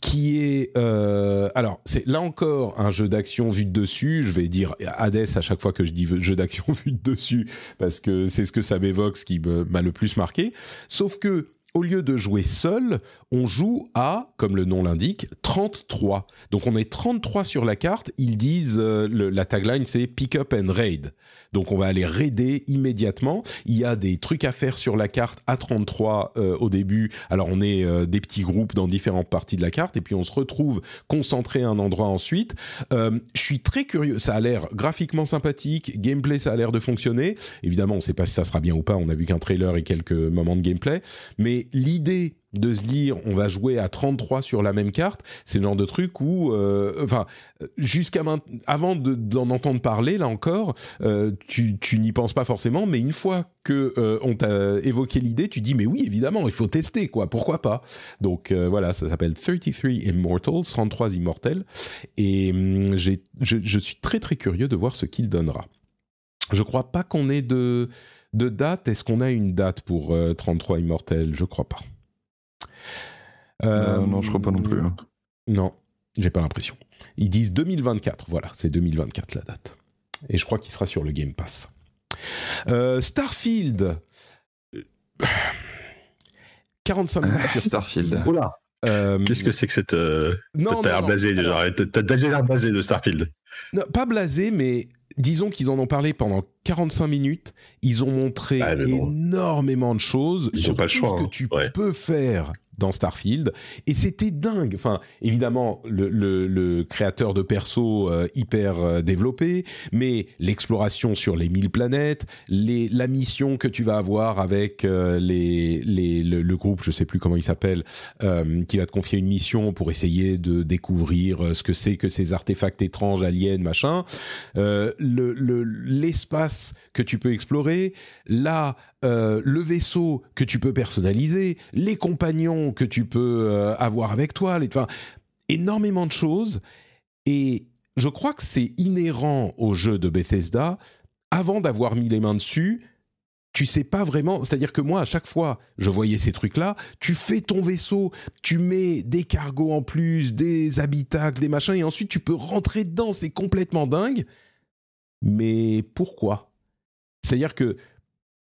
qui est alors c'est là encore un jeu d'action vu de dessus je vais dire Hades à chaque fois que je dis jeu d'action vu de dessus parce que c'est ce que ça m'évoque ce qui m'a le plus marqué sauf que au lieu de jouer seul, on joue à, comme le nom l'indique, 33. Donc on est 33 sur la carte. Ils disent, euh, la tagline c'est pick up and raid. Donc on va aller raider immédiatement. Il y a des trucs à faire sur la carte à 33 euh, au début. Alors on est euh, des petits groupes dans différentes parties de la carte et puis on se retrouve concentré à un endroit ensuite. Je suis très curieux. Ça a l'air graphiquement sympathique, gameplay ça a l'air de fonctionner. Évidemment, on ne sait pas si ça sera bien ou pas. On a vu qu'un trailer et quelques moments de gameplay. Mais l'idée de se dire on va jouer à 33 sur la même carte, c'est le genre de truc où, euh, jusqu'à avant de- d'en entendre parler, là encore, euh, tu, n'y penses pas forcément, mais une fois que euh, on t'a évoqué l'idée, tu dis mais oui, évidemment, il faut tester, quoi, pourquoi pas? Donc voilà, ça s'appelle 33 Immortals, 33 immortels, et hum, je, suis très très curieux de voir ce qu'il donnera. Je crois pas qu'on ait de, de date. Est-ce qu'on a une date pour euh, 33 immortels? Je crois pas. Euh, non, je crois pas non plus. hein. Non, j'ai pas l'impression. Ils disent 2024, voilà, c'est 2024 la date. Et je crois qu'il sera sur le Game Pass. Euh, Starfield. Euh, 45 minutes Ah, sur Starfield. Oula, Euh, qu'est-ce que c'est que cette. euh, Non, T'as l'air non, blasé déjà. Blasé de Starfield. Non, pas blasé, mais disons qu'ils en ont parlé pendant 45 minutes. Ils ont montré bon. énormément de choses Ils ont pas le tout choix, ce que hein. tu Ouais. peux faire dans Starfield. Et c'était dingue. Enfin, évidemment, le, le- le créateur de perso euh, hyper euh, développé, mais l'exploration sur les 1000 planètes, les, la mission que tu vas avoir avec euh, les, les, le, le groupe, je sais plus comment il s'appelle, euh, qui va te confier une mission pour essayer de découvrir euh, ce que c'est que ces artefacts étranges, aliens, machin. Euh, le- le- l'espace que tu peux explorer, là, euh, le vaisseau que tu peux personnaliser, les compagnons que tu peux euh, avoir avec toi, enfin, énormément de choses. Et je crois que c'est inhérent au jeu de Bethesda. Avant d'avoir mis les mains dessus, tu sais pas vraiment. C'est-à-dire que moi, à chaque fois, je voyais ces trucs-là. Tu fais ton vaisseau, tu mets des cargos en plus, des habitacles, des machins, et ensuite tu peux rentrer dedans. C'est complètement dingue. Mais pourquoi? C'est-à-dire que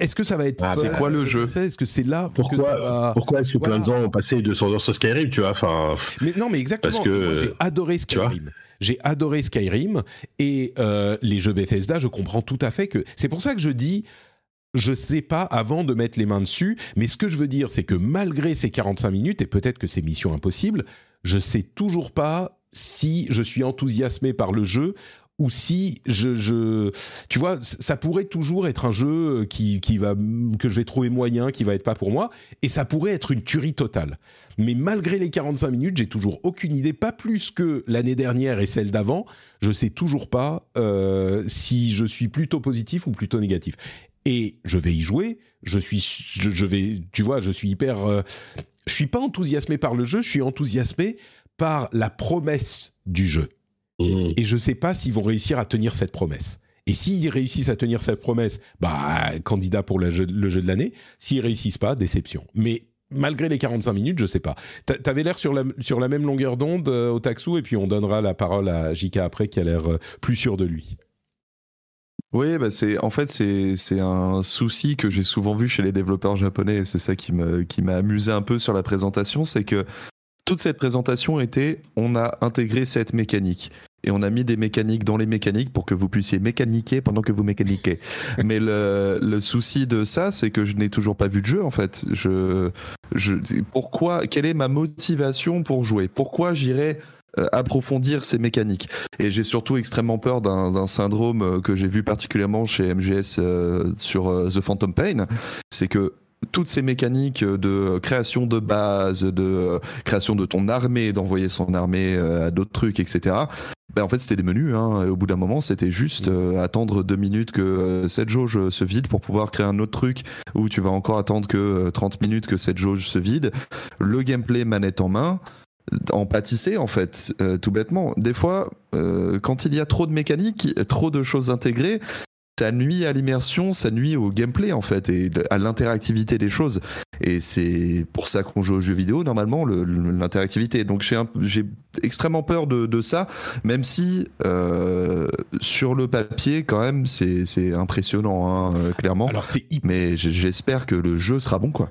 est-ce que ça va être Ah, c'est quoi le jeu Est-ce que c'est là que Pourquoi, ça va- pourquoi est-ce que plein de gens ont passé 200 heures sur Skyrim, tu vois Enfin, Mais non, mais exactement. Parce que, j'ai adoré Skyrim. J'ai adoré Skyrim et euh, les jeux Bethesda, je comprends tout à fait que c'est pour ça que je dis. Je sais pas avant de mettre les mains dessus, mais ce que je veux dire, c'est que malgré ces 45 minutes, et peut-être que c'est mission impossible, je sais toujours pas si je suis enthousiasmé par le jeu ou si je, tu vois, ça pourrait toujours être un jeu qui, qui va que je vais trouver moyen, qui va être pas pour moi, et ça pourrait être une tuerie totale. Mais malgré les 45 minutes, j'ai toujours aucune idée, pas plus que l'année dernière et celle d'avant. Je sais toujours pas euh, si je suis plutôt positif ou plutôt négatif. Et je vais y jouer. Je suis, je, je vais, tu vois, je suis hyper. euh, je suis pas enthousiasmé par le jeu. Je suis enthousiasmé par la promesse du jeu. Mmh. Et je sais pas s'ils vont réussir à tenir cette promesse. Et s'ils réussissent à tenir cette promesse, bah, candidat pour le jeu, le jeu de l'année. S'ils réussissent pas, déception. Mais malgré les 45 minutes, je sais pas. T'a- T'avais l'air sur la, sur la même longueur d'onde euh, au Taxou, et puis on donnera la parole à JK après, qui a l'air euh, plus sûr de lui. Oui, bah c'est en fait c'est c'est un souci que j'ai souvent vu chez les développeurs japonais et c'est ça qui me qui m'a amusé un peu sur la présentation, c'est que toute cette présentation était on a intégré cette mécanique et on a mis des mécaniques dans les mécaniques pour que vous puissiez mécaniquer pendant que vous mécaniquez. Mais le, le souci de ça, c'est que je n'ai toujours pas vu de jeu en fait. Je, je, pourquoi Quelle est ma motivation pour jouer? Pourquoi j'irais euh, approfondir ces mécaniques? Et j'ai surtout extrêmement peur d'un syndrome euh, que j'ai vu particulièrement chez MGS euh, sur euh, The Phantom Pain, c'est que toutes ces mécaniques de création de base, de euh, création de ton armée, d'envoyer son armée euh, à d'autres trucs, etc. Ben en fait, c'était des menus. Hein. Au bout d'un moment, c'était juste euh, attendre deux minutes que euh, cette jauge se vide pour pouvoir créer un autre truc où tu vas encore attendre que euh, 30 minutes que cette jauge se vide. Le gameplay manette en main en pâtisser en fait, tout bêtement. Des fois, quand il y a trop de mécaniques, trop de choses intégrées, ça nuit à l'immersion, ça nuit au gameplay en fait et à l'interactivité des choses. Et c'est pour ça qu'on joue aux jeux vidéo normalement, le- le- l'interactivité. Donc j'ai extrêmement peur de, de ça, même si euh, sur le papier quand même c'est impressionnant hein, euh, clairement. Alors Mais j'espère que le jeu sera bon quoi.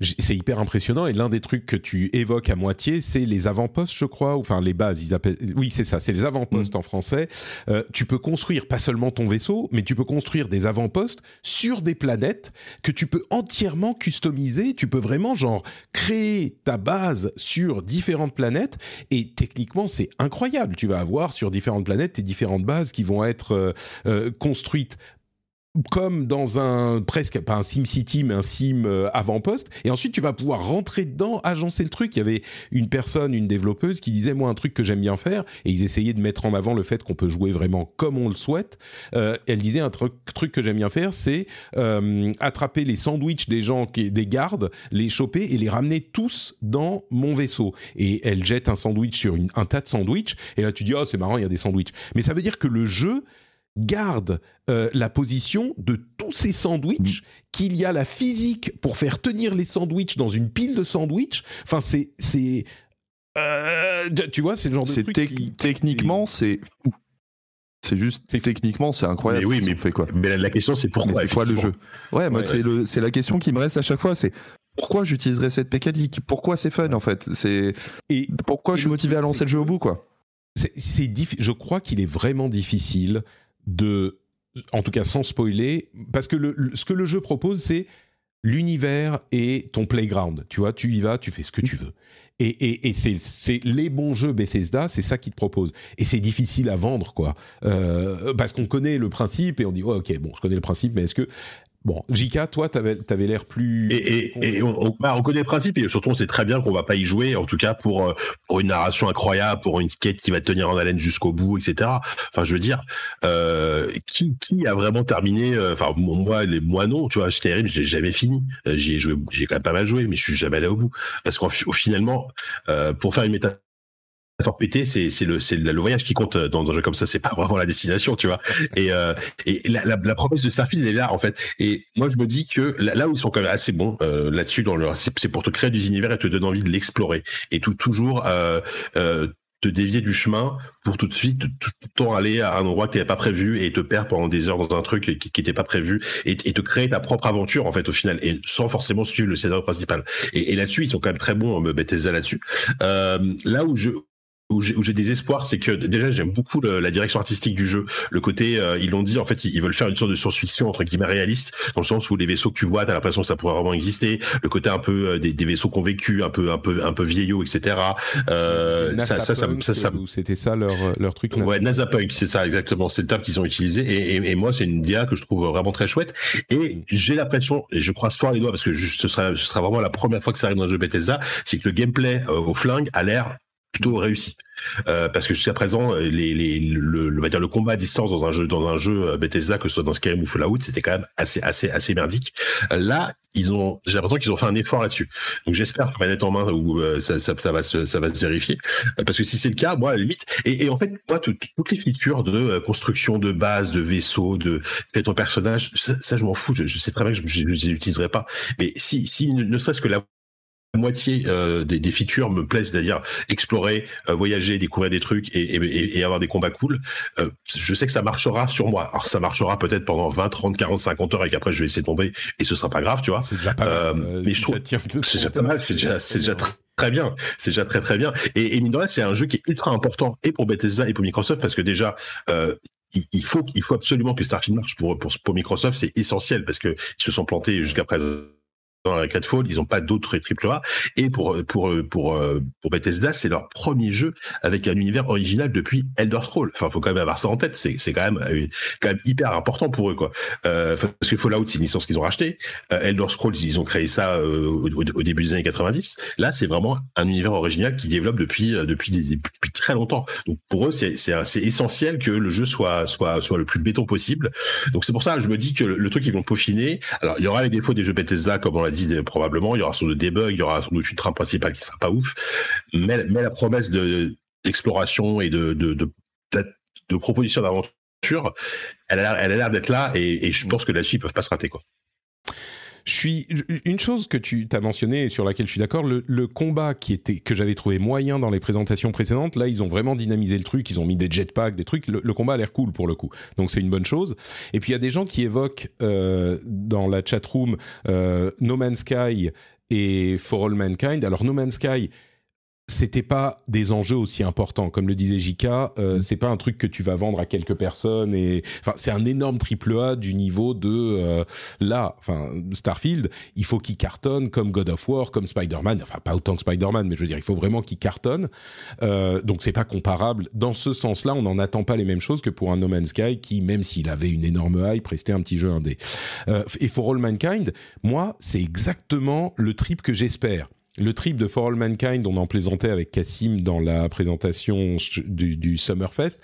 C'est hyper impressionnant et l'un des trucs que tu évoques à moitié, c'est les avant-postes, je crois, enfin les bases, ils appellent. Oui, c'est ça, c'est les avant-postes mm. en français. Euh, tu peux construire pas seulement ton vaisseau, mais tu peux construire des avant-postes sur des planètes que tu peux entièrement customiser. Tu peux vraiment genre créer ta base sur différentes planètes et techniquement c'est incroyable. Tu vas avoir sur différentes planètes tes différentes bases qui vont être euh, euh, construites comme dans un presque pas un Sim City mais un Sim euh, avant-poste. Et ensuite tu vas pouvoir rentrer dedans agencer le truc. Il y avait une personne une développeuse qui disait moi un truc que j'aime bien faire et ils essayaient de mettre en avant le fait qu'on peut jouer vraiment comme on le souhaite. Euh, elle disait un truc, truc que j'aime bien faire c'est euh, attraper les sandwichs des gens qui, des gardes les choper et les ramener tous dans mon vaisseau. Et elle jette un sandwich sur une, un tas de sandwichs et là tu dis oh c'est marrant il y a des sandwichs. Mais ça veut dire que le jeu garde euh, la position de tous ces sandwichs, qu'il y a la physique pour faire tenir les sandwichs dans une pile de sandwichs. Enfin, c'est c'est euh, tu vois, c'est le genre de truc. techniquement, c'est fou. C'est juste techniquement, c'est incroyable. Mais oui, mais fait quoi Mais la, question, c'est pourquoi C'est quoi le jeu? Ouais, moi, c'est la question qui me reste à chaque fois. C'est pourquoi j'utiliserais cette mécanique? Pourquoi c'est fun en fait? C'est et pourquoi je suis motivé à lancer le jeu au bout quoi? C'est je crois qu'il est vraiment difficile de, en tout cas sans spoiler, parce que ce que le jeu propose, c'est l'univers et ton playground. Tu vois, tu y vas, tu fais ce que tu veux. Et, c'est les bons jeux Bethesda, c'est ça qu'ils te proposent. Et c'est difficile à vendre, quoi. Euh, parce qu'on connaît le principe et on dit, ok, bon, je connais le principe, mais est-ce que Bon, Jika, toi, tu avais l'air plus. Et, et, on, bah, on, connaît le principe et surtout on sait très bien qu'on va pas y jouer, en tout cas pour, euh, pour une narration incroyable, pour une skate qui va tenir en haleine jusqu'au bout, etc. Enfin, je veux dire, euh, qui, qui a vraiment terminé euh, Enfin, moi, les, moi non, tu vois, Skyrim, je l'ai jamais fini. J'y ai joué, j'ai quand même pas mal joué, mais je suis jamais allé au bout parce qu'au finalement, pour faire une métaphore fort pété, c'est c'est le c'est le voyage qui compte dans un jeu comme ça. C'est pas vraiment la destination, tu vois. Et euh, et la, la, la, promesse de Starfield elle est là en fait. Et moi je me dis que là, où ils sont quand même assez bons euh, là-dessus dans le c'est pour te créer des univers et te donner envie de l'explorer et tout toujours euh, euh, te dévier du chemin pour tout de suite tout, le temps aller à un endroit que tu pas prévu et te perdre pendant des heures dans un truc qui n'était pas prévu et, et, te créer ta propre aventure en fait au final et sans forcément suivre le scénario principal et, et là-dessus ils sont quand même très bons Bethesda là-dessus euh, là où je où j'ai des espoirs, c'est que déjà j'aime beaucoup la direction artistique du jeu. Le côté, euh, ils l'ont dit, en fait, ils, veulent faire une sorte de science-fiction entre guillemets réaliste, dans le sens où les vaisseaux que tu vois, t'as l'impression que ça pourrait vraiment exister. Le côté un peu euh, des, des, vaisseaux qu'on vécu, un peu, un peu, un peu vieillots, etc. Euh, ça, ça, ça, ça, ça c'était ça leur leur truc. Ouais, NASA Punk, c'est ça exactement. C'est le terme qu'ils ont utilisé. Et, et, et moi, c'est une dia que je trouve vraiment très chouette. Et j'ai l'impression, et je croise fort les doigts parce que ce sera, ce sera vraiment la première fois que ça arrive dans un jeu Bethesda, c'est que le gameplay au flingue a l'air plutôt réussi. Euh, parce que jusqu'à présent, les, le, va dire le combat à distance dans un jeu, dans un jeu euh, Bethesda, que ce soit dans Skyrim ou Fallout, c'était quand même assez, assez, assez merdique. Euh, là, ils ont, j'ai l'impression qu'ils ont fait un effort là-dessus. Donc j'espère que manette en main où ça, ça, va se, ça va se vérifier. parce que si c'est le cas, moi, à limite, et, en fait, moi, toutes les features de construction de base, de vaisseau, de fait ton personnage, ça, je m'en fous. Je, sais très bien que je, ne les utiliserai pas. Mais si, si ne serait-ce que la moitié euh, des, des, features me plaisent, c'est-à-dire explorer, euh, voyager, découvrir des trucs et, et, et avoir des combats cool. Euh, je sais que ça marchera sur moi. Alors ça marchera peut-être pendant 20, 30, 40, 50 heures et qu'après je vais laisser tomber et ce sera pas grave, tu vois. C'est déjà pas mal. mais je trouve c'est déjà pas mal. C'est déjà, c'est déjà très très bien, c'est déjà très très bien. Et, et mine de rien, c'est un jeu qui est ultra important et pour Bethesda et pour Microsoft parce que déjà, euh, il, faut, il faut absolument que Starfield marche pour, pour, pour Microsoft, c'est essentiel parce que ils se sont plantés jusqu'à présent dans Redfall, ils n'ont pas d'autres triple A. Et pour pour pour pour Bethesda, c'est leur premier jeu avec un univers original depuis Elder Scrolls. Enfin, faut quand même avoir ça en tête. C'est quand même euh, quand même hyper important pour eux quoi. Euh, parce que Fallout, c'est une licence qu'ils ont racheté. Euh, Elder Scrolls, ils ont créé ça au, début des années 90. Là, c'est vraiment un univers original qui développe depuis depuis depuis très longtemps. Donc pour eux, c'est essentiel que le jeu soit soit soit le plus béton possible. Donc c'est pour ça je me dis que le, truc ils vont peaufiner. Alors il y aura les défauts des jeux Bethesda comme on l'a dit probablement. Il y aura sans doute il y aura sans doute une trame principale qui sera pas ouf. Mais, mais la promesse de, d'exploration et de proposition d'aventure, elle a l'air d'être là et, et, je pense que là-dessus, ils peuvent pas se rater. Quoi. Je suis une chose que tu as mentionné et sur laquelle je suis d'accord, le, le, combat qui était que j'avais trouvé moyen dans les présentations précédentes, là ils ont vraiment dynamisé le truc, ils ont mis des jetpacks, des trucs. Le, combat a l'air cool pour le coup, donc c'est une bonne chose. Et puis il y a des gens qui évoquent euh, dans la chat room euh, No Man's Sky et For All Mankind. Alors No Man's Sky, c'était pas des enjeux aussi importants. Comme le disait Jika euh, mm. c'est pas un truc que tu vas vendre à quelques personnes et enfin c'est un énorme triple A du niveau de euh, là enfin Starfield. Il faut qu'il cartonne comme God of War comme Spider-Man. Enfin pas autant que Spider-Man mais je veux dire il faut vraiment qu'il cartonne. Euh, donc c'est pas comparable. Dans ce sens-là on n'en attend pas les mêmes choses que pour un No Man's Sky qui même s'il avait une énorme hype restait un petit jeu indé. Euh, et For All Mankind moi c'est exactement le trip que j'espère le trip de For All Mankind, on en plaisantait avec Cassim dans la présentation du, Summerfest.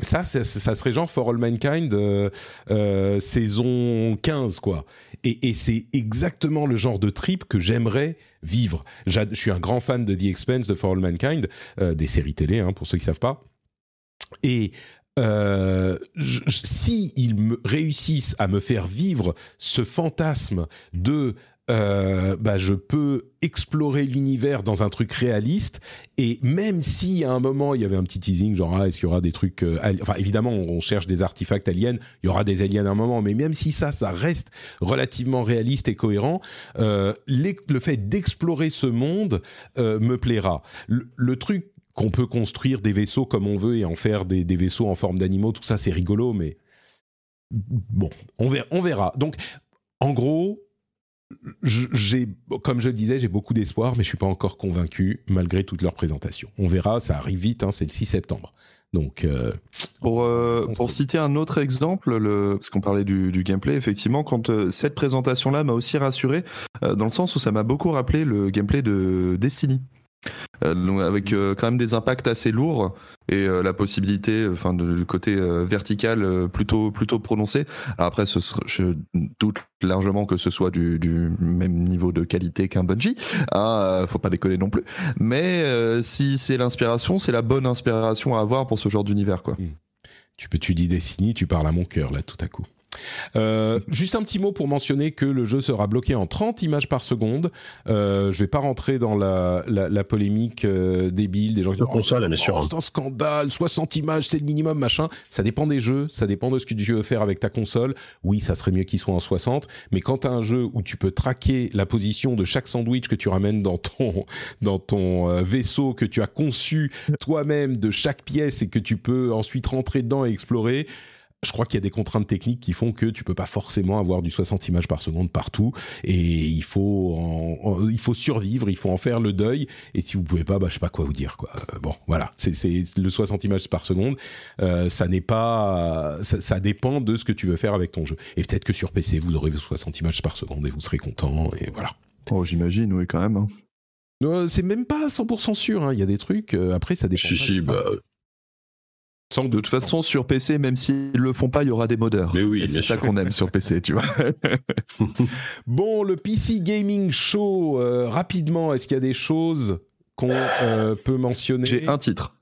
Ça, ça, serait genre For All Mankind euh, euh, saison 15, quoi. Et, c'est exactement le genre de trip que j'aimerais vivre. Je suis un grand fan de The Expense, de For All Mankind, euh, des séries télé, hein, pour ceux qui savent pas. Et euh, si ils réussissent à me faire vivre ce fantasme de euh, bah, je peux explorer l'univers dans un truc réaliste. Et même si à un moment il y avait un petit teasing genre ah, est-ce qu'il y aura des trucs euh, enfin évidemment on cherche des artefacts aliens il y aura des aliens à un moment mais même si ça ça reste relativement réaliste et cohérent euh, le fait d'explorer ce monde euh, me plaira. Le, truc qu'on peut construire des vaisseaux comme on veut et en faire des, vaisseaux en forme d'animaux tout ça c'est rigolo mais bon on verra. Donc en gros j'ai, comme je le disais, j'ai beaucoup d'espoir, mais je suis pas encore convaincu malgré toutes leurs présentations. On verra, ça arrive vite, hein, c'est le 6 septembre. Donc, euh, pour, euh, pour citer un autre exemple, le, parce qu'on parlait du, du, gameplay, effectivement, quand euh, cette présentation-là m'a aussi rassuré, dans le sens où ça m'a beaucoup rappelé le gameplay de Destiny. Euh, avec euh, quand même des impacts assez lourds et euh, la possibilité, enfin, du côté vertical plutôt plutôt prononcé. après, ce je doute largement que ce soit du, même niveau de qualité qu'un Bungie. Hein, faut pas déconner non plus. Mais si c'est l'inspiration, c'est la bonne inspiration à avoir pour ce genre d'univers, quoi. Hmm. Tu peux, tu dis Destiny, tu parles à mon cœur là tout à coup. Euh, juste un petit mot pour mentionner que le jeu sera bloqué en 30 images par seconde. Euh, je vais pas rentrer dans la, la, la polémique euh, débile des gens qui disent console, oh, sûr. c'est un scandale, 60 images c'est le minimum, machin. Ça dépend des jeux, ça dépend de ce que tu veux faire avec ta console. Oui, ça serait mieux qu'il soit en 60, mais quand tu as un jeu où tu peux traquer la position de chaque sandwich que tu ramènes dans ton dans ton euh, vaisseau que tu as conçu toi-même de chaque pièce et que tu peux ensuite rentrer dedans et explorer je crois qu'il y a des contraintes techniques qui font que tu peux pas forcément avoir du 60 images par seconde partout et il faut il faut survivre, il faut en faire le deuil et si vous pouvez pas, bah je sais pas quoi vous dire quoi. Euh, bon, voilà, c'est le 60 images par seconde, euh, ça n'est pas ça, dépend de ce que tu veux faire avec ton jeu. Et peut-être que sur PC vous aurez 60 images par seconde et vous serez content et voilà. Oh, j'imagine, oui, quand même. Hein. c'est même pas 100% sûr. Hein. Il y a des trucs. Euh, après, ça dépend. Si, bah, de toute façon, sur PC, même s'ils le font pas, il y aura des modeurs. Mais oui, c'est ça qu'on aime sur PC, tu vois. bon, le PC Gaming Show, euh, rapidement, est-ce qu'il y a des choses qu'on euh, peut mentionner? J'ai un titre.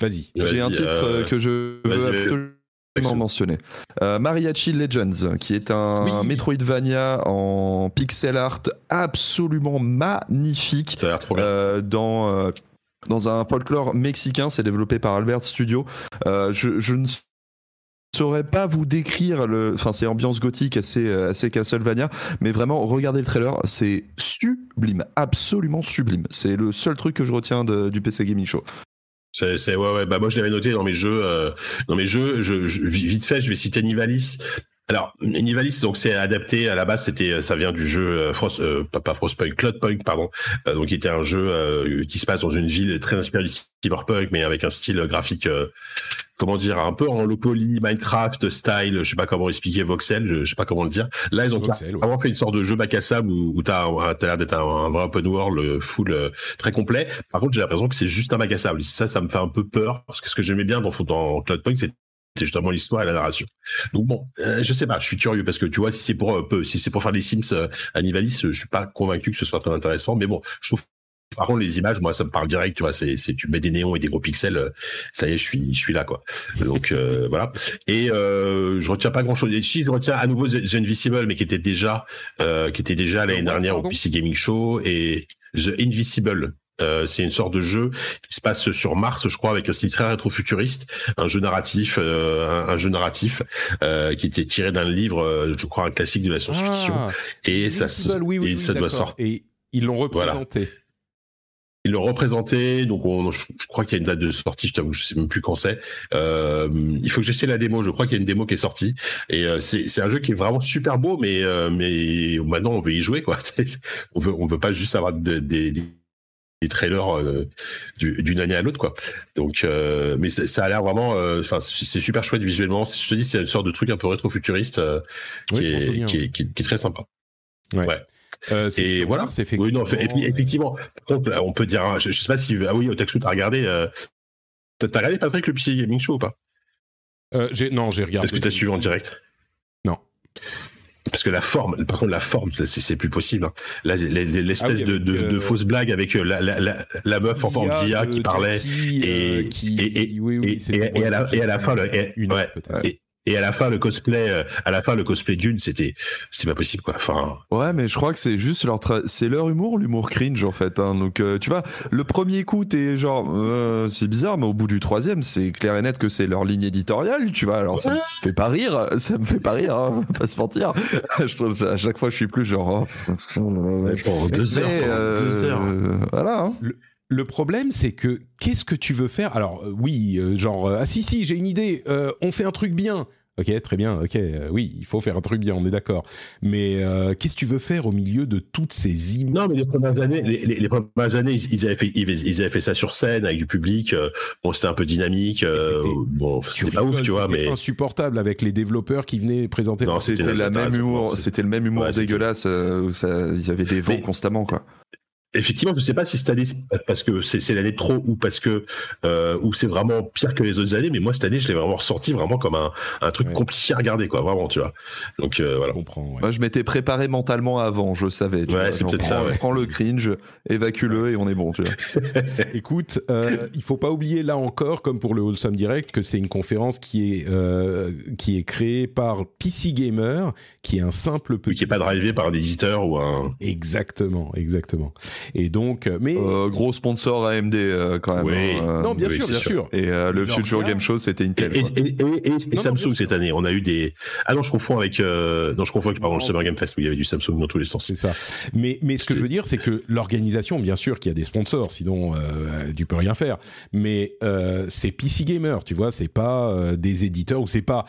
Vas-y. J'ai un titre euh, que je veux absolument mentionner. Mariachi Legends, qui est un Metroidvania en pixel art absolument magnifique. Ça a l'air trop bien. dans dans un folklore mexicain. C'est développé par Albert Studio. Euh, je, ne saurais pas vous décrire le. Enfin, c'est ambiance gothique assez, assez Castlevania, mais vraiment, regardez le trailer, c'est sublime, absolument sublime. C'est le seul truc que je retiens de, du PC Gaming Show. C'est, ouais. Bah, moi, je l'avais noté dans mes jeux. Euh, dans mes jeux, je, vite fait, je vais citer Nivalis. Alors, Nivalis, donc c'est adapté à la base, c'était, ça vient du jeu euh, Frost, euh, pas, pas Frostpunk, Cloudpunk, pardon. Euh, donc, il était un jeu euh, qui se passe dans une ville très inspirée du cyberpunk, mais avec un style graphique, comment dire, un peu en low poly, Minecraft style, je sais pas comment expliquer voxel, je, sais pas comment le dire. Là, ils ont vraiment fait une sorte de jeu bac à sable où, où t'as, as l'air d'être un, vrai open world full très complet. Par contre, j'ai l'impression que c'est juste un bac à sable. Ça, ça me fait un peu peur parce que ce que j'aimais bien dans, dans Cloudpunk, c'est c'est justement l'histoire et la narration. Donc bon, euh, je sais pas, je suis curieux parce que tu vois, si c'est pour euh, si c'est pour faire des Sims euh, à Nivalis, je suis pas convaincu que ce soit très intéressant. Mais bon, je trouve par contre les images, moi ça me parle direct, tu vois, c'est c'est tu mets des néons et des gros pixels, ça y est, je suis je suis là quoi. Donc voilà. Et je retiens pas grand chose. Si je retiens à nouveau The Invisible, mais qui était déjà qui était déjà l'année dernière au PC Gaming Show et The Invisible euh, c'est une sorte de jeu qui se passe sur Mars, je crois, avec un style très rétro-futuriste, un jeu narratif, euh, un, jeu narratif euh, qui était tiré d'un livre, je crois, un classique de la science-fiction. Ah, et ça, oui, oui, ça doit sortir. Et Ils l'ont représenté. Ils l'ont représenté, donc on, je, crois qu'il y a une date de sortie, je t'avoue, je sais même plus quand c'est. Euh, il faut que j'essaie la démo, je crois qu'il y a une démo qui est sortie. Et euh, c'est un jeu qui est vraiment super beau, mais, euh, mais maintenant on veut y jouer, quoi. on veut, on veut pas juste avoir des, des, des trailers euh, d'une année à l'autre, quoi. Donc, euh, mais ça a l'air vraiment, enfin, c'est super chouette visuellement. Je te dis, c'est une sorte de truc un peu rétro-futuriste qui, est, qui, est, qui, est, très sympa. ouais. ouais. Euh, et voilà. C'est fait. Oui, non, et puis effectivement, par contre, on peut dire, je, sais pas si, ah oui, Otaku, t'as regardé, euh, t'as regardé Patrick le PC Gaming Show ou pas? Euh, Non, j'ai regardé. Est-ce que t'as suivi en direct? Non. Parce que la forme, par contre, la forme, c'est plus possible. Hein. L'espèce ah de, de, de, fausse blague avec la, la, la, la meuf en forme d'IA qui parlait et, à la, fin, le, une, ouais, et à la fin, le cosplay, euh, à la fin, le cosplay d'une, c'était, c'était pas possible, quoi. Enfin. Ouais, mais je crois que c'est juste leur, c'est leur humour, l'humour cringe, en fait. Hein. Donc, euh, tu vois, le premier coup, t'es genre, euh, c'est bizarre, mais au bout du troisième, c'est clair et net que c'est leur ligne éditoriale, tu vois. Alors, ça me fait pas rire, ça me fait pas rire, hein, pas se mentir. je trouve, à chaque fois, je suis plus genre, oh, pour deux heures, deux heures. voilà. Hein. Le problème, c'est que qu'est-ce que tu veux faire? Alors oui, genre ah si si, j'ai une idée. on fait un truc bien. Ok, très bien. Ok, euh, oui, il faut faire un truc bien, on est d'accord. Mais euh, qu'est-ce que tu veux faire au milieu de toutes ces images Non, mais les premières années, les, les, premières années, ils, avaient fait, ils, avaient fait ça sur scène avec du public. Euh, bon, c'était un peu dynamique. bon, c'était pas ouf, tu vois, mais insupportable avec les développeurs qui venaient présenter. Non, c'était la même humour. C'était le même humour dégueulasse. Où ça, il y avait des vents constamment, quoi effectivement, je sais pas si cette année parce que c'est l'année trop ou parce que euh, ou c'est vraiment pire que les autres années, mais moi cette année je l'ai vraiment ressorti vraiment comme un, un truc compliqué à regarder quoi, vraiment tu vois. Donc euh, voilà. Je comprends, Moi je m'étais préparé mentalement avant, je savais. ouais, c'est peut-être ça. Ouais. Prends le cringe, évacue-le et on est bon. Tu vois. Écoute, euh, il faut pas oublier là encore, comme pour le Wholesome Direct, que c'est une conférence qui est euh, qui est créée par PC Gamer, qui est un simple petit. Qui est pas drivé par un éditeur ou un. Exactement, exactement. Et donc, euh, mais euh, gros sponsor AMD euh, quand même. Oui. Hein, non, bien sûr, bien sûr. Et le Future Game Show, c'était Intel. Et, et, et, Samsung cette année, on a eu des. Ah non, je confonds avec. non, je confonds avec pardon, le Summer Game Fest où il y avait du Samsung dans tous les sens. C'est ça. Mais mais ce que je veux dire, c'est que l'organisation, bien sûr, qu'il y a des sponsors, sinon tu peux rien faire. Mais c'est PC Gamer, tu vois, c'est pas des éditeurs ou c'est pas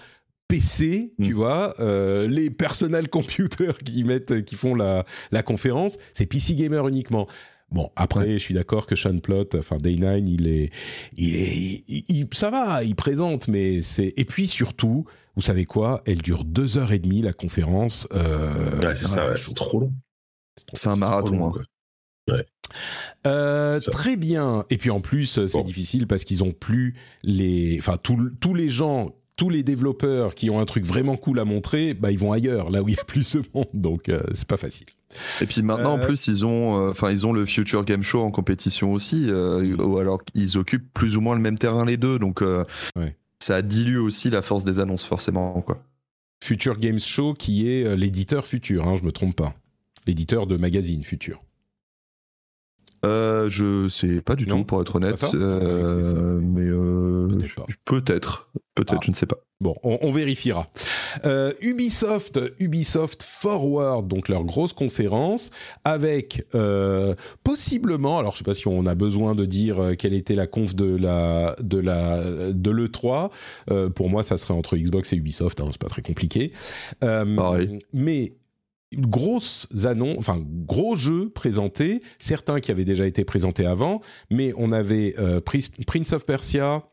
PC, tu mm. vois, euh, les personal computers qui mettent, qui font la, la conférence, c'est PC gamer uniquement. Bon, après, je suis d'accord que Sean Plot, enfin Day9, il est, il est, il, ça va, il présente, mais c'est. Et puis surtout, vous savez quoi Elle dure deux heures et demie la conférence. Euh, ouais, c'est ça, c'est trop long. C'est un marathon. Hein. Ouais. Euh, très bien. Et puis en plus, c'est difficile parce qu'ils ont plus les, enfin tous les gens tous les développeurs qui ont un truc vraiment cool à montrer, bah ils vont ailleurs, là où il y a plus de monde, donc euh, c'est pas facile. Et puis maintenant, en euh, plus, ils ont, euh, enfin, ils ont le Future Game Show en compétition aussi, ou alors ils occupent plus ou moins le même terrain les deux, donc ça dilue aussi la force des annonces forcément, quoi. Future Games Show, qui est l'éditeur Future, hein, je me trompe pas, l'éditeur de magazine Future. Euh, je sais pas du tout, pour être honnête. Euh, mais euh, peut-être, peut-être, ah. je ne sais pas. Bon, on, vérifiera. Euh, Ubisoft, Ubisoft Forward, donc leur grosse conférence, avec possiblement, alors je sais pas si on a besoin de dire quelle était la conf de la de la de le 3. pour moi, ça serait entre Xbox et Ubisoft, hein, c'est pas très compliqué. mais grosses annonces, enfin gros jeux présentés, certains qui avaient déjà été présentés avant, mais on avait euh, Prince of Persia,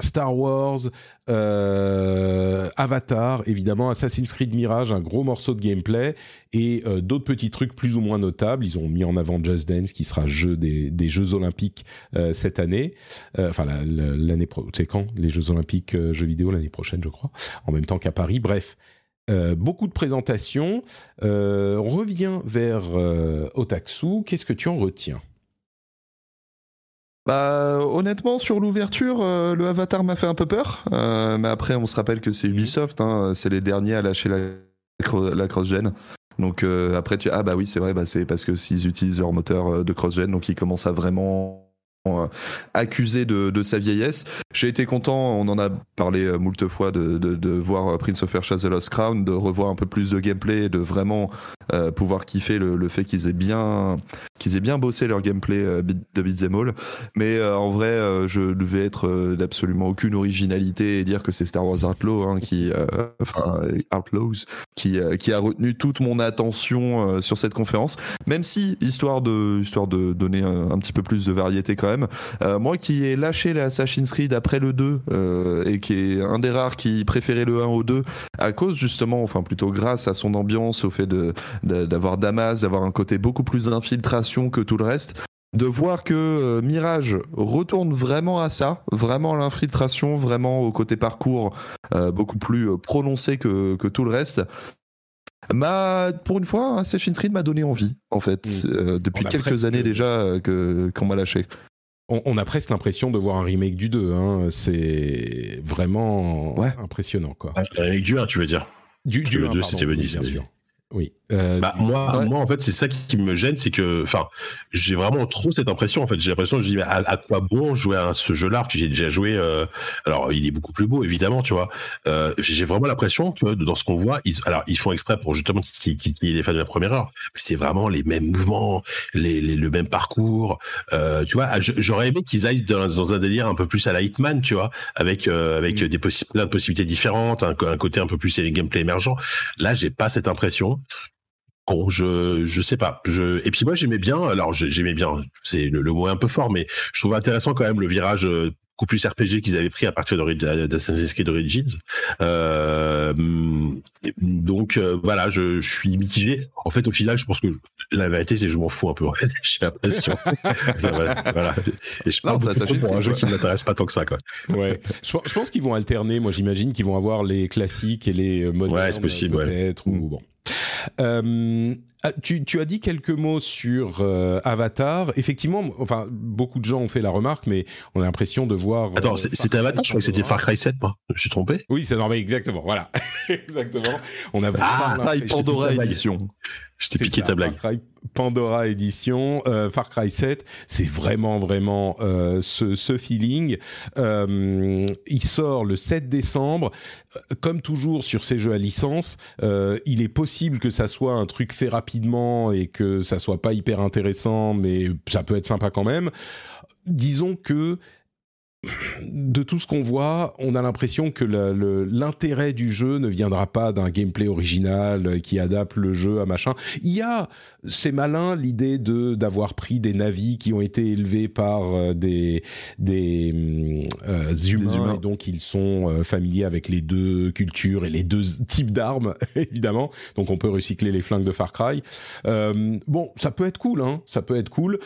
Star Wars, euh, Avatar, évidemment, Assassin's Creed Mirage, un gros morceau de gameplay, et euh, d'autres petits trucs plus ou moins notables. Ils ont mis en avant Just Dance, qui sera jeu des, Jeux Olympiques cette année. enfin, l'année prochaine, quand? Les Jeux Olympiques jeux vidéo l'année prochaine, je crois, en même temps qu'à Paris. Bref, euh, beaucoup de présentations. Euh, on revient vers euh, Otaksu. Qu'est-ce que tu en retiens? Bah, honnêtement, sur l'ouverture, le Avatar m'a fait un peu peur. mais après, on se rappelle que c'est Ubisoft, hein, c'est les derniers à lâcher la, la cross-gen. Donc après, tu ah bah oui, c'est vrai, bah, c'est parce que s'ils utilisent leur moteur de cross-gen, donc ils commencent à vraiment euh, accusé de, sa vieillesse. J'ai été content, on en a parlé euh, moult fois, de, voir Prince of Persia The Lost Crown, de revoir un peu plus de gameplay, de vraiment pouvoir kiffer le, le fait qu'ils aient bien qu'ils aient bien bossé leur gameplay de Beat'em All. Mais en vrai, je devais être d'absolument aucune originalité et dire que c'est Star Wars Outlaw hein, qui, enfin Outlaws, qui qui a retenu toute mon attention sur cette conférence. Même si histoire de histoire de donner un, un petit peu plus de variété quand même. moi qui ai lâché la Assassin's Creed après le 2 et qui est un des rares qui préférait le 1 au 2 à cause justement, enfin plutôt grâce à son ambiance, au fait de, d'avoir Damas, d'avoir un côté beaucoup plus d'infiltration que tout le reste. De voir que euh, Mirage retourne vraiment à ça, vraiment à l'infiltration, vraiment au côté parcours euh, beaucoup plus euh, prononcé que, que tout le reste, m'a, pour une fois, Assassin's Creed m'a donné envie, en fait, mm. depuis quelques années déjà que, qu'on m'a lâché on, a presque l'impression de voir un remake du 2. Hein. C'est vraiment impressionnant. Quoi. Un remake du 1, tu veux dire? Du, du 2, c'était Venise. Bien sûr. Oui. Euh, bah, moi, moi, en fait, c'est ça qui me gêne, c'est que, enfin, j'ai vraiment trop cette impression. En fait, j'ai l'impression, je dis, à, à, quoi bon jouer à ce jeu-là? Que j'ai déjà joué euh, Alors, il est beaucoup plus beau, évidemment, tu vois. Euh, j'ai vraiment l'impression que dans ce qu'on voit, ils, alors, ils font exprès pour justement qu'il y ait les fans de la première heure. Mais c'est vraiment les mêmes mouvements, les, le même parcours. Euh, tu vois, ah, j'aurais aimé qu'ils aillent dans, un délire un peu plus à la Hitman, tu vois, avec euh, avec mm. des plein de possibilités différentes, un, un côté un peu plus gameplay émergent. Là, j'ai pas cette impression bon, je je sais pas. Je et puis moi j'aimais bien. Alors j'aimais bien. C'est le, mot est un peu fort, mais je trouve intéressant quand même le virage euh, beaucoup plus RPG qu'ils avaient pris à partir d'Assassin's Creed Origins. Euh, donc euh, voilà, je, je, suis mitigé. En fait, au final, je pense que la vérité, c'est que je m'en fous un peu. En fait, j'ai l'impression. voilà. Et je pense que c'est pour un jeu qui ne m'intéresse pas tant que ça, quoi. Ouais. Je, je pense qu'ils vont alterner. Moi, j'imagine qu'ils vont avoir les classiques et les modernes. Ouais, c'est possible. Peut-être ou bon. Euh, ah, tu, tu, as dit quelques mots sur euh, Avatar. Effectivement, enfin, beaucoup de gens ont fait la remarque, mais on a l'impression de voir. Euh, Attends, c'était Avatar, je crois que c'était Far Cry 7, moi. Je me suis trompé. Oui, c'est normal, exactement. Voilà, exactement. On a ah, Pandora édition. Je t'ai piqué ta blague. Pandora édition, euh, Far Cry 7, c'est vraiment vraiment euh, ce, ce, feeling. Euh, il sort le 7 décembre. Euh, comme toujours sur ces jeux à licence, euh, il est possible que ça soit un truc fait rapidement et que ça soit pas hyper intéressant, mais ça peut être sympa quand même. Disons que de tout ce qu'on voit, on a l'impression que l'intérêt du jeu ne viendra pas d'un gameplay original qui adapte le jeu à machin. Il y a, c'est malin l'idée de d'avoir pris des navis qui ont été élevés par euh, des des, euh, humains, et donc ils sont euh, familiers avec les deux cultures et les deux types d'armes évidemment. Donc on peut recycler les flingues de Far Cry. bon, ça peut être cool, hein. Ça peut être cool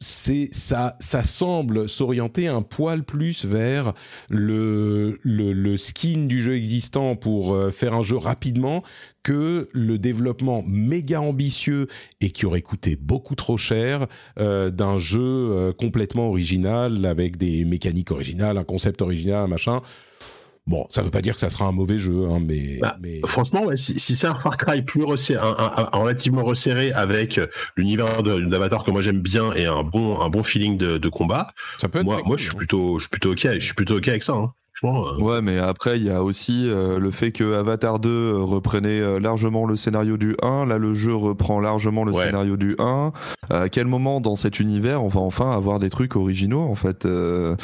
c'est ça, ça semble s'orienter un poil plus vers le, le, le, skin du jeu existant pour euh, faire un jeu rapidement que le développement méga ambitieux et qui aurait coûté beaucoup trop cher euh, d'un jeu euh, complètement original avec des mécaniques originales, un concept original, un machin. Bon, ça veut pas dire que ça sera un mauvais jeu, hein, mais, bah, mais, franchement, si, c'est un Far Cry plus resserré, un, relativement resserré avec euh, l'univers d'Avatar que moi j'aime bien et un bon, un bon feeling de, combat, ça peut être moi, moi je suis hein. plutôt, je suis plutôt ok, je suis plutôt ok avec ça. Hein. Euh. Ouais, mais après, il y a aussi euh, le fait que Avatar 2 reprenait largement le scénario du 1. Là, le jeu reprend largement le scénario du 1. à quel moment dans cet univers on va enfin avoir des trucs originaux, en fait euh,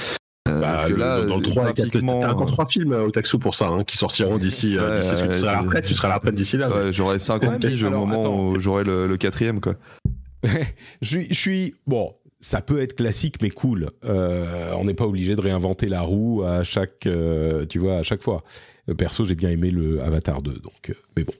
bah, parce que là, dans le 3, t'as encore 3 films euh, au Taxo pour ça, hein, qui sortiront d'ici. Euh, tu seras à la retraite, tu seras à la retraite d'ici là. Ouais, j'aurai 50 piges au moment où j'aurai le, quatrième, quoi. je, suis, je suis. Bon, ça peut être classique, mais cool. Euh, on n'est pas obligé de réinventer la roue à chaque, tu vois, à chaque fois. Perso, j'ai bien aimé le Avatar 2, donc, mais bon.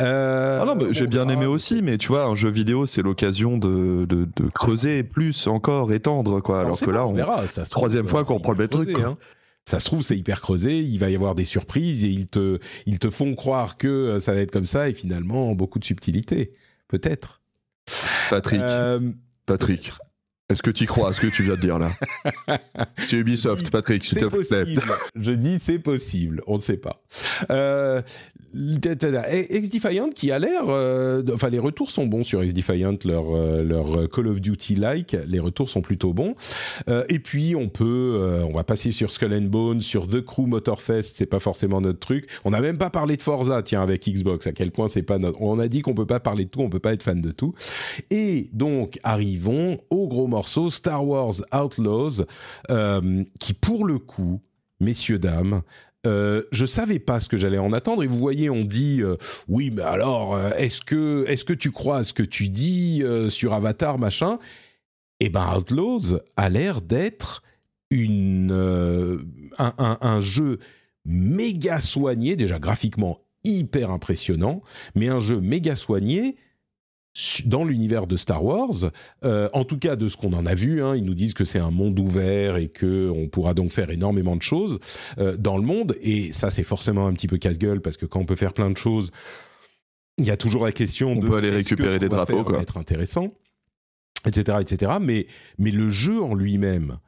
Euh, ah non, j'ai bien aimé aussi, mais tu vois, un jeu vidéo, c'est l'occasion de, de, de, creuser plus encore, étendre, quoi. Alors, que là, on, verra. Ça troisième fois qu'on prend le même truc. Hein. Ça se trouve, c'est hyper creusé. Il va y avoir des surprises et ils te, ils te font croire que euh, ça va être comme ça et finalement beaucoup de subtilité, peut-être. Patrick. Euh, Patrick. Est-ce que tu crois à ce que tu viens de dire là? C'est Ubisoft, Patrick, C'est possible. Je dis c'est possible. On ne sait pas. Euh, X-Defiant qui a l'air... euh, enfin, les retours sont bons sur X-Defiant, leur, euh, leur Call of Duty-like. Les retours sont plutôt bons. Euh, et puis, on peut... euh, on va passer sur Skull and Bones, sur The Crew Motorfest. C'est pas forcément notre truc. On n'a même pas parlé de Forza, tiens, avec Xbox. À quel point c'est pas notre... On a dit qu'on peut pas parler de tout, on peut pas être fan de tout. Et donc, arrivons au gros morceau Star Wars Outlaws, euh, qui pour le coup, messieurs, dames, euh, je savais pas ce que j'allais en attendre et vous voyez on dit euh, oui mais alors euh, est-ce que est-ce que tu crois à ce que tu dis sur Avatar machin? Et ben Outlaws a l'air d'être une un, jeu méga soigné déjà graphiquement hyper impressionnant mais un jeu méga soigné dans l'univers de Star Wars, euh, en tout cas de ce qu'on en a vu, hein, ils nous disent que c'est un monde ouvert et que on pourra donc faire énormément de choses euh, dans le monde. Et ça, c'est forcément un petit peu casse-gueule parce que quand on peut faire plein de choses, il y a toujours la question On de peut aller récupérer des drapeaux, quoi. va être intéressant, etc., etc. Mais mais le jeu en lui-même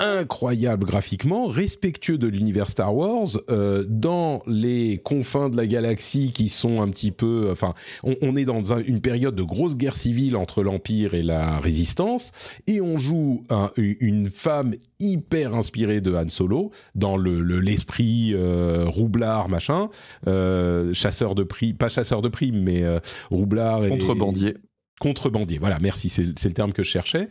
incroyable graphiquement, respectueux de l'univers Star Wars, euh, dans les confins de la galaxie qui sont un petit peu, enfin, on, est dans un- une période de grosse guerre civile entre l'Empire et la Résistance, et on joue un- une femme hyper inspirée de Han Solo dans le le- l'esprit euh, roublard machin, euh, chasseur de primes, pas chasseur de primes, mais euh, roublard et Contrebandier. Contrebandier. Voilà, merci, c'est le terme que je cherchais.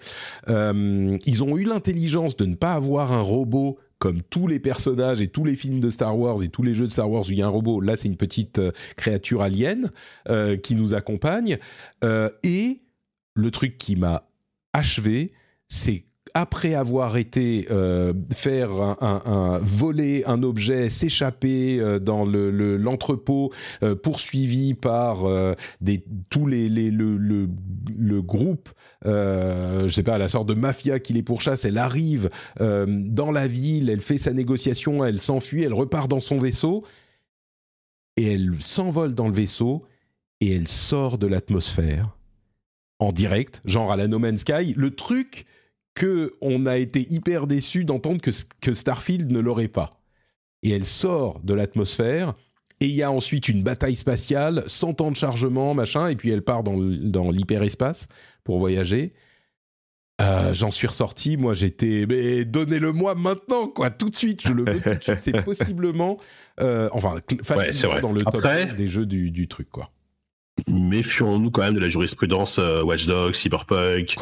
Euh, ils ont eu l'intelligence de ne pas avoir un robot comme tous les personnages et tous les films de Star Wars et tous les jeux de Star Wars où il y a un robot. Là, c'est une petite euh, créature alien euh, qui nous accompagne. Et le truc qui m'a achevé, c'est après avoir été euh, faire un, voler un objet, s'échapper euh, dans le- le- l'entrepôt, euh, poursuivi par des, tous les, le, le, groupe, je sais pas, la sorte de mafia qui les pourchasse, elle arrive dans la ville, elle fait sa négociation, elle s'enfuit, elle repart dans son vaisseau et elle s'envole dans le vaisseau et elle sort de l'atmosphère en direct, genre à la No Man's Sky. Le truc que on a été hyper déçu d'entendre que, que Starfield ne l'aurait pas. Et elle sort de l'atmosphère et il y a ensuite une bataille spatiale, 100 temps de chargement, machin, et puis elle part dans, dans l'hyperespace pour voyager. Euh, J'en suis ressorti, moi j'étais, mais donnez-le-moi maintenant, quoi, tout de suite, je le veux tout de suite. C'est possiblement, euh, enfin, facilement c'est vrai. dans le top Après- 10 des jeux du, du truc, quoi. Méfions-nous quand même de la jurisprudence euh, Watch Dogs, Cyberpunk,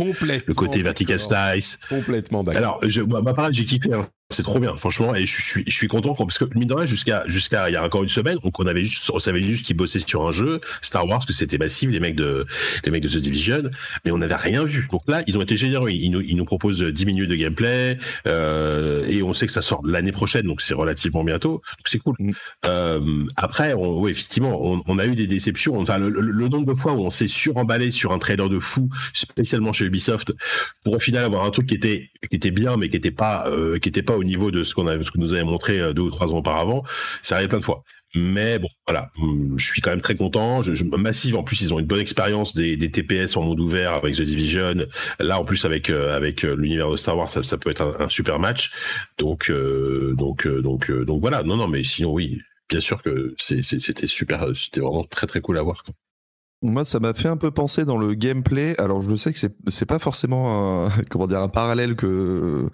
le côté vertical slice. Complètement d'accord. Alors, je, moi, ma parole, j'ai kiffé. hein. C'est trop bien, franchement, et je suis, je suis content parce que mine de rien, jusqu'à, jusqu'à il y a encore une semaine, donc on avait juste, on savait juste qu'ils bossaient sur un jeu Star Wars, que c'était massif, les mecs de, les mecs de The Division, mais on n'avait rien vu. Donc là, ils ont été généreux. Ils nous, ils nous proposent 10 minutes de gameplay, euh, et on sait que ça sort l'année prochaine, donc c'est relativement bientôt. Donc c'est cool. Mm. Euh, après, on, effectivement, on, on a eu des déceptions. Enfin, le, le- le nombre de fois où on s'est suremballé sur un trailer de fou, spécialement chez Ubisoft, pour au final avoir un truc qui était qui était bien mais qui était pas euh, qui était pas au niveau de ce qu'on a ce que nous avait montré euh, deux ou trois ans auparavant ça arrive plein de fois. Mais bon voilà. Hum, je suis quand même très content. Je, je massive. En plus ils ont une bonne expérience des, TPS en monde ouvert avec The Division. Là en plus avec euh, avec euh, l'univers de Star Wars ça, ça peut être un, super match. Donc euh, donc euh, donc donc voilà. Non non mais sinon oui. Bien sûr que c'était super c'était vraiment très très cool à voir. Moi, ça m'a fait un peu penser dans le gameplay. Alors, je sais que c'est pas forcément un, comment dire un parallèle que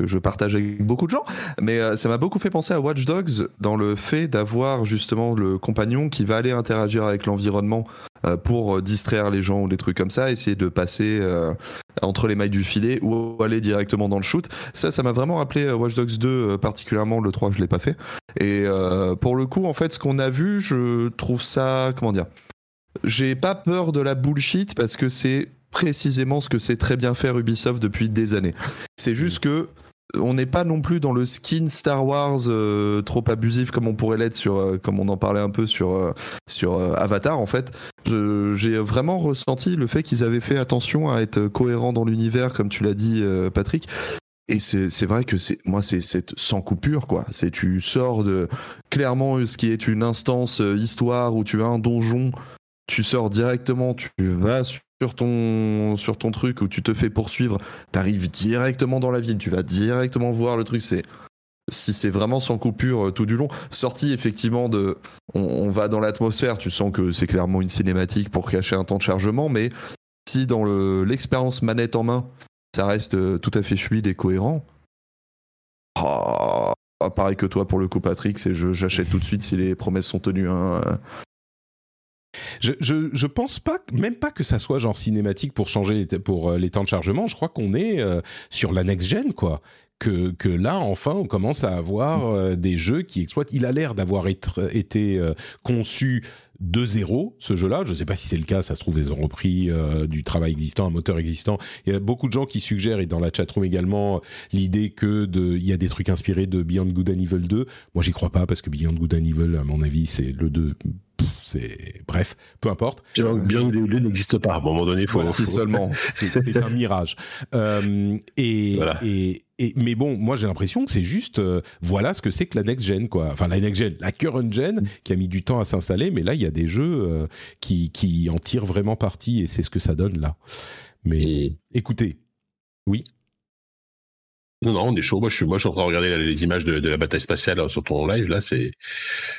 que je partage avec beaucoup de gens, mais euh, ça m'a beaucoup fait penser à Watch Dogs dans le fait d'avoir justement le compagnon qui va aller interagir avec l'environnement euh, pour euh, distraire les gens ou des trucs comme ça, essayer de passer euh, entre les mailles du filet ou aller directement dans le shoot. Ça, ça m'a vraiment rappelé Watch Dogs 2, euh, particulièrement le 3, je l'ai pas fait. Et pour le coup, en fait, ce qu'on a vu, je trouve ça, comment dire, j'ai pas peur de la bullshit parce que c'est précisément ce que c'est très bien faire Ubisoft depuis des années. C'est juste que on n'est pas non plus dans le skin Star Wars euh, trop abusif comme on pourrait l'être sur, euh, comme on en parlait un peu sur euh, sur Avatar en fait. J'ai vraiment ressenti le fait qu'ils avaient fait attention à être cohérent dans l'univers, comme tu l'as dit, Patrick. Et c'est vrai que c'est moi c'est sans coupure quoi. C'est tu sors de clairement ce qui est une instance histoire où tu as un donjon tu sors directement, tu vas sur ton truc où tu te fais poursuivre, tu arrives directement dans la ville, tu vas directement voir le truc. C'est si c'est vraiment sans coupure euh, tout du long. Sortie effectivement de, on, va dans l'atmosphère, tu sens que c'est clairement une cinématique pour cacher un temps de chargement, mais si dans l'expérience manette en main, ça reste euh, tout à fait fluide et cohérent. Oh, pareil que toi pour le coup Patrick, c'est j'achète tout de suite si les promesses sont tenues. Hein. Je, je, pense pas, même pas que ça soit genre cinématique pour changer pour euh, les temps de chargement. Je crois qu'on est sur la next gen, quoi que, que là, enfin, on commence à avoir euh, des jeux qui exploitent. Il a l'air d'avoir été euh, conçu de zéro, ce jeu-là. Je ne sais pas si c'est le cas, ça se trouve, ils ont repris euh, du travail existant, un moteur existant. Il y a beaucoup de gens qui suggèrent, et dans la chatroom également, l'idée que de, il y a des trucs inspirés de Beyond Good and Evil 2. Moi, j'y crois pas, parce que Beyond Good and Evil, à mon avis, c'est le 2 c'est bref, peu importe. Bien que les n'existe pas. À un moment donné, il faut, si seulement. c'est un mirage. Euh, et, et, et, mais bon, moi j'ai l'impression que c'est juste, euh, voilà ce que c'est que la next gen, quoi. Enfin la next gen, la current gen, qui a mis du temps à s'installer, mais là il y a des jeux euh, qui, qui en tirent vraiment parti et c'est ce que ça donne là. Mais écoutez, oui. Non, non, on est chaud. Moi, je suis, moi, je suis en train de regarder les images de, de la bataille spatiale sur ton live. Là, c'est,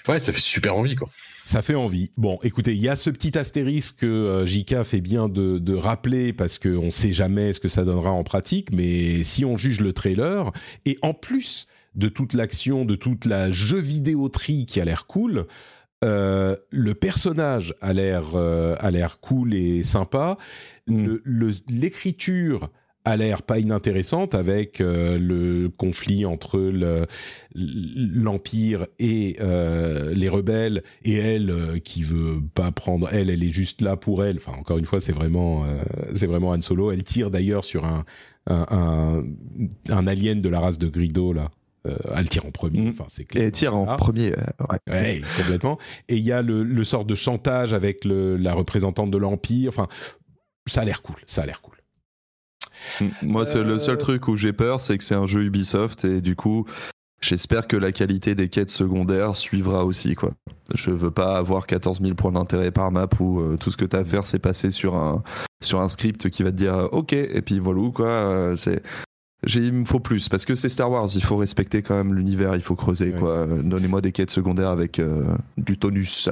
ouais, ça fait super envie, quoi. Ça fait envie. Bon, écoutez, il y a ce petit astérisque que euh, JK fait bien de, de rappeler parce qu'on ne sait jamais ce que ça donnera en pratique, mais si on juge le trailer, et en plus de toute l'action, de toute la jeu vidéoterie qui a l'air cool, euh, le personnage a l'air euh, a l'air cool et sympa. L'écriture a l'air pas inintéressante avec euh, le conflit entre l'empire et euh, les rebelles et elle euh, qui veut pas prendre elle elle est juste là pour elle enfin encore une fois c'est vraiment c'est vraiment Han Solo elle tire d'ailleurs sur un un, un alien de la race de Grido là elle tire en premier. Mm. Enfin, c'est clair. Elle tire en premier. Ouais. complètement. Et il y a le, le, sort de chantage avec le, la représentante de l'Empire. Enfin, ça a l'air cool. Ça a l'air cool. Moi, c'est le seul euh. truc où j'ai peur, c'est que c'est un jeu Ubisoft et du coup, j'espère que la qualité des quêtes secondaires suivra aussi, quoi. Je veux pas avoir 14 000 points d'intérêt par map où euh, tout ce que tu as à faire, c'est passer sur un, sur un script qui va te dire euh, OK, et puis voilà, quoi. c'est. Il me faut plus parce que c'est Star Wars, il faut respecter quand même l'univers, il faut creuser quoi. Donnez-moi des quêtes secondaires avec du tonus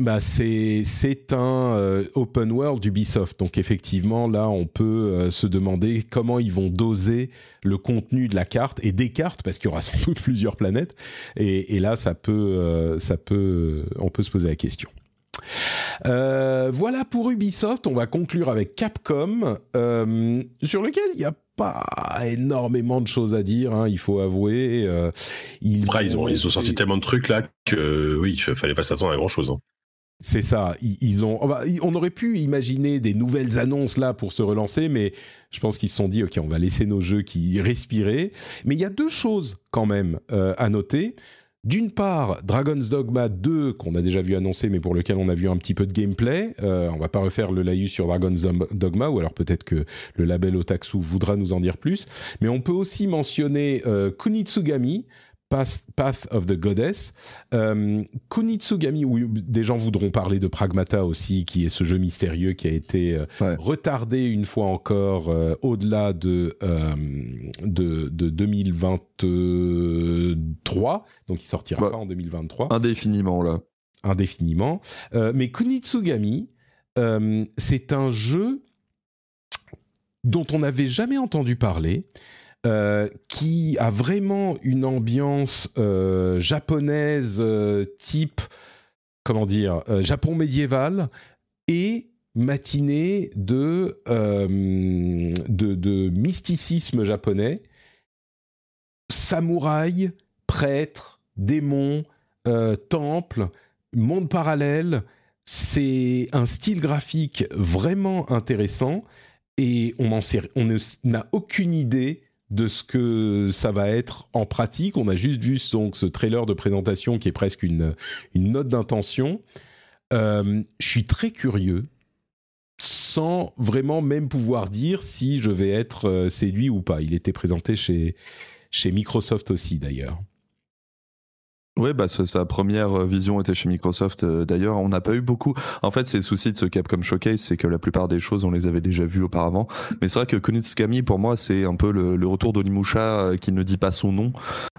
bah c'est un euh, open world d'Ubisoft. Donc effectivement, là, on peut euh, se demander comment ils vont doser le contenu de la carte et des cartes, parce qu'il y aura sans doute plusieurs planètes. Et, et là, ça peut, euh, ça peut, on peut se poser la question. voilà pour Ubisoft. On va conclure avec Capcom, sur lequel il n'y a pas énormément de choses à dire, hein, il faut avouer. ils, ils, ont, ils ont sorti tellement de trucs là que oui, il fallait pas s'attendre à grand chose. Hein. C'est ça. Ils, ont. On aurait pu imaginer des nouvelles annonces là pour se relancer, mais je pense qu'ils se sont dit ok, on va laisser nos jeux qui respirer. Mais il y a deux choses quand même euh, à noter. D'une part, Dragon's Dogma 2, qu'on a déjà vu annoncer, mais pour lequel on a vu un petit peu de gameplay. Euh, on va pas refaire le laïus sur Dragon's Dogma, ou alors peut-être que le label Otaksu voudra nous en dire plus. Mais on peut aussi mentionner euh, Kunitsugami, Path, of the Goddess. Euh, Kunitsugami, où des gens voudront parler de Pragmata aussi, qui est ce jeu mystérieux qui a été euh, retardé une fois encore euh, au-delà de, de, de, 2023. Donc il sortira pas en 2023. Indéfiniment là. Indéfiniment. mais Kunitsugami, c'est un jeu dont on n'avait jamais entendu parler. Euh, qui a vraiment une ambiance euh, japonaise euh, type, comment dire, Japon médiéval et matinée de, de, mysticisme japonais, samouraï, prêtre, démon, temple, monde parallèle. C'est un style graphique vraiment intéressant et on n'a aucune idée de ce que ça va être en pratique. On a juste vu donc ce trailer de présentation qui est presque une, une note d'intention. Euh, je suis très curieux, sans vraiment même pouvoir dire si je vais être euh, séduit ou pas. Il était présenté chez, chez Microsoft aussi d'ailleurs. Oui, bah, sa, première vision était chez Microsoft. D'ailleurs, on n'a pas eu beaucoup. En fait, c'est le souci de ce Capcom Showcase, c'est que la plupart des choses, on les avait déjà vues auparavant. Mais c'est vrai que Kunitsukami, pour moi, c'est un peu le, retour d'Onimusha qui ne dit pas son nom.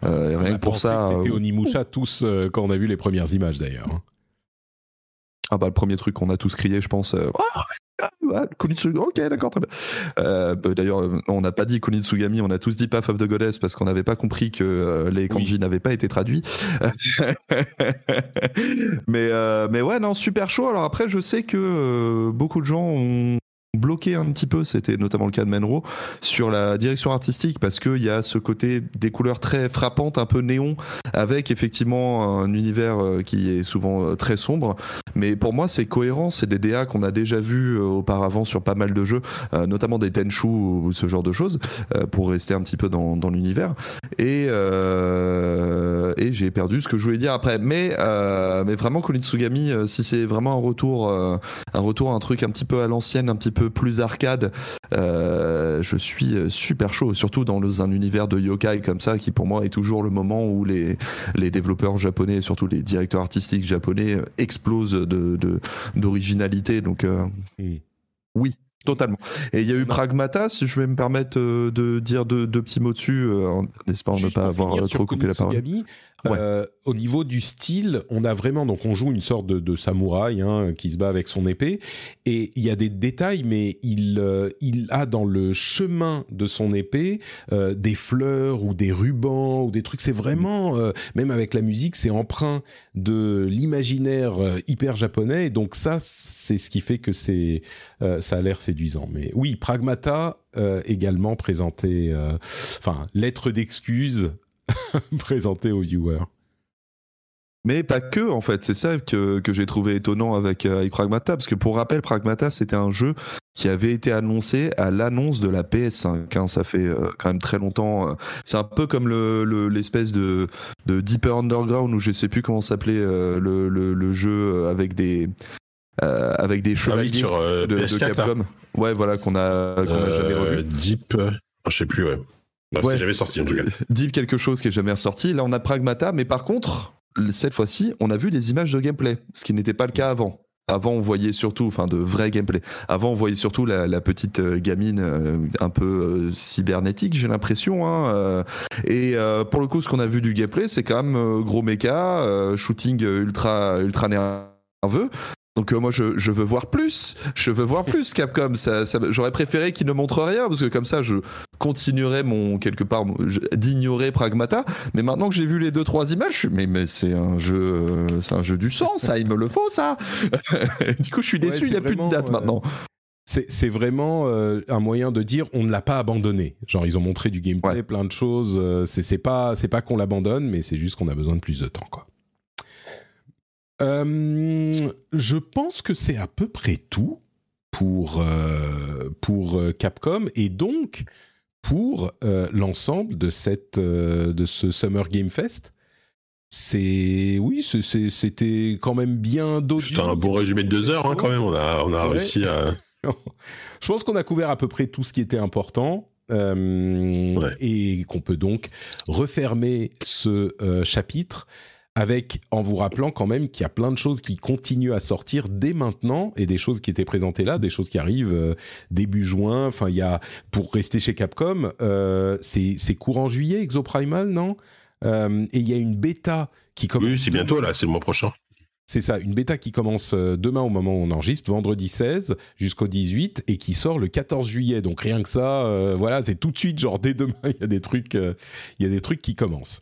rien que pour ça. C'était Onimusha tous quand on a vu les premières images, d'ailleurs. Ah bah le premier truc qu'on a tous crié, je pense. Euh, Kunitsugami, ok, d'accord, très bien. Euh, bah, d'ailleurs, euh, on n'a pas dit Kunitsugami, on a tous dit Path of the Goddess parce qu'on n'avait pas compris que les kanji n'avaient pas été traduits. mais mais ouais, non, super chaud. Alors après, je sais que beaucoup de gens ont bloqué un petit peu, c'était notamment le cas de Menro, sur la direction artistique parce qu'il y a ce côté des couleurs très frappantes, un peu néon, avec effectivement un univers euh, qui est souvent euh, très sombre. Mais pour moi, c'est cohérent, c'est des DA qu'on a déjà vu euh, auparavant sur pas mal de jeux, notamment des Tenchu ou ce genre de choses, pour rester un petit peu dans, dans l'univers. Et, et j'ai perdu ce que je voulais dire après. Mais, mais vraiment, Konitsugami, si c'est vraiment un retour, un retour, un truc un petit peu à l'ancienne, un petit peu plus arcade, euh, je suis super chaud, surtout dans un univers de yokai comme ça, qui pour moi est toujours le moment où les, les développeurs japonais, et surtout les directeurs artistiques japonais, euh, explosent de, d'originalité. Donc, euh, hmm. oui, Totalement. Et il y a eu Pragmata, si je vais me permettre de dire deux, petits mots dessus, en espérant ne pas avoir trop coupé la parole. Euh, au niveau du style, on a vraiment donc on joue une sorte de, samouraï hein, qui se bat avec son épée et il y a des détails, mais il euh, il a dans le chemin de son épée euh, des fleurs ou des rubans ou des trucs. C'est vraiment même avec la musique, c'est emprunt de l'imaginaire hyper japonais. Donc ça, c'est ce qui fait que c'est ça a l'air séduisant. Mais oui, Pragmata également présenté, enfin lettre d'excuse présenté aux viewers. Mais pas que, en fait. C'est ça que, que j'ai trouvé étonnant avec, euh, Pragmata. Parce que pour rappel, Pragmata, c'était un jeu qui avait été annoncé à l'annonce de la PS5. Hein. Ça fait euh, quand même très longtemps. Euh. C'est un peu comme l'espèce le, de, de Deeper Underground, ou je sais plus comment s'appelait le, le, jeu avec des. avec des ah chevaliers sur, de, de, Capcom. Ouais, voilà, qu'on a, jamais revu. Deep, je sais plus, ouais. Bah, c'est jamais sorti en tout cas. Deep quelque chose qui est jamais ressorti. Là, on a Pragmata, mais par contre, cette fois-ci, on a vu des images de gameplay, ce qui n'était pas le cas avant. Avant, on voyait surtout, enfin, de vrai gameplay. Avant, on voyait surtout la, petite euh, gamine euh, un peu euh, cybernétique, j'ai l'impression. Hein, et pour le coup, ce qu'on a vu du gameplay, c'est quand même gros méca, shooting ultra ultra nerveux. Donc moi je, je, veux voir plus, je veux voir plus Capcom. Ça, J'aurais préféré qu'ils ne montrent rien parce que comme ça je continuerais mon quelque part d'ignorer Pragmata. Mais maintenant que j'ai vu les deux trois images, je suis, mais, mais c'est un jeu, euh, c'est un jeu du sang, ça il me le faut ça. du coup je suis déçu, il n'y a plus de date euh, maintenant. C'est vraiment euh, un moyen de dire on ne l'a pas abandonné. Genre ils ont montré du gameplay, plein de choses. c'est pas c'est pas qu'on l'abandonne, mais c'est juste qu'on a besoin de plus de temps quoi. Euh, je pense que c'est à peu près tout pour, euh, pour euh, Capcom et donc pour l'ensemble de, cette, de ce Summer Game Fest. C'est oui, c'était quand même bien dodu. C'était un bon résumé de deux heures hein, quand même. On a, on a réussi à. Je pense qu'on a couvert à peu près tout ce qui était important. et qu'on peut donc refermer ce chapitre avec en vous rappelant quand même qu'il y a plein de choses qui continuent à sortir dès maintenant et des choses qui étaient présentées là, des choses qui arrivent euh, début juin. Enfin, il y a pour rester chez Capcom, euh, c'est courant juillet Exoprimal, non? Euh, Et il y a une bêta qui commence. Oui, c'est bientôt là, c'est le mois prochain. C'est ça, une bêta qui commence demain au moment où on enregistre, vendredi 16 jusqu'au 18 et qui sort le 14 juillet. Donc rien que ça, voilà, c'est tout de suite, genre dès demain, il y a des trucs, il y a des trucs qui commencent.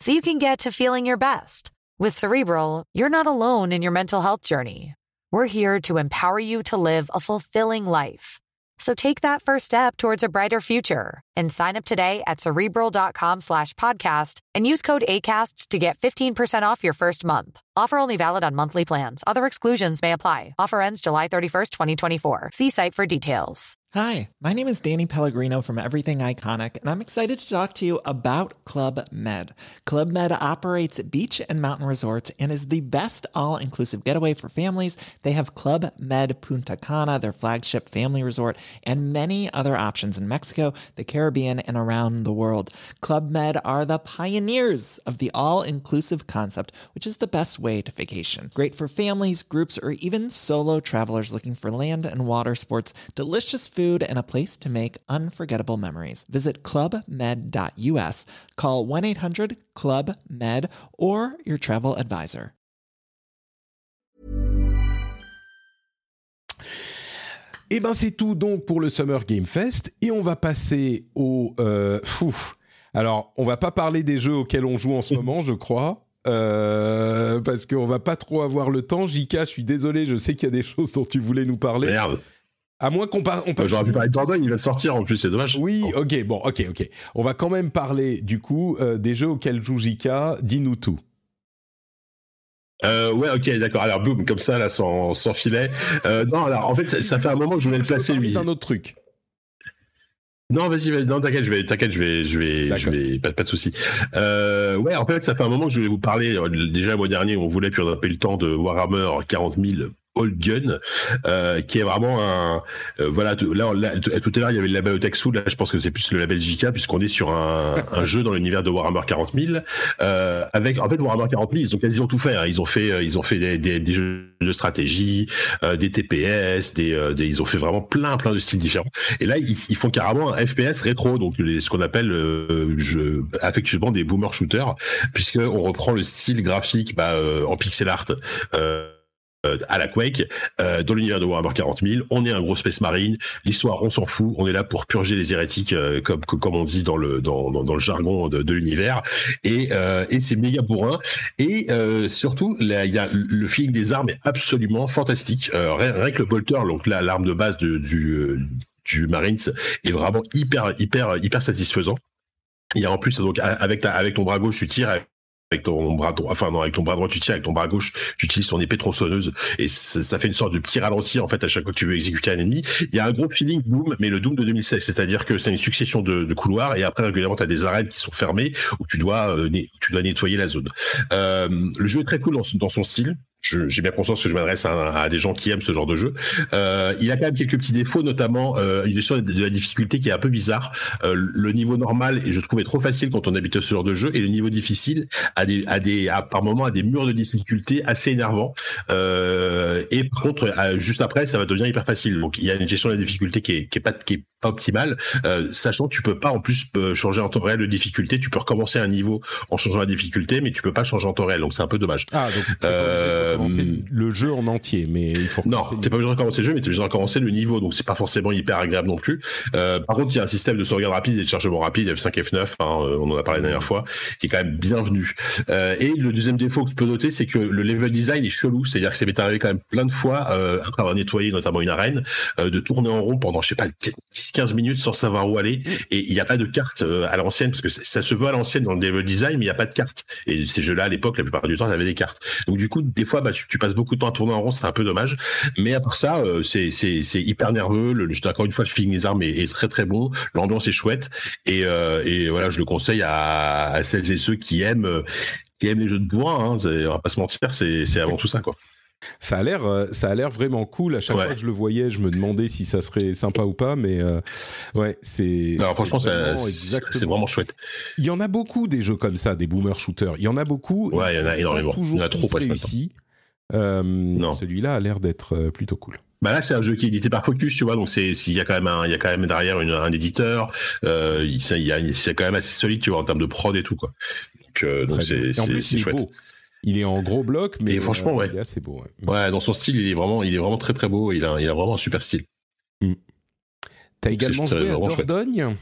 so you can get to feeling your best. With Cerebral, you're not alone in your mental health journey. We're here to empower you to live a fulfilling life. So take that first step towards a brighter future and sign up today at cerebral.com slash podcast and use code ACAST to get 15% off your first month. Offer only valid on monthly plans. Other exclusions may apply. Offer ends July 31st, 2024. See site for details. Hi, my name is Danny Pellegrino from Everything Iconic, and I'm excited to talk to you about Club Med. Club Med operates beach and mountain resorts and is the best all inclusive getaway for families. They have Club Med Punta Cana, their flagship family resort, and many other options in Mexico, the Caribbean, and around the world. Club Med are the pioneers of the all inclusive concept, which is the best to vacation. Great for families, groups, or even solo travelers looking for land and water sports, delicious food, and a place to make unforgettable memories. Visit clubmed.us, call 1 800 Club Med, or your travel advisor. Et ben c'est tout donc pour le Summer Game Fest et on va passer au. Euh. Alors on va pas parler des jeux auxquels on joue en ce moment, je crois. Euh, parce qu'on va pas trop avoir le temps. Jika, je suis désolé, je sais qu'il y a des choses dont tu voulais nous parler. Merde. À moins qu'on parle. Euh, J'aurais pu parler de Dordogne, il va sortir en plus, c'est dommage. Oui, ok, bon, ok, ok. On va quand même parler du coup euh, des jeux auxquels joue Jika. Dis-nous tout. Euh, ouais, ok, d'accord. Alors, boum, comme ça, là, sans, sans filet. Euh, non, alors, en fait, ça, ça fait un moment que je voulais le placer, lui. Un autre truc. Non, vas-y, vas non, t'inquiète, je vais, t'inquiète, je vais, je vais, je vais, pas, pas de souci. Euh, ouais, en fait, ça fait un moment que je voulais vous parler. euh, Déjà, le mois dernier, on voulait, puis on a pas eu le temps de Warhammer 40 000 Old Gun, euh, qui est vraiment un, euh, voilà, tout- là, tout à l'heure, il y avait le label Otaku, là, je pense que c'est plus le label JK, puisqu'on est sur un, un jeu dans l'univers de Warhammer 40 000, euh, avec, en fait, Warhammer 40 000, ils ont quasiment tout fait, hein. ils ont fait, euh, ils ont fait des, des, des jeux de stratégie, euh, des TPS, des, euh, des- ils ont fait vraiment plein, plein de styles différents. Et là, ils, font carrément un FPS rétro, donc ce qu'on appelle je, affectueusement des boomer shooters, puisque on reprend le style graphique bah, en pixel art. Euh, à la Quake, euh, dans l'univers de Warhammer 40 000, on est un gros Space Marine. L'histoire, on s'en fout. On est là pour purger les hérétiques, euh, comme comme on dit dans le dans, dans, le jargon de, l'univers. Et euh, et c'est méga bourrin. Et euh, surtout, y a le feeling des armes est absolument fantastique. Euh, rien, que le bolter, donc l'arme de base du euh, du Marines est vraiment hyper hyper hyper satisfaisant. Il y a en plus donc avec ta, avec ton bras gauche tu tires ton bras droit, enfin non, avec ton bras droit tu tires, avec ton bras gauche tu utilises ton épée tronçonneuse et ça, fait une sorte de petit ralenti en fait à chaque fois que tu veux exécuter un ennemi. Il y a un gros feeling Doom, mais le Doom de 2016, c'est-à-dire que c'est une succession de, couloirs et après régulièrement tu des arènes qui sont fermées où tu dois euh, tu dois nettoyer la zone. Euh, le jeu est très cool dans son style. J'ai bien conscience que je m'adresse à, à des gens qui aiment ce genre de jeu. Euh, il a quand même quelques petits défaux, notamment euh, une gestion de la difficulté qui est un peu bizarre. Euh, le niveau normal, je trouvais trop facile quand on habite ce genre de jeu, et le niveau difficile a des, des, par moments a des murs de difficulté assez énervants. Euh, et par contre, euh, juste après, ça va devenir hyper facile. Donc il y a une gestion de la difficulté qui est, qui est pas, qui est optimale, euh, sachant que tu peux pas en plus euh, changer en temps réel de difficulté. Tu peux recommencer un niveau en changeant la difficulté, mais tu peux pas changer en temps réel. Donc c'est un peu dommage. Ah, donc Euh, le jeu en entier, mais il faut. Non, t'es pas obligé de recommencer le jeu, mais t'es obligé de recommencer le niveau, donc c'est pas forcément hyper agréable non plus. Euh, par contre, il y a un système de sauvegarde rapide et de chargement rapide, F5, F9, hein, on en a parlé la dernière fois, qui est quand même bienvenu. Et le deuxième défaut que je peux noter, c'est que le level design est chelou, c'est-à-dire que ça m'est arrivé quand même plein de fois, après avoir nettoyé notamment une arène, de tourner en rond pendant, je sais pas, 10-15 minutes sans savoir où aller, et il n'y a pas de carte euh, à l'ancienne, parce que ça ça se veut à l'ancienne dans le level design, mais il n'y a pas de carte. Et ces jeux-là, à l'époque, la plupart du temps, avait des cartes. Donc du coup, des fois, bah, tu, tu passes beaucoup de temps à tourner en rond, c'est un peu dommage. Mais à part ça, euh, c'est hyper nerveux. Le, le- encore une fois, le feeling des armes est, est très très bon. L'ambiance est chouette. Et, euh, et voilà, je le conseille à, à celles et ceux qui aiment qui aiment les jeux de bois. Hein, on va pas se mentir, c'est c'est avant tout ça quoi. Ça a l'air, euh, ça a l'air vraiment cool. À chaque Ouais. fois que je le voyais, je me demandais si ça serait sympa ou pas, mais euh, ouais, c'est. Non, franchement, vraiment c'est vraiment chouette. Il y en a beaucoup des jeux comme ça, des boomer shooters. Il y en a beaucoup. Ouais, il y en a énormément. Toujours Il y en a trop, réussis. Euh, Non. Celui-là a l'air d'être euh, plutôt cool. Bah là, c'est un jeu qui est édité par Focus, tu vois, donc c'est il y a quand même un, il y a quand même derrière une- un éditeur. Euh, il c'est- quand même assez solide, tu vois, en termes de prod et tout quoi. Donc, euh, c'est c'est chouette. beau. Il est en gros bloc, mais Et franchement, euh, ouais. il est assez beau. ouais. Ouais, dans son style, il est vraiment, il est vraiment très très beau. Il a, il a vraiment un super style. T'as également c'est joué à. Dordogne?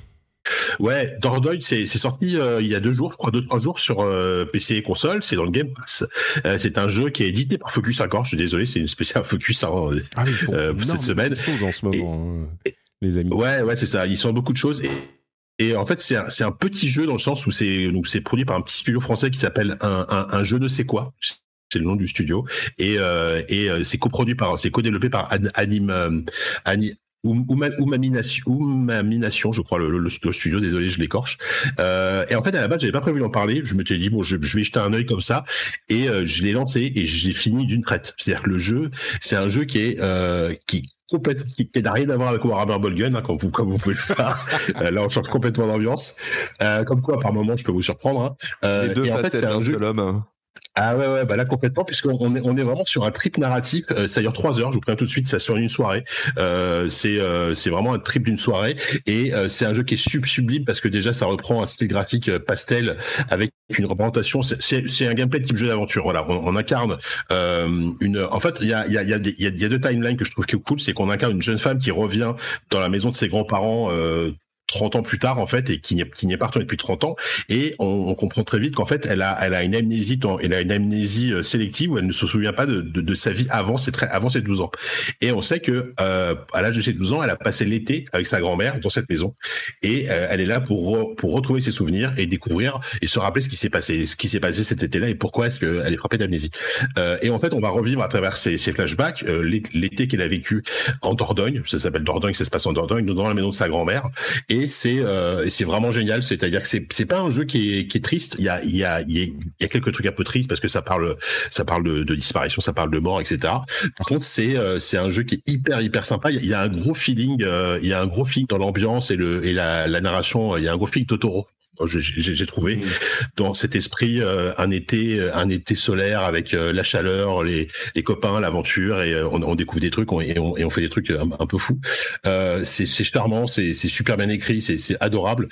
Ouais, Dordogne, c'est c'est sorti euh, il y a deux jours, je crois, deux trois jours sur euh, PC et console. C'est dans le Game Pass. Euh, c'est un jeu qui est édité par Focus encore. Je suis désolé, c'est une spéciale Focus. Hein. Ah, pour cette semaine. en ce moment. hein. les amis. Ouais, ouais, c'est ça. Ils sont beaucoup de choses et. Et en fait, c'est un, un, petit jeu dans le sens où c'est donc c'est produit par un petit studio français qui s'appelle un, un, un, jeu ne sais quoi c'est le nom du studio et, euh, et euh, c'est coproduit par c'est co-développé par Anime euh, Oumamination, je crois, le, le, le, studio, désolé, je l'écorche. Euh, et en fait, à la base, j'avais pas prévu d'en parler. Je me suis dit, bon, je, je, vais jeter un œil comme ça. Et euh, je l'ai lancé et j'ai fini d'une traite. C'est-à-dire que le jeu, c'est un jeu qui est, euh, qui, complètement, qui, qui n'a rien à voir avec Warhammer Bolgun, hein, comme, vous, comme vous pouvez le faire. euh, là, on change complètement d'ambiance. Euh, comme quoi, par moment, je peux vous surprendre. Hein. Euh, Les deux facettes d'un seul homme. Ah ouais, ouais, bah là complètement, puisqu'on est, on est vraiment sur un trip narratif. Euh, ça dure trois heures, je vous préviens tout de suite, ça en une soirée. Euh, c'est euh, c'est vraiment un trip d'une soirée. Et euh, c'est un jeu qui est sub sublime parce que déjà, ça reprend un style graphique euh, pastel avec une représentation. C'est un gameplay type jeu d'aventure. Voilà, on, on incarne euh, une. En fait, il y a, y, a, y, a y, a, y a deux timelines que je trouve qui est cool. C'est qu'on incarne une jeune femme qui revient dans la maison de ses grands-parents 30 ans plus tard en fait et qui n'y qui n'est pas retourné depuis 30 ans. Et on, comprend très vite qu'en fait elle a elle a une amnésie elle a une amnésie sélective où elle ne se souvient pas de, sa vie avant ses très avant ses 12 ans. Et on sait que euh, à l'âge de ses 12 ans elle a passé l'été avec sa grand-mère dans cette maison. Et euh, elle est là pour pour retrouver ses souvenirs et découvrir et se rappeler ce qui s'est passé ce qui s'est passé cet été-là et pourquoi est-ce qu'elle est frappée d'amnésie. Euh, et en fait on va revivre à travers ces, ces flashbacks euh, l'été qu'elle a vécu en Dordogne. Ça s'appelle Dordogne ça se passe en Dordogne dans la maison de sa grand-mère c'est euh, c'est vraiment génial. C'est-à-dire que c'est c'est pas un jeu qui est triste. Il y a il y a il y a quelques trucs un peu tristes parce que ça parle ça parle de, de disparition ça parle de mort etc par contre c'est euh, c'est un jeu qui est hyper hyper sympa. Il y a un gros feeling euh, il y a un gros feeling dans l'ambiance et le et la, la narration. Il y a un gros feeling Totoro j'ai trouvé mmh. dans cet esprit euh, un été un été solaire avec euh, la chaleur les, les copains l'aventure et euh, on, on, découvre des trucs on, et, on, et on fait des trucs un, un peu fous. C'est charmant c'est super bien écrit c'est adorable.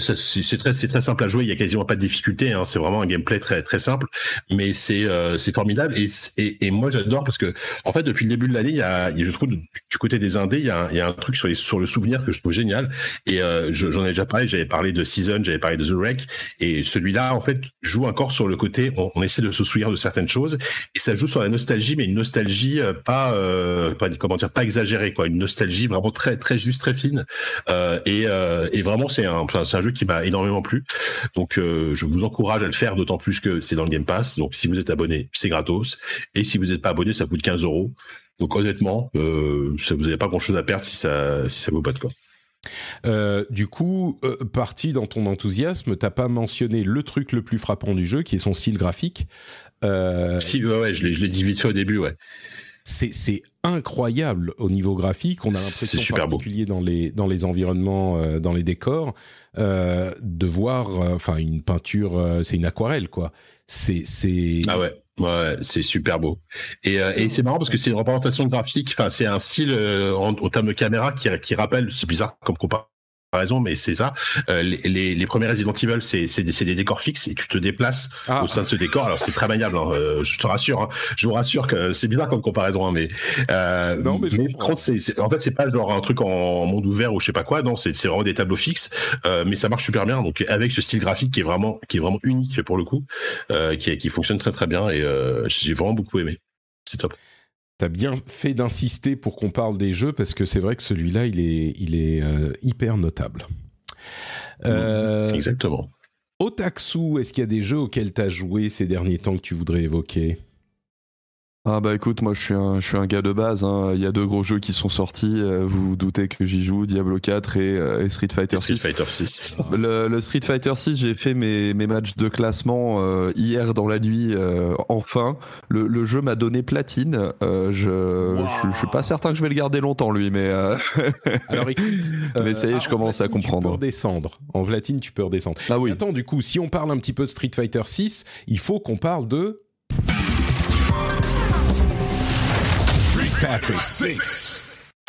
C'est très c'est très simple à jouer il y a quasiment pas de difficulté hein, c'est vraiment un gameplay très très simple mais c'est c'est formidable et, et, et moi j'adore parce que en fait depuis le début de l'année il y a je trouve du côté des indés il y a, il y a un truc sur les sur le souvenir que je trouve génial et j'en ai déjà parlé j'avais parlé de Season j'avais parlé de The Wreck. Et celui-là en fait joue encore sur le côté on, essaie de se souvenir de certaines choses. Et ça joue sur la nostalgie mais une nostalgie euh, pas, euh, pas comment dire pas exagérée quoi. Une nostalgie vraiment très très juste très fine. Euh, et, et vraiment c'est un jeu qui m'a énormément plu. Donc je vous encourage à le faire d'autant plus que c'est dans le Game Pass. Donc si vous êtes abonné c'est gratos. Et si vous n'êtes pas abonné ça coûte 15 euros. Donc honnêtement ça vous n'avez pas grand chose à perdre si ça si ça pas de quoi euh, du coup, euh, parti dans ton enthousiasme, t'as pas mentionné le truc le plus frappant du jeu, qui est son style graphique. Euh, si, ouais, ouais je l'ai dit vite fait au début, ouais. C'est incroyable au niveau graphique. On a l'impression, en particulier beau. dans les dans les environnements, euh, dans les décors, de voir, enfin, une peinture. c'est une aquarelle, quoi. C'est c'est. Ah ouais. Ouais, c'est super beau. Et, euh, et c'est marrant parce que c'est une représentation graphique, enfin c'est un style euh, en, en, termes de caméra qui, qui rappelle, c'est bizarre comme comparaison, mais c'est ça. Euh, les, les, les premiers Resident Evil, c'est des, des décors fixes et tu te déplaces ah. au sein de ce décor. Alors c'est très maniable, hein, euh, je te rassure. Hein, je vous rassure que c'est bizarre comme comparaison, hein, mais, euh, non, mais, mais par contre, c'est en fait c'est pas genre un truc en monde ouvert ou je sais pas quoi. Non, c'est vraiment des tableaux fixes, euh, mais ça marche super bien. Donc avec ce style graphique qui est vraiment qui est vraiment unique pour le coup, qui, qui fonctionne très très bien et j'ai vraiment beaucoup aimé. C'est top t'as bien fait d'insister pour qu'on parle des jeux parce que c'est vrai que celui-là, il est, il est euh, hyper notable. Euh, Exactement. Otaksu, est-ce qu'il y a des jeux auxquels t'as joué ces derniers temps que tu voudrais évoquer? Ah bah écoute, moi je suis un, je suis un gars de base. Hein. Il y a deux gros jeux qui sont sortis. Euh, vous vous doutez que j'y joue, Diablo 4 et, euh, et Street Fighter 6. Street Fighter 6. Le, le, Street Fighter 6, j'ai fait mes, mes matchs de classement euh, hier dans la nuit. Euh, enfin, le, le jeu m'a donné platine. Euh, je, wow. je, je, suis pas certain que je vais le garder longtemps lui, mais. Alors écoute, mais ça y est, je commence platine, à comprendre. Tu peux redescendre. En platine, tu peux redescendre. Ah oui. Attends, du coup, si on parle un petit peu de Street Fighter 6, il faut qu'on parle de Patrick 6.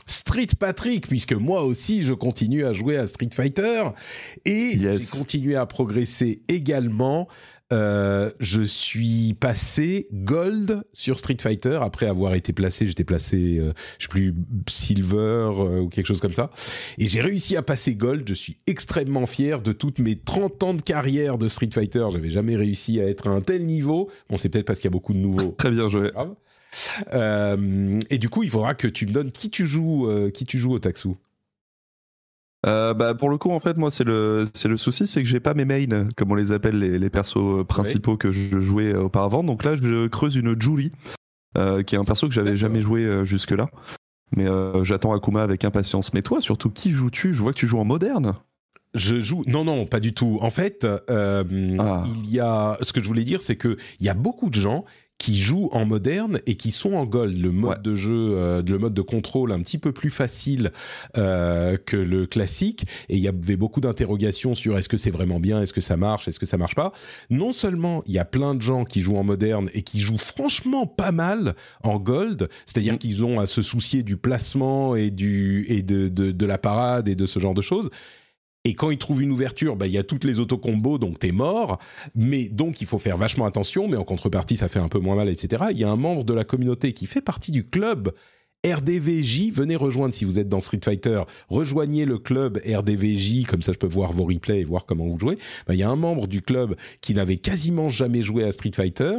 Street Patrick, puisque moi aussi je continue à jouer à Street Fighter et yes. j'ai continué à progresser également. Euh, je suis passé gold sur Street Fighter après avoir été placé, j'étais placé, euh, je sais plus, silver euh, ou quelque chose comme ça. Et j'ai réussi à passer gold. Je suis extrêmement fier de toutes mes 30 ans de carrière de Street Fighter. J'avais jamais réussi à être à un tel niveau. Bon, c'est peut-être parce qu'il y a beaucoup de nouveaux. Très bien joué. Euh, et du coup, il faudra que tu me donnes qui tu joues, euh, qui tu joues au Taxu. Euh, bah pour le coup en fait moi c'est le c'est le souci c'est que j'ai pas mes mains comme on les appelle les, les persos principaux que je jouais auparavant donc là je creuse une Julie qui est un perso que j'avais jamais joué jusque là mais j'attends Akuma avec impatience mais toi surtout qui joues-tu? Je vois que tu joues en moderne je joue. Non, non, pas du tout. En fait, euh, ah. il y a. Ce que je voulais dire, c'est que il y a beaucoup de gens qui jouent en moderne et qui sont en gold. Le mode de jeu, euh, le mode de contrôle un petit peu plus facile euh, que le classique. Et il y avait beaucoup d'interrogations sur est-ce que c'est vraiment bien, est-ce que ça marche, est-ce que ça marche pas. Non seulement il y a plein de gens qui jouent en moderne et qui jouent franchement pas mal en gold, c'est-à-dire mm. qu'ils ont à se soucier du placement et du et de, de, de la parade et de ce genre de choses et quand il trouve une ouverture, bah, il y a toutes les autocombos, donc t'es mort. Mais donc, il faut faire vachement attention, mais en contrepartie, ça fait un peu moins mal, etc. Il y a un membre de la communauté qui fait partie du club RDVJ, venez rejoindre si vous êtes dans Street Fighter, rejoignez le club RDVJ, comme ça je peux voir vos replays et voir comment vous jouez. Ben, il y a un membre du club qui n'avait quasiment jamais joué à Street Fighter.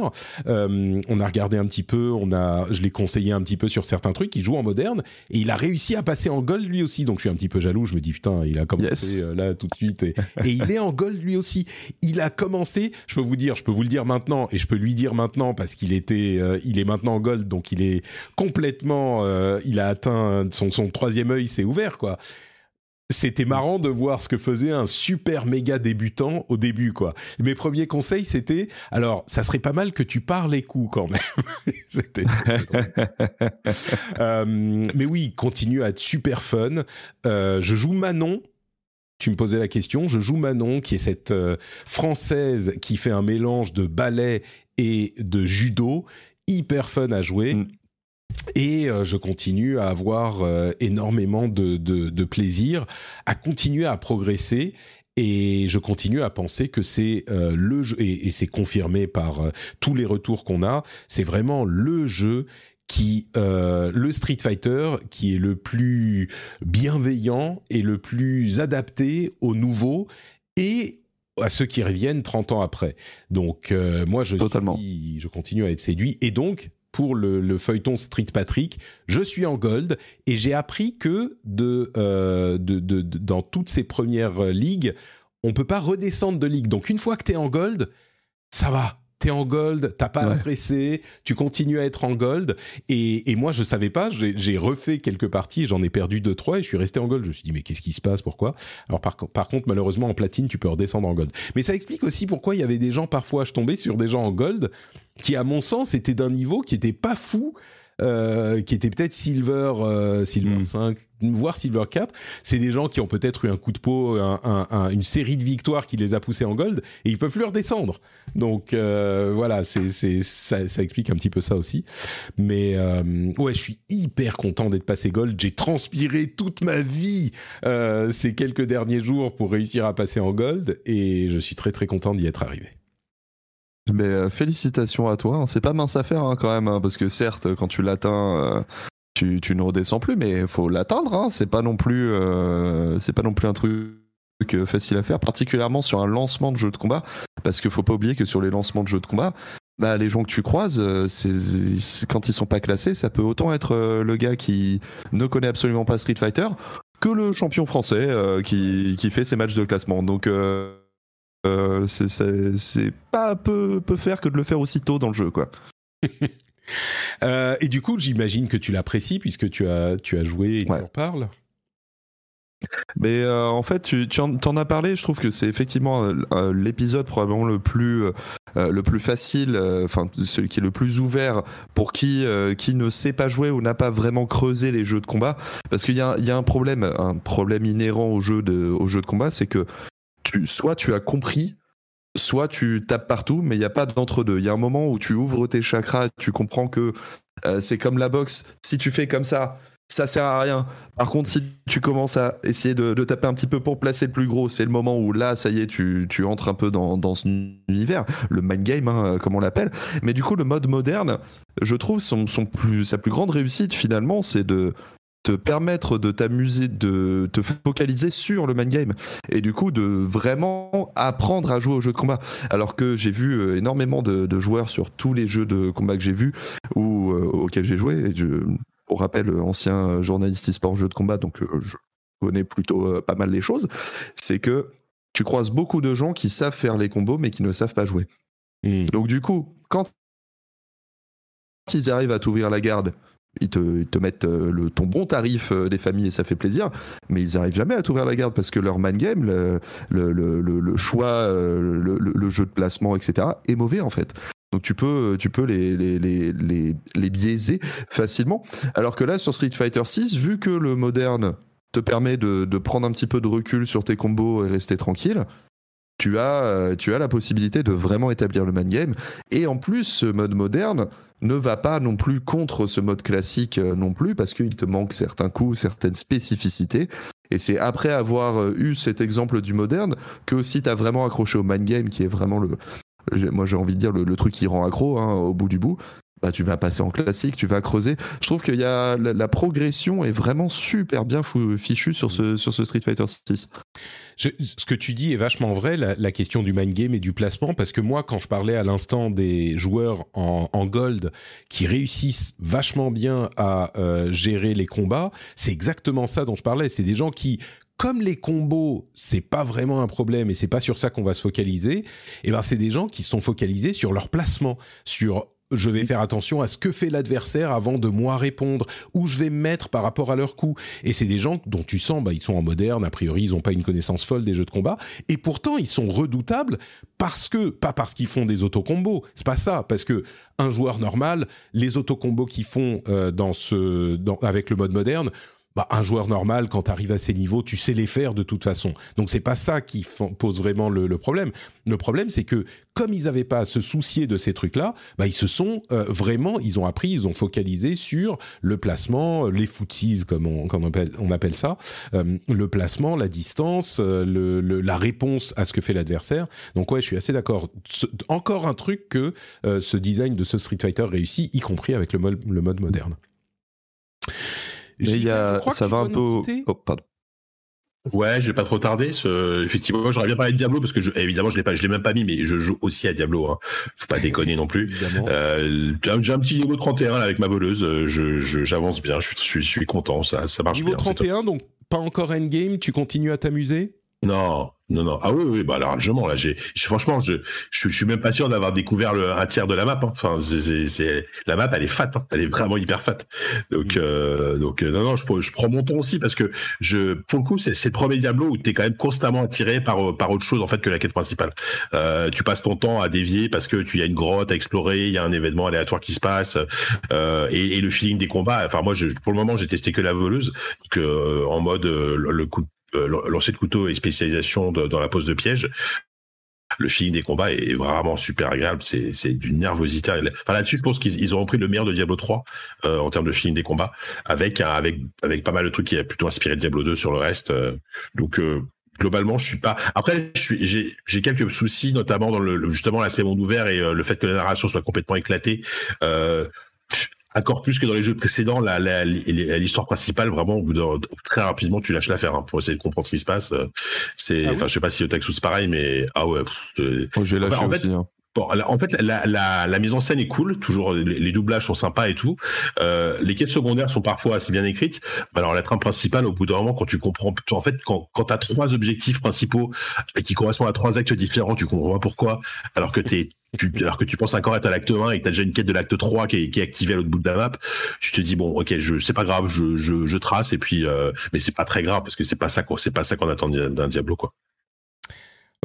Euh, on a regardé un petit peu, on a, je l'ai conseillé un petit peu sur certains trucs. Il joue en moderne et il a réussi à passer en gold lui aussi. Donc je suis un petit peu jaloux. Je me dis putain, il a commencé euh, là tout de suite et, et il est en gold lui aussi. Il a commencé. Je peux vous dire, je peux vous le dire maintenant et je peux lui dire maintenant parce qu'il était, euh, il est maintenant en gold, donc il est complètement euh, il a atteint son, son troisième œil, s'est ouvert quoi. C'était marrant de voir ce que faisait un super méga débutant au début, quoi. Mes premiers conseils, c'était, alors, ça serait pas mal que tu parles les coups quand même. c'était. euh, mais oui, continue à être super fun. Euh, je joue Manon. Tu me posais la question. Je joue Manon, qui est cette euh, française qui fait un mélange de ballet et de judo, hyper fun à jouer. Mm. Et euh, je continue à avoir euh, énormément de, de, de, plaisir, à continuer à progresser. Et je continue à penser que c'est euh, le jeu, et, et c'est confirmé par tous les retours qu'on a, c'est vraiment le jeu qui, le Street Fighter, qui est le plus bienveillant et le plus adapté aux nouveaux et à ceux qui reviennent 30 ans après. Donc moi je Totalement. Suis, je continue à être séduit et donc pour le, feuilleton Street Patrick. Je suis en gold et j'ai appris que euh, dans toutes ces premières ligues, on peut pas redescendre de ligue. Donc une fois que tu es en gold, ça va t'es en gold, t'as pas à stresser, tu continues à être en gold. Et, et moi, je savais pas, j'ai refait quelques parties, j'en ai perdu deux trois et je suis resté en gold. Je me suis dit mais qu'est-ce qui se passe, pourquoi? Alors par, par contre, malheureusement en platine, tu peux redescendre en gold. Mais ça explique aussi pourquoi il y avait des gens parfois, je tombais sur des gens en gold qui, à mon sens, étaient d'un niveau qui était pas fou euh, qui était peut-être Silver, euh, Silver 5, hmm. voire Silver 4. C'est des gens qui ont peut-être eu un coup de peau, une série de victoires qui les a poussés en gold et ils peuvent plus redescendre. Donc euh, voilà, c'est, ça, ça, explique un petit peu ça aussi. Mais ouais, je suis hyper content d'être passé gold. J'ai transpiré toute ma vie ces quelques derniers jours pour réussir à passer en gold et je suis très très content d'y être arrivé. Mais euh, félicitations à toi. C'est pas mince à faire hein, quand même, hein, parce que certes, quand tu l'atteins, euh, tu, tu, ne redescends plus, mais il faut l'atteindre. Hein. C'est pas non plus, euh, c'est pas non plus un truc facile à faire, particulièrement sur un lancement de jeu de combat, parce qu'il faut pas oublier que sur les lancements de jeux de combat, bah, les gens que tu croises, c'est, quand ils sont pas classés, ça peut autant être le gars qui ne connaît absolument pas Street Fighter que le champion français qui, qui fait ses matchs de classement. Donc euh, c'est pas peu, peu faire que de le faire aussi tôt dans le jeu, quoi. euh, et du coup, j'imagine que tu l'apprécies puisque tu as, tu as joué et tu en parles. Mais euh, en fait, tu, tu en, en, as parlé. Je trouve que c'est effectivement euh, l'épisode probablement le plus euh, le plus facile, enfin celui qui est le plus ouvert pour qui qui ne sait pas jouer ou n'a pas vraiment creusé les jeux de combat. Parce qu'il y a, y a un problème, un problème inhérent au jeu de au jeu de combat, c'est que soit tu as compris, soit tu tapes partout, mais il n'y a pas d'entre-deux. Il y a un moment où tu ouvres tes chakras, tu comprends que euh, c'est comme la boxe. Si tu fais comme ça, ça sert à rien. Par contre, si tu commences à essayer de, taper un petit peu pour placer le plus gros, c'est le moment où là, ça y est, tu, entres un peu dans, dans ce univers, le mind game, hein, comme on l'appelle. Mais du coup, le mode moderne, je trouve son plus, sa plus grande réussite finalement, c'est de te permettre de t'amuser, de te focaliser sur le main game et du coup de vraiment apprendre à jouer aux jeux de combat. Alors que j'ai vu euh, énormément de, joueurs sur tous les jeux de combat que j'ai vus ou euh, auxquels j'ai joué. Et je, au rappel, ancien journaliste e-sport jeux de combat, donc euh, je connais plutôt pas mal les choses, c'est que tu croises beaucoup de gens qui savent faire les combos mais qui ne savent pas jouer. Hmm. Donc du coup, quand ils arrivent à t'ouvrir la garde, ils te, mettent euh, le, ton bon tarif euh, des familles et ça fait plaisir, mais ils n'arrivent jamais à t'ouvrir la garde parce que leur man game, le, le, choix, euh, le, jeu de placement, etc., est mauvais en fait. Donc tu peux, tu peux les, les, les, les, biaiser facilement. Alors que là, sur Street Fighter 6, vu que le moderne te permet de, de, prendre un petit peu de recul sur tes combos et rester tranquille, tu as, tu as la possibilité de vraiment établir le man game. Et en plus, ce mode moderne ne va pas non plus contre ce mode classique euh, non plus, parce qu'il te manque certains coups, certaines spécificités. Et c'est après avoir euh, eu cet exemple du moderne que si tu as vraiment accroché au man game, qui est vraiment le, moi j'ai envie de dire le, truc qui rend accro hein, au bout du bout, bah, tu vas passer en classique, tu vas creuser. Je trouve qu'il y a la, progression est vraiment super bien fichue sur ce, sur ce Street Fighter 6 ce que tu dis est vachement vrai, la, question du mind game et du placement, parce que moi, quand je parlais à l'instant des joueurs en, gold qui réussissent vachement bien à euh, gérer les combats, c'est exactement ça dont je parlais. C'est des gens qui comme les combos, c'est pas vraiment un problème et c'est pas sur ça qu'on va se focaliser, et eh ben c'est des gens qui sont focalisés sur leur placement, sur je vais faire attention à ce que fait l'adversaire avant de moi répondre, où je vais me mettre par rapport à leur coup. Et c'est des gens dont tu sens, bah, ils sont en moderne, a priori, ils n'ont pas une connaissance folle des jeux de combat, et pourtant ils sont redoutables parce que, pas parce qu'ils font des autocombos, c'est pas ça, parce que un joueur normal, les autocombos qu'ils font euh, dans ce, dans, avec le mode moderne, bah, un joueur normal, quand tu arrives à ces niveaux, tu sais les faire de toute façon. Donc c'est pas ça qui pose vraiment le, problème. Le problème, c'est que comme ils n'avaient pas à se soucier de ces trucs-là, bah, ils se sont euh, vraiment, ils ont appris, ils ont focalisé sur le placement, les footsies comme on, on, appelle, ça, euh, le placement, la distance, euh, le, la réponse à ce que fait l'adversaire. Donc ouais, je suis assez d'accord. Encore un truc que ce design de ce Street Fighter réussit, y compris avec le le mode moderne. Mais il y a, ça va un peu. Oh, pardon. Ouais, je vais pas trop tarder. Effectivement, j'aurais bien parlé de Diablo parce que je... évidemment, je l'ai pas, je l'ai même pas mis, mais je joue aussi à Diablo. Hein. Faut pas déconner non plus. Euh, j'ai un petit niveau 31 avec ma voleuse. Je, j'avance bien. Je suis, je suis, content. Ça, ça marche niveau bien. Niveau 31, donc pas encore endgame. Tu continues à t'amuser? Non, non, non. Ah oui, oui, bah largement. Là, j'ai, franchement, je, je, suis même pas sûr d'avoir découvert le, un tiers de la map. Hein. Enfin, c'est, la map, elle est fat. Hein. Elle est vraiment hyper fat. Donc, mm. euh, donc, euh, non, non, je, je prends mon ton aussi parce que je, pour le coup, c'est, le premier Diablo où t'es quand même constamment attiré par, par autre chose en fait que la quête principale. Euh, tu passes ton temps à dévier parce que tu y a une grotte à explorer, il y a un événement aléatoire qui se passe euh, et, et, le feeling des combats. Enfin, moi, je, pour le moment, j'ai testé que la voleuse, que euh, en mode le, coup euh, lancer de couteau et spécialisation dans la pose de piège le feeling des combats est vraiment super agréable. C'est d'une nervosité. Enfin, là-dessus, je pense qu'ils ont repris le meilleur de Diablo 3 euh, en termes de feeling des combats, avec avec avec pas mal de trucs qui a plutôt inspiré Diablo 2 sur le reste. Euh. donc globalement, je suis pas. Après, j'ai quelques soucis, notamment dans le justement l'aspect monde ouvert et le fait que la narration soit complètement éclatée. Encore plus que dans les jeux précédents, l'histoire principale, vraiment, au bout de, très rapidement, tu lâches l'affaire hein, pour essayer de comprendre ce qui se passe. Euh, c'est, ah enfin, je sais pas si au Texas c'est pareil, mais ah ouais. Oh, j'ai lâché en aussi. Hein. Bon, en fait, la, mise en scène est cool, toujours les, doublages sont sympas et tout. Euh, les quêtes secondaires sont parfois assez bien écrites. Alors la trame principale, au bout d'un moment, quand tu comprends, en fait, quand, quand tu as trois objectifs principaux qui correspondent à trois actes différents, tu comprends pourquoi, alors que t'es tu, alors que tu penses encore être à l'acte 1 et que tu as déjà une quête de l'acte 3 qui est, qui est activée à l'autre bout de la map, tu te dis bon ok c'est pas grave je, je, trace et puis euh, mais c'est pas très grave parce que c'est pas ça c'est pas ça qu'on attend d'un Diablo quoi.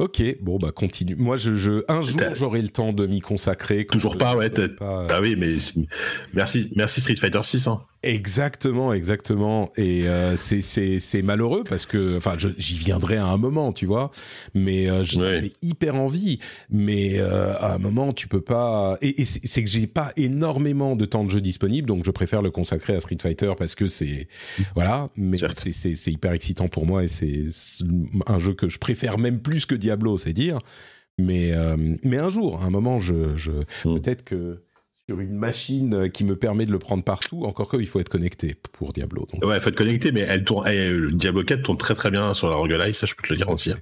Ok, bon bah continue. Moi, je, je un jour j'aurai le temps de m'y consacrer. Toujours pas, ouais. Ah oui, mais merci, merci Street Fighter 6. Hein. Exactement, exactement. Et euh, c'est malheureux parce que, enfin, j'y viendrai à un moment, tu vois. Mais euh, j'ai hyper envie. Mais euh, à un moment, tu peux pas. Et, c'est que j'ai pas énormément de temps de jeu disponible, donc je préfère le consacrer à Street Fighter parce que c'est voilà. Mais c'est hyper excitant pour moi et c'est un jeu que je préfère même plus que Diablo, c'est dire. Mais euh, mais un jour, à un moment, je, je mm. peut-être que une machine qui me permet de le prendre partout. Encore qu'il faut être connecté pour Diablo. Donc. Ouais, il faut être connecté, mais elle tourne, le Diablo 4 tourne très très bien sur la Roguelite, ça je peux te le garantir.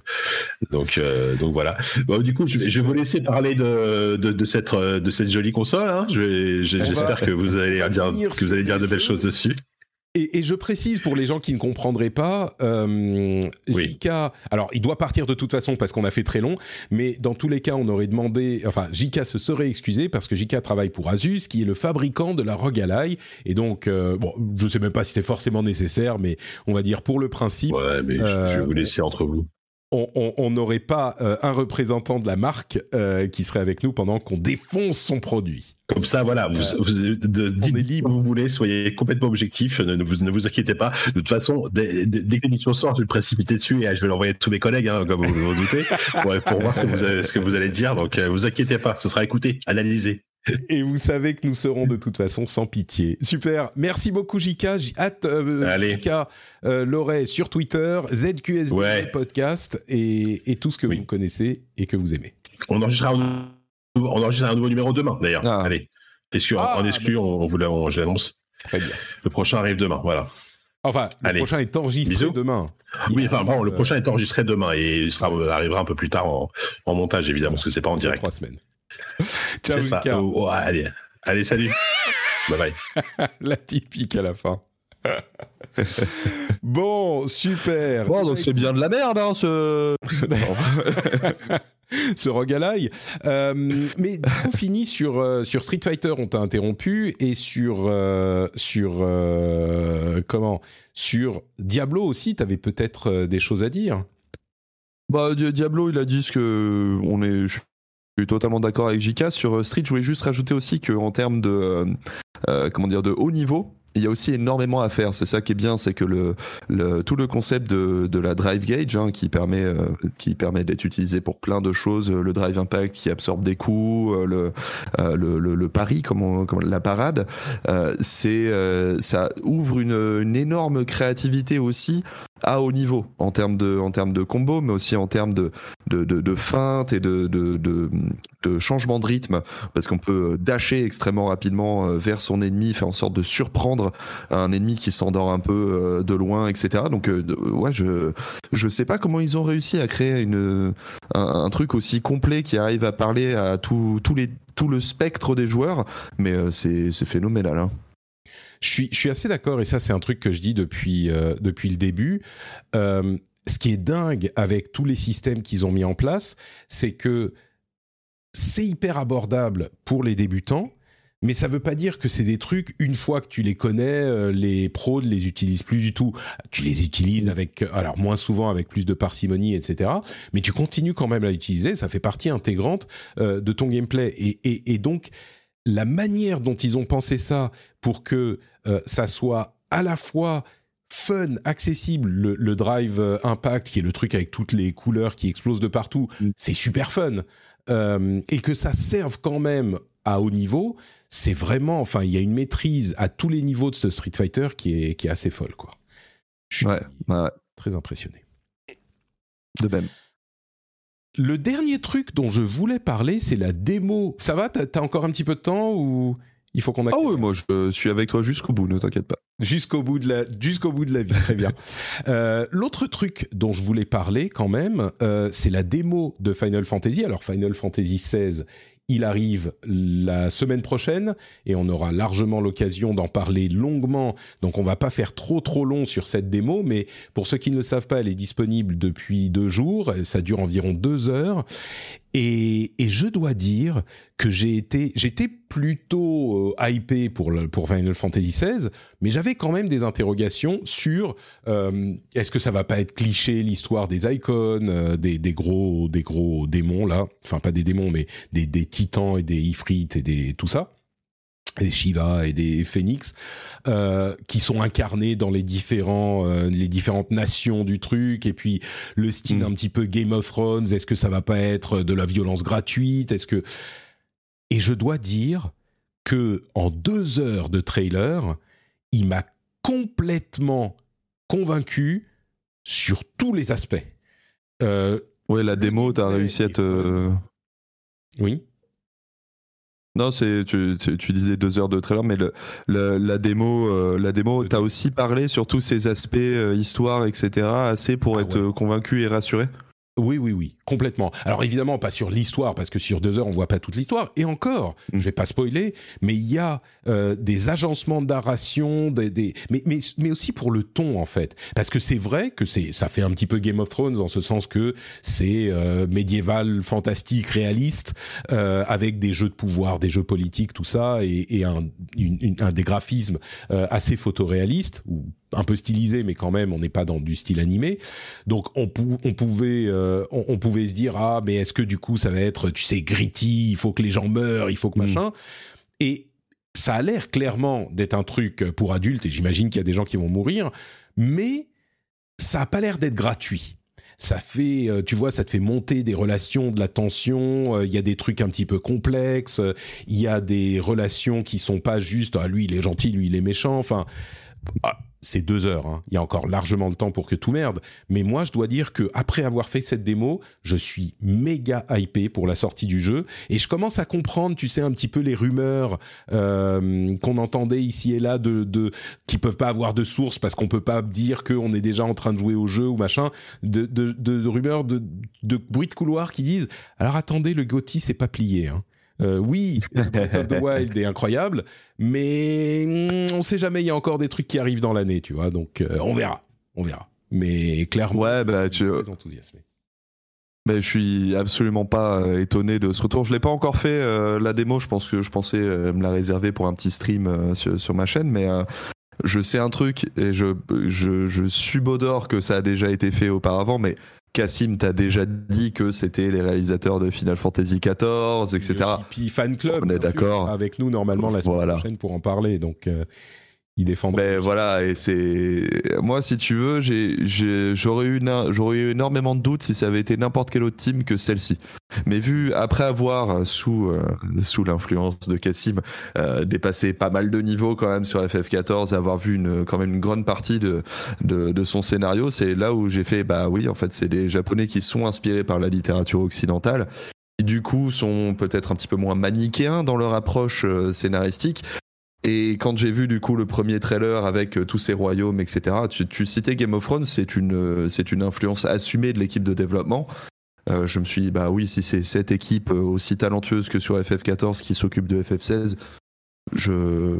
Donc, euh, donc voilà. Bon, du coup, je vais, je vais vous laisser parler de, de, de, cette, de cette jolie console. Hein. J'espère que vous allez dire, que vous allez dire de belles choses dessus. Et, je précise pour les gens qui ne comprendraient pas, euh, Jika, alors il doit partir de toute façon parce qu'on a fait très long, mais dans tous les cas, on aurait demandé, enfin Jika se serait excusé parce que Jika travaille pour Asus, qui est le fabricant de la Rogue Ally, et donc, euh, bon, je sais même pas si c'est forcément nécessaire, mais on va dire pour le principe. Ouais, mais je vais vous laisser entre vous on n'aurait pas euh, un représentant de la marque euh, qui serait avec nous pendant qu'on défonce son produit. Comme ça, voilà, vous, euh, vous dites libre. vous voulez, soyez complètement objectif, ne, vous, ne vous inquiétez pas. De toute façon, dès, dès, que l'émission sort, je vais le précipiter dessus et je vais l'envoyer à tous mes collègues, hein, comme vous vous doutez, pour, voir ce que vous, ce que vous allez dire. Donc, vous inquiétez pas, ce sera écouté, analysé. Et vous savez que nous serons de toute façon sans pitié. Super. Merci beaucoup, Jika. Hâte, euh, Jika euh, sur Twitter, ZQSD podcast et, tout ce que vous connaissez et que vous aimez. On enregistrera on un nouveau numéro demain, d'ailleurs. Ah. Allez. Ah, en exclu, on, vous l'annonce. Très bien. Le prochain arrive demain, voilà. Enfin, le prochain est enregistré demain. oui, enfin, bon, le prochain est enregistré demain et il arrivera un peu plus tard en, en montage, évidemment, parce que c'est pas en direct. Trois semaines. Ciao, ça. Oh, oh, allez, allez, salut. bye bye. La typique à la fin. bon, super. Bon, donc c'est bien de la merde, hein, ce. ce rogalaï. Euh, mais on finit sur, euh, sur Street Fighter, on t'a interrompu, et sur. Euh, sur comment? Sur Diablo aussi, t'avais peut-être des choses à dire? Bah, Diablo, il a dit ce que on est, suis totalement d'accord avec Jika. Sur Street, je voulais juste rajouter aussi qu'en termes de, comment dire, de haut niveau, il y a aussi énormément à faire. C'est ça qui est bien, c'est que le, le, tout le concept de, de la drive gauge, hein, qui permet, qui permet d'être utilisé pour plein de choses, le drive impact qui absorbe des coups, le, le, le, pari, comme, comme la parade, c'est ça ouvre une, une énorme créativité aussi à haut niveau en termes de, en termes de combo, mais aussi en termes de, de, feinte et de, de, de, changement de rythme, parce qu'on peut dasher extrêmement rapidement euh, vers son ennemi, faire en sorte de surprendre un ennemi qui s'endort un peu euh, de loin, etc. Donc, euh, ouais, je je sais pas comment ils ont réussi à créer une, un, truc aussi complet qui arrive à parler à les, tout le spectre des joueurs, mais c'est phénoménal. Hein. Je suis, je suis assez d'accord, et ça c'est un truc que je dis depuis, euh, depuis le début. Euh, ce qui est dingue avec tous les systèmes qu'ils ont mis en place, c'est que c'est hyper abordable pour les débutants, mais ça veut pas dire que c'est des trucs, une fois que tu les connais, euh, les pros ne les utilisent plus du tout. Tu les utilises avec, alors moins souvent avec plus de parcimonie, etc. Mais tu continues quand même à l'utiliser, ça fait partie intégrante de ton gameplay. Et, et, et donc, la manière dont ils ont pensé ça pour que euh, ça soit à la fois fun, accessible, le, Drive euh, Impact, qui est le truc avec toutes les couleurs qui explosent de partout, mm. c'est super fun. Euh, et que ça serve quand même à haut niveau, c'est vraiment, enfin, il y a une maîtrise à tous les niveaux de ce Street Fighter qui est, qui est assez folle, quoi. Je suis très impressionné. De même. Le dernier truc dont je voulais parler, c'est la démo. Ça va? T'as encore un petit peu de temps ou il faut qu'on Ah oui, moi je suis avec toi jusqu'au bout, ne t'inquiète pas. Jusqu'au bout de la, jusqu'au bout de la vie, très bien. Euh, l'autre truc dont je voulais parler quand même, euh, c'est la démo de Final Fantasy. Alors Final Fantasy XVI, il arrive la semaine prochaine et on aura largement l'occasion d'en parler longuement. Donc on va pas faire trop trop long sur cette démo, mais pour ceux qui ne le savent pas, elle est disponible depuis deux jours. Ça dure environ deux heures et, et, je dois dire que j'ai été, j'étais plutôt euh, hypé pour, le, pour Final Fantasy XVI, mais j'avais quand même des interrogations sur euh, est-ce que ça va pas être cliché l'histoire des icônes, euh, des, des, gros, des gros démons là, enfin pas des démons, mais des, des titans et des ifrits et des tout ça des Shiva et des Phoenix euh, qui sont incarnés dans les différents euh, les différentes nations du truc. Et puis le style mm. un petit peu Game of Thrones. Est-ce que ça va pas être de la violence gratuite? Est-ce que et je dois dire que en deux heures de trailer il m'a complètement convaincu sur tous les aspects. Euh, ouais la démo t'as réussi à te oui non, c'est tu, tu, disais deux heures de trailer, mais le, la démo, euh, la démo, t'as aussi parlé sur tous ces aspects euh, histoire, etc. Assez pour ah être convaincu et rassuré? Oui, oui, oui, complètement. Alors évidemment, pas sur l'histoire, parce que sur deux heures, on voit pas toute l'histoire. Et encore, Mm. je vais pas spoiler, mais il y a euh, des agencements de narration, des, des- mais, mais, mais aussi pour le ton, en fait. Parce que c'est vrai que c'est, ça fait un petit peu Game of Thrones, en ce sens que c'est euh, médiéval, fantastique, réaliste, euh, avec des jeux de pouvoir, des jeux politiques, tout ça, et, et un, une- une- un des graphismes euh, assez photoréalistes, ou un peu stylisé, mais quand même, on n'est pas dans du style animé. Donc on, pou- on pouvait euh, on, on pouvait se dire ah mais est-ce que du coup ça va être tu sais gritty, il faut que les gens meurent, il faut que Mm. machin. Et ça a l'air clairement d'être un truc pour adultes et j'imagine qu'il y a des gens qui vont mourir, mais ça a pas l'air d'être gratuit. Ça fait, euh, tu vois, ça te fait monter des relations, de la tension. euh, Il y a des trucs un petit peu complexes. Il y a des relations qui sont pas juste. Ah, lui, il est gentil, lui, il est méchant. Enfin, ah, c'est deux heures. hein. Il y a encore largement le temps pour que tout merde. Mais moi, je dois dire que après avoir fait cette démo, je suis méga hypé pour la sortie du jeu et je commence à comprendre, tu sais, un petit peu les rumeurs euh, qu'on entendait ici et là de, de qui peuvent pas avoir de source parce qu'on peut pas dire qu'on est déjà en train de jouer au jeu ou machin, de, de, de, de rumeurs de, de bruits de couloir qui disent alors attendez, le Gotti c'est pas plié. Hein. Euh, oui, Breath of the Wild est incroyable, mais mm, on sait jamais, il y a encore des trucs qui arrivent dans l'année, tu vois, donc euh, on verra, on verra. Mais clairement, Ouais, bah, tu- je suis très enthousiasmé. Mais je suis absolument pas euh, étonné de ce retour. Je l'ai pas encore fait euh, la démo. Je pense que je pensais me la réserver pour un petit stream sur, sur ma chaîne, mais je sais un truc et je je, je subodore que ça a déjà été fait auparavant, mais Cassim t'a déjà dit que c'était les réalisateurs de Final Fantasy XIV, etc. Puis Fan Club, On est d'accord. avec nous normalement la semaine Voilà. prochaine pour en parler, donc euh, il défendra. Ben voilà, et c'est moi si tu veux, j'aurais eu j'aurais eu énormément de doutes si ça avait été n'importe quelle autre team que celle-ci. Mais vu après avoir euh, sous euh, sous l'influence de Cassim euh, dépassé pas mal de niveaux quand même sur FF14, avoir vu une quand même une grande partie de de, de son scénario, c'est là où j'ai fait bah oui en fait c'est des japonais qui sont inspirés par la littérature occidentale. Qui du coup sont peut-être un petit peu moins manichéens dans leur approche euh, scénaristique, et quand j'ai vu du coup le premier trailer avec euh, tous ces royaumes, etc., tu, tu citais Game of Thrones, c'est une, euh, c'est une influence assumée de l'équipe de développement. Euh, je me suis dit, bah oui, si c'est cette équipe euh, aussi talentueuse que sur FF14 qui s'occupe de FF16, je,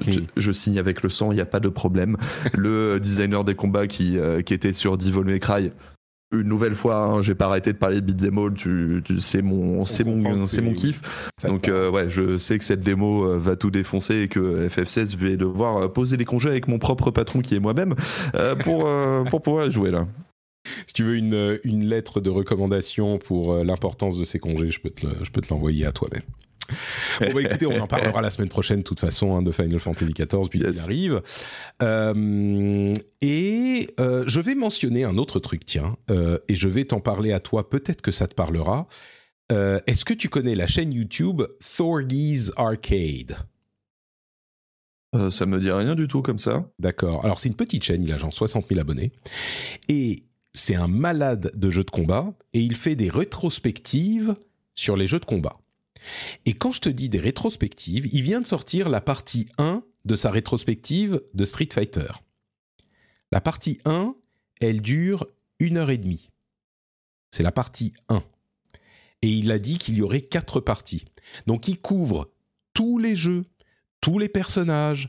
je, je signe avec le sang, il n'y a pas de problème. le designer des combats qui, euh, qui était sur Devil May Cry, une nouvelle fois, hein, j'ai pas arrêté de parler de beat'em all, tu, tu, c'est mon, c'est mon, c'est mon kiff. Donc euh, ouais, je sais que cette démo euh, va tout défoncer et que FF16 vais devoir euh, poser des congés avec mon propre patron qui est moi-même euh, pour euh, pour pouvoir jouer là. Si tu veux une, une lettre de recommandation pour l'importance de ces congés, je peux te, je peux te l'envoyer à toi-même. Bon bah écoutez, on en parlera la semaine prochaine de toute façon hein, de Final Fantasy XIV puisqu'il Yes. arrive. Euh, et euh, je vais mentionner un autre truc, tiens, euh, et je vais t'en parler à toi. Peut-être que ça te parlera. Est-ce que tu connais la chaîne YouTube Thorgy's Arcade? Euh, ça me dit rien du tout comme ça. D'accord. Alors, c'est une petite chaîne, il a genre 60 000 abonnés. Et c'est un malade de jeux de combat. Et il fait des rétrospectives sur les jeux de combat. Et quand je te dis des rétrospectives, il vient de sortir la partie 1 de sa rétrospective de Street Fighter. La partie 1, elle dure une heure et demie. C'est la partie 1. Et il a dit qu'il y aurait quatre parties. Donc il couvre tous les jeux, tous les personnages,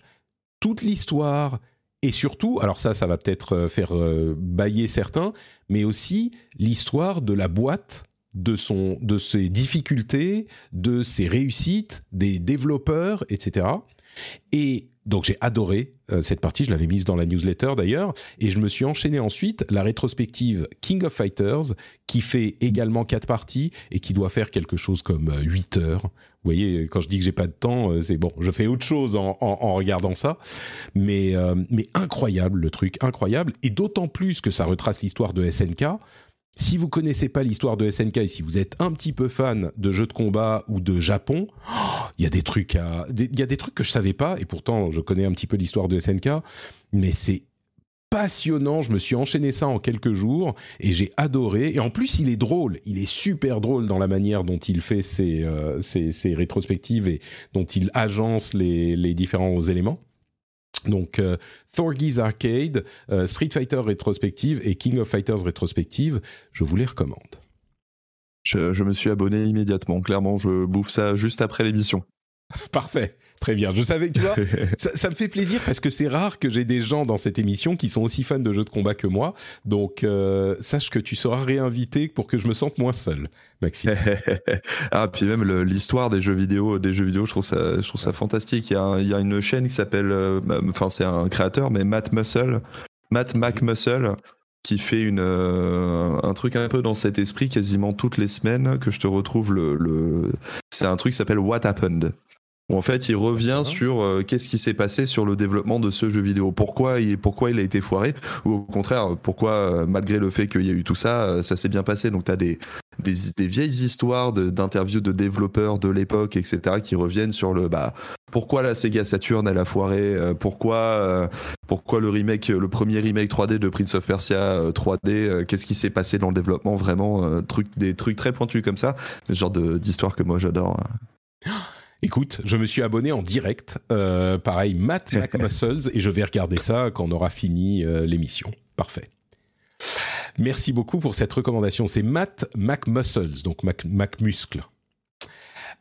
toute l'histoire et surtout, alors ça, ça va peut-être euh, faire euh, bailler certains, mais aussi l'histoire de la boîte, de son, de ses difficultés, de ses réussites, des développeurs, etc. Et donc j'ai adoré euh, cette partie, je l'avais mise dans la newsletter d'ailleurs, et je me suis enchaîné ensuite la rétrospective King of Fighters, qui fait également quatre parties et qui doit faire quelque chose comme euh, 8 heures. Vous voyez, quand je dis que j'ai pas de temps, euh, c'est bon, je fais autre chose en, en- regardant ça, mais, euh, mais incroyable le truc, incroyable, et d'autant plus que ça retrace l'histoire de SNK. Si vous connaissez pas l'histoire de SNK et si vous êtes un petit peu fan de jeux de combat ou de Japon, il y a des trucs que je savais pas et pourtant je connais un petit peu l'histoire de SNK, mais c'est passionnant. Je me suis enchaîné ça en quelques jours et j'ai adoré. Et en plus, il est drôle. Il est super drôle dans la manière dont il fait ses, euh, rétrospectives et dont il agence les différents éléments. Donc euh, Thorgy's Arcade, euh, Street Fighter rétrospective et King of Fighters rétrospective, je vous les recommande. Je, je me suis abonné immédiatement. Clairement, je bouffe ça juste après l'émission. Parfait. Très bien. Je savais, tu vois, ça, ça, me fait plaisir parce que c'est rare que j'ai des gens dans cette émission qui sont aussi fans de jeux de combat que moi. Donc, euh, sache que tu seras réinvité pour que je me sente moins seul, Maxime. ah, puis même l'histoire des jeux vidéo, des jeux vidéo, je trouve ça, je trouve ça fantastique. Il y a, il y a une chaîne qui s'appelle, euh, enfin, c'est un créateur, mais Matt Muscle, Matt McMuscle, qui fait une, euh, un truc un peu dans cet esprit quasiment toutes les semaines que je te retrouve le, le... c'est un truc qui s'appelle What Happened où en fait il revient sur euh, qu'est-ce qui s'est passé sur le développement de ce jeu vidéo, pourquoi il, pourquoi il a été foiré, ou au contraire pourquoi euh, malgré le fait qu'il y a eu tout ça, euh, ça s'est bien passé? Donc tu as des, des, des, vieilles histoires d'interviews de, développeurs de l'époque, etc., qui reviennent sur le bah pourquoi la Sega Saturn elle a foiré, pourquoi pourquoi le remake, le premier remake 3D de Prince of Persia 3D, euh, qu'est-ce qui s'est passé dans le développement, vraiment truc, des trucs très pointus comme ça, ce genre d'histoire que moi j'adore. Écoute, je me suis abonné en direct, euh, pareil, Matt McMuscles, et je vais regarder ça quand on aura fini euh, l'émission. Parfait. Merci beaucoup pour cette recommandation. C'est Matt McMuscles, donc Mac, McMuscle.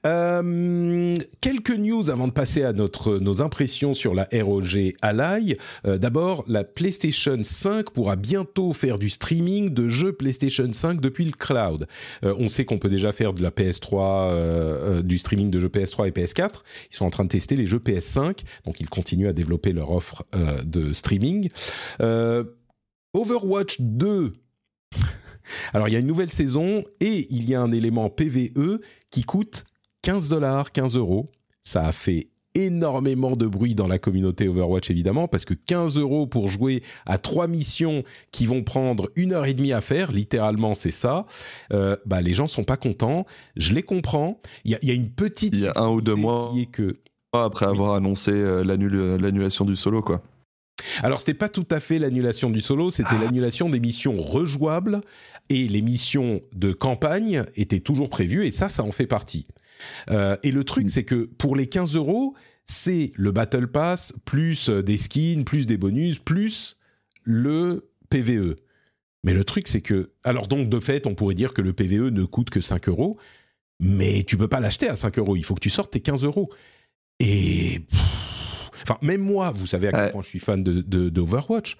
Euh, quelques news avant de passer à notre, nos impressions sur la ROG Ally. Euh, D'abord, la PlayStation 5 pourra bientôt faire du streaming de jeux PlayStation 5 depuis le cloud. Euh, on sait qu'on peut déjà faire de la PS3, euh, euh, du streaming de jeux PS3 et PS4. Ils sont en train de tester les jeux PS5, donc ils continuent à développer leur offre de streaming. Overwatch 2 alors il y a une nouvelle saison et il y a un élément PVE qui coûte 15 dollars, 15 euros. Ça a fait énormément de bruit dans la communauté Overwatch évidemment parce que 15 euros pour jouer à trois missions qui vont prendre une heure et demie à faire littéralement c'est ça euh, bah les gens sont pas contents je les comprends il y a, il y a une petite il y a un ou deux mois qui est que après avoir annoncé euh, l'annulation du solo quoi alors, c'était pas tout à fait l'annulation du solo, c'était ah. l'annulation des missions rejouables et les missions de campagne étaient toujours prévues et ça, ça en fait partie. Euh, et le truc, mmh. c'est que pour les 15 euros, c'est le Battle Pass, plus des skins, plus des bonus, plus le PVE. Mais le truc, c'est que... Alors donc, de fait, on pourrait dire que le PVE ne coûte que 5 euros, mais tu peux pas l'acheter à 5 euros, il faut que tu sortes tes 15 euros. Et... Enfin, même moi, vous savez à quel ouais. point je suis fan de, de, d'Overwatch.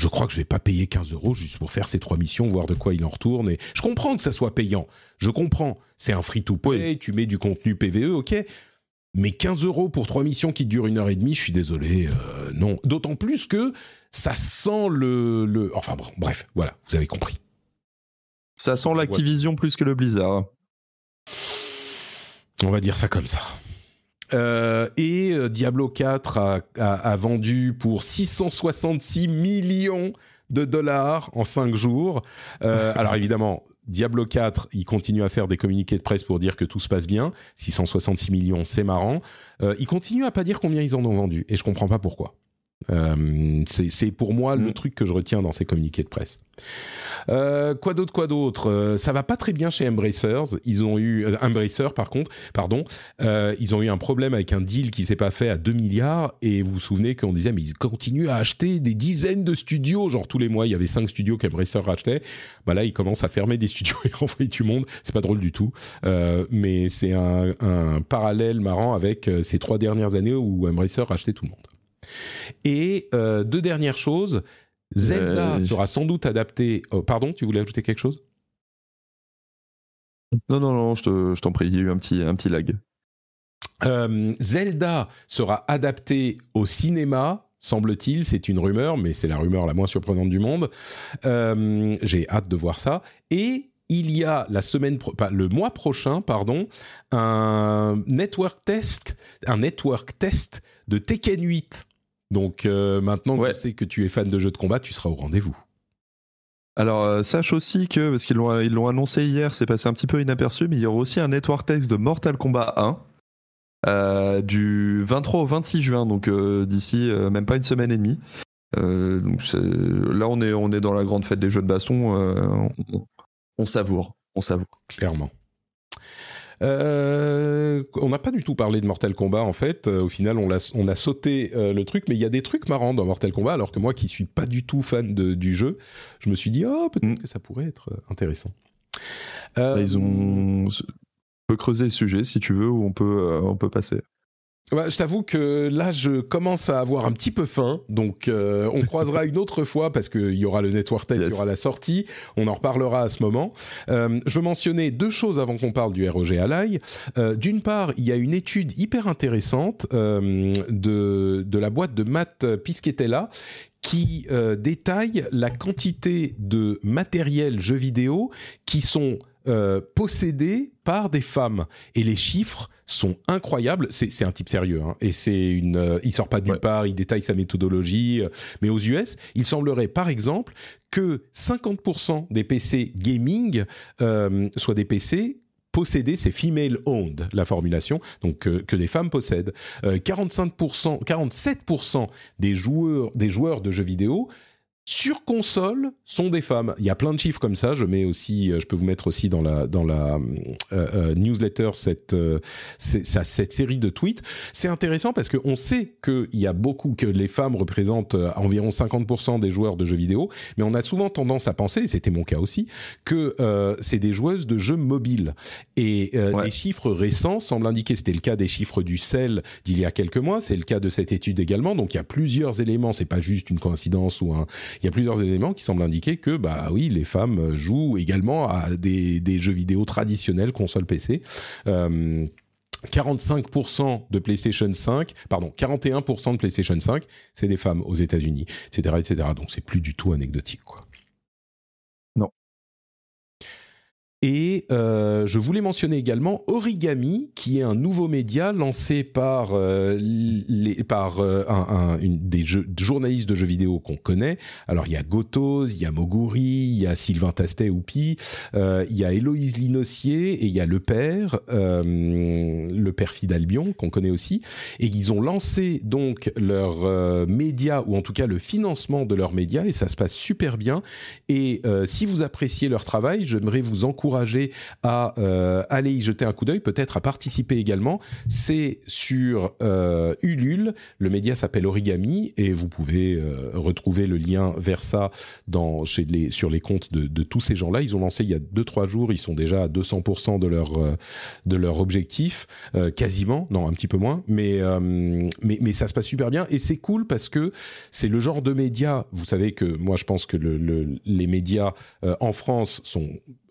Je crois que je vais pas payer 15 euros juste pour faire ces trois missions, voir de quoi il en retourne. Et je comprends que ça soit payant. Je comprends. C'est un free-to-play, tu mets du contenu PVE, ok. Mais 15 euros pour trois missions qui durent une heure et demie, je suis désolé, euh, non. D'autant plus que ça sent le, le... Enfin bon, bref, voilà, vous avez compris. Ça sent l'Activision plus que le Blizzard. On va dire ça comme ça. Euh, et euh, Diablo 4 a, a, a, vendu pour 666 millions de dollars en 5 jours. Euh, alors évidemment, Diablo 4, il continue à faire des communiqués de presse pour dire que tout se passe bien. 666 millions, c'est marrant. Euh, il continue à pas dire combien ils en ont vendu et je comprends pas pourquoi. Euh, c'est pour moi mmh. le truc que je retiens dans ces communiqués de presse. Euh, quoi d'autre, quoi d'autre? Euh, Ça va pas très bien chez Embracers. Ils ont eu Embracer, par contre, pardon, ils ont eu un problème avec un deal qui s'est pas fait à 2 milliards. Et vous vous souvenez qu'on disait mais ils continuent à acheter des dizaines de studios, genre tous les mois il y avait 5 studios qu'Embracer rachetait. Bah là ils commencent à fermer des studios et renvoyer du monde. C'est pas drôle du tout, mais c'est un, un, parallèle marrant avec ces trois dernières années où Embracer rachetait tout le monde. Et euh, deux dernières choses. Zelda euh... sera sans doute adapté. Oh, pardon, tu voulais ajouter quelque chose? Non, non, non, je t'en prie, il y a eu un petit, un petit lag. Euh, Zelda sera adapté au cinéma, semble-t-il. C'est une rumeur, mais c'est la rumeur la moins surprenante du monde. Euh, J'ai hâte de voir ça. Et il y a la semaine, le mois prochain, pardon, un network test, un network test de Tekken 8 donc euh, maintenant ouais. que tu sais que tu es fan de jeux de combat, tu seras au rendez-vous. Alors euh, sache aussi que, parce qu'ils l'ont, ils l'ont annoncé hier, c'est passé un petit peu inaperçu, mais il y aura aussi un network text de Mortal Kombat 1 euh, du 23 au 26 juin, donc d'ici même pas une semaine et demie. donc là on est, on est dans la grande fête des jeux de baston, on, on, savoure, on savoure. Clairement. Euh, on n'a pas du tout parlé de Mortal Kombat en fait. Euh, au final, on a, on a sauté euh, le truc, mais il y a des trucs marrants dans Mortal Kombat. Alors que moi, qui suis pas du tout fan de, du jeu, je me suis dit oh peut-être Mm. que ça pourrait être intéressant. Bah, Euh, Ils ont. On peut creuser le sujet si tu veux, ou on peut, on peut passer. Ouais, je t'avoue que là, je commence à avoir un petit peu faim, donc euh, on croisera une autre fois parce qu'il y aura le network test, il y aura la sortie, on en reparlera à ce moment. Euh, je veux mentionner deux choses avant qu'on parle du ROG Ally. Euh, D'une part, il y a une étude hyper intéressante euh, de, de la boîte de Matt Piscatella qui euh, détaille la quantité de matériel jeux vidéo qui sont euh, possédés par des femmes et les chiffres sont incroyables. C'est un type sérieux hein. et c'est une. euh, il sort pas de nulle Ouais. part, il détaille sa méthodologie. euh, mais aux US, il semblerait par exemple que 50% des PC gaming soient des PC possédés, c'est female owned la formulation, donc euh, que des femmes possèdent. Euh, 45%, 47% des joueurs, des joueurs de jeux vidéo sur console sont des femmes. Il y a plein de chiffres comme ça. Je mets aussi, euh, je peux vous mettre aussi dans la dans la euh, euh, newsletter cette euh, cette série de tweets. C'est intéressant parce qu'on sait qu'il y a beaucoup que les femmes représentent environ 50% des joueurs de jeux vidéo, mais on a souvent tendance à penser, et c'était mon cas aussi, que euh, c'est des joueuses de jeux mobiles. Et Ouais. les chiffres récents semblent indiquer, c'était le cas des chiffres du CEL d'il y a quelques mois, c'est le cas de cette étude également. Donc il y a plusieurs éléments, c'est pas juste une coïncidence ou un. Il y a plusieurs éléments qui semblent indiquer que bah oui, les femmes jouent également à des, jeux vidéo traditionnels, console PC. Euh, 45% de PlayStation 5, pardon, 41% de PlayStation 5, c'est des femmes aux États-Unis, etc., etc. Donc c'est plus du tout anecdotique, quoi. Et euh, je voulais mentionner également Origami, qui est un nouveau média lancé par, euh, les, par euh, un, un- une, des jeux, journalistes de jeux vidéo qu'on connaît. Alors il y a Gotos, il y a Moguri, il y a Sylvain Tastet-Oupi, euh, il y a Héloïse Linossier et il y a le père, euh, le père Fidalbion, qu'on connaît aussi. Et ils ont lancé donc leur euh, média, ou en tout cas le financement de leurs médias, et ça se passe super bien. Et si vous appréciez leur travail, j'aimerais vous encourager à euh, aller y jeter un coup d'œil, peut-être à participer également. C'est sur euh, Ulule, le média s'appelle Origami, et vous pouvez euh, retrouver le lien vers ça chez les, sur les comptes de, tous ces gens-là. Ils ont lancé il y a 2-3 jours, ils sont déjà à 200% de leur, de leur objectif, quasiment, non, un petit peu moins, mais, mais, mais ça se passe super bien, et c'est cool parce que c'est le genre de médias, vous savez que moi je pense que le, le- les médias en France sont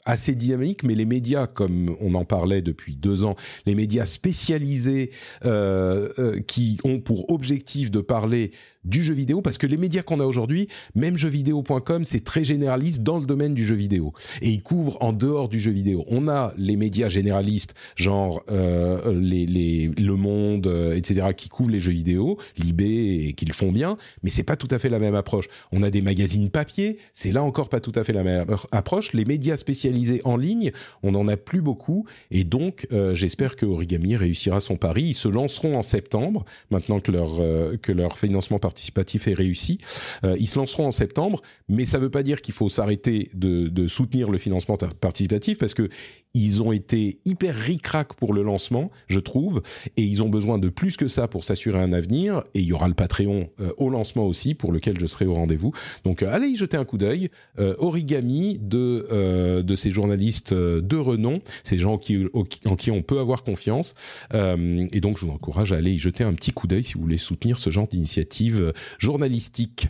assez dynamiques, mais les médias, comme on en parlait depuis deux ans, les médias spécialisés euh, euh, qui ont pour objectif de parler du jeu vidéo, parce que les médias qu'on a aujourd'hui, même jeuxvideo.com, c'est très généraliste dans le domaine du jeu vidéo. Et ils couvrent en dehors du jeu vidéo. On a les médias généralistes, genre euh, les, les, Le Monde, euh, etc., qui couvrent les jeux vidéo, Libé, et qui le font bien, mais c'est pas tout à fait la même approche. On a des magazines papier, c'est là encore pas tout à fait la même approche. Les médias spécialisés en ligne, on n'en a plus beaucoup, et donc euh, j'espère que Origami réussira son pari. Ils se lanceront en septembre, maintenant que leur, euh, que leur financement participatif est réussi. Euh, ils se lanceront en septembre, mais ça ne veut pas dire qu'il faut s'arrêter de, soutenir le financement participatif parce que ils ont été hyper ric-rac pour le lancement, je trouve, et ils ont besoin de plus que ça pour s'assurer un avenir. Et il y aura le Patreon euh, au lancement aussi, pour lequel je serai au rendez-vous. Donc euh, allez y jeter un coup d'œil. Origami de de ces journalistes de renom, ces gens en qui on peut avoir confiance. Et donc je vous encourage à aller y jeter un petit coup d'œil si vous voulez soutenir ce genre d'initiative journalistique.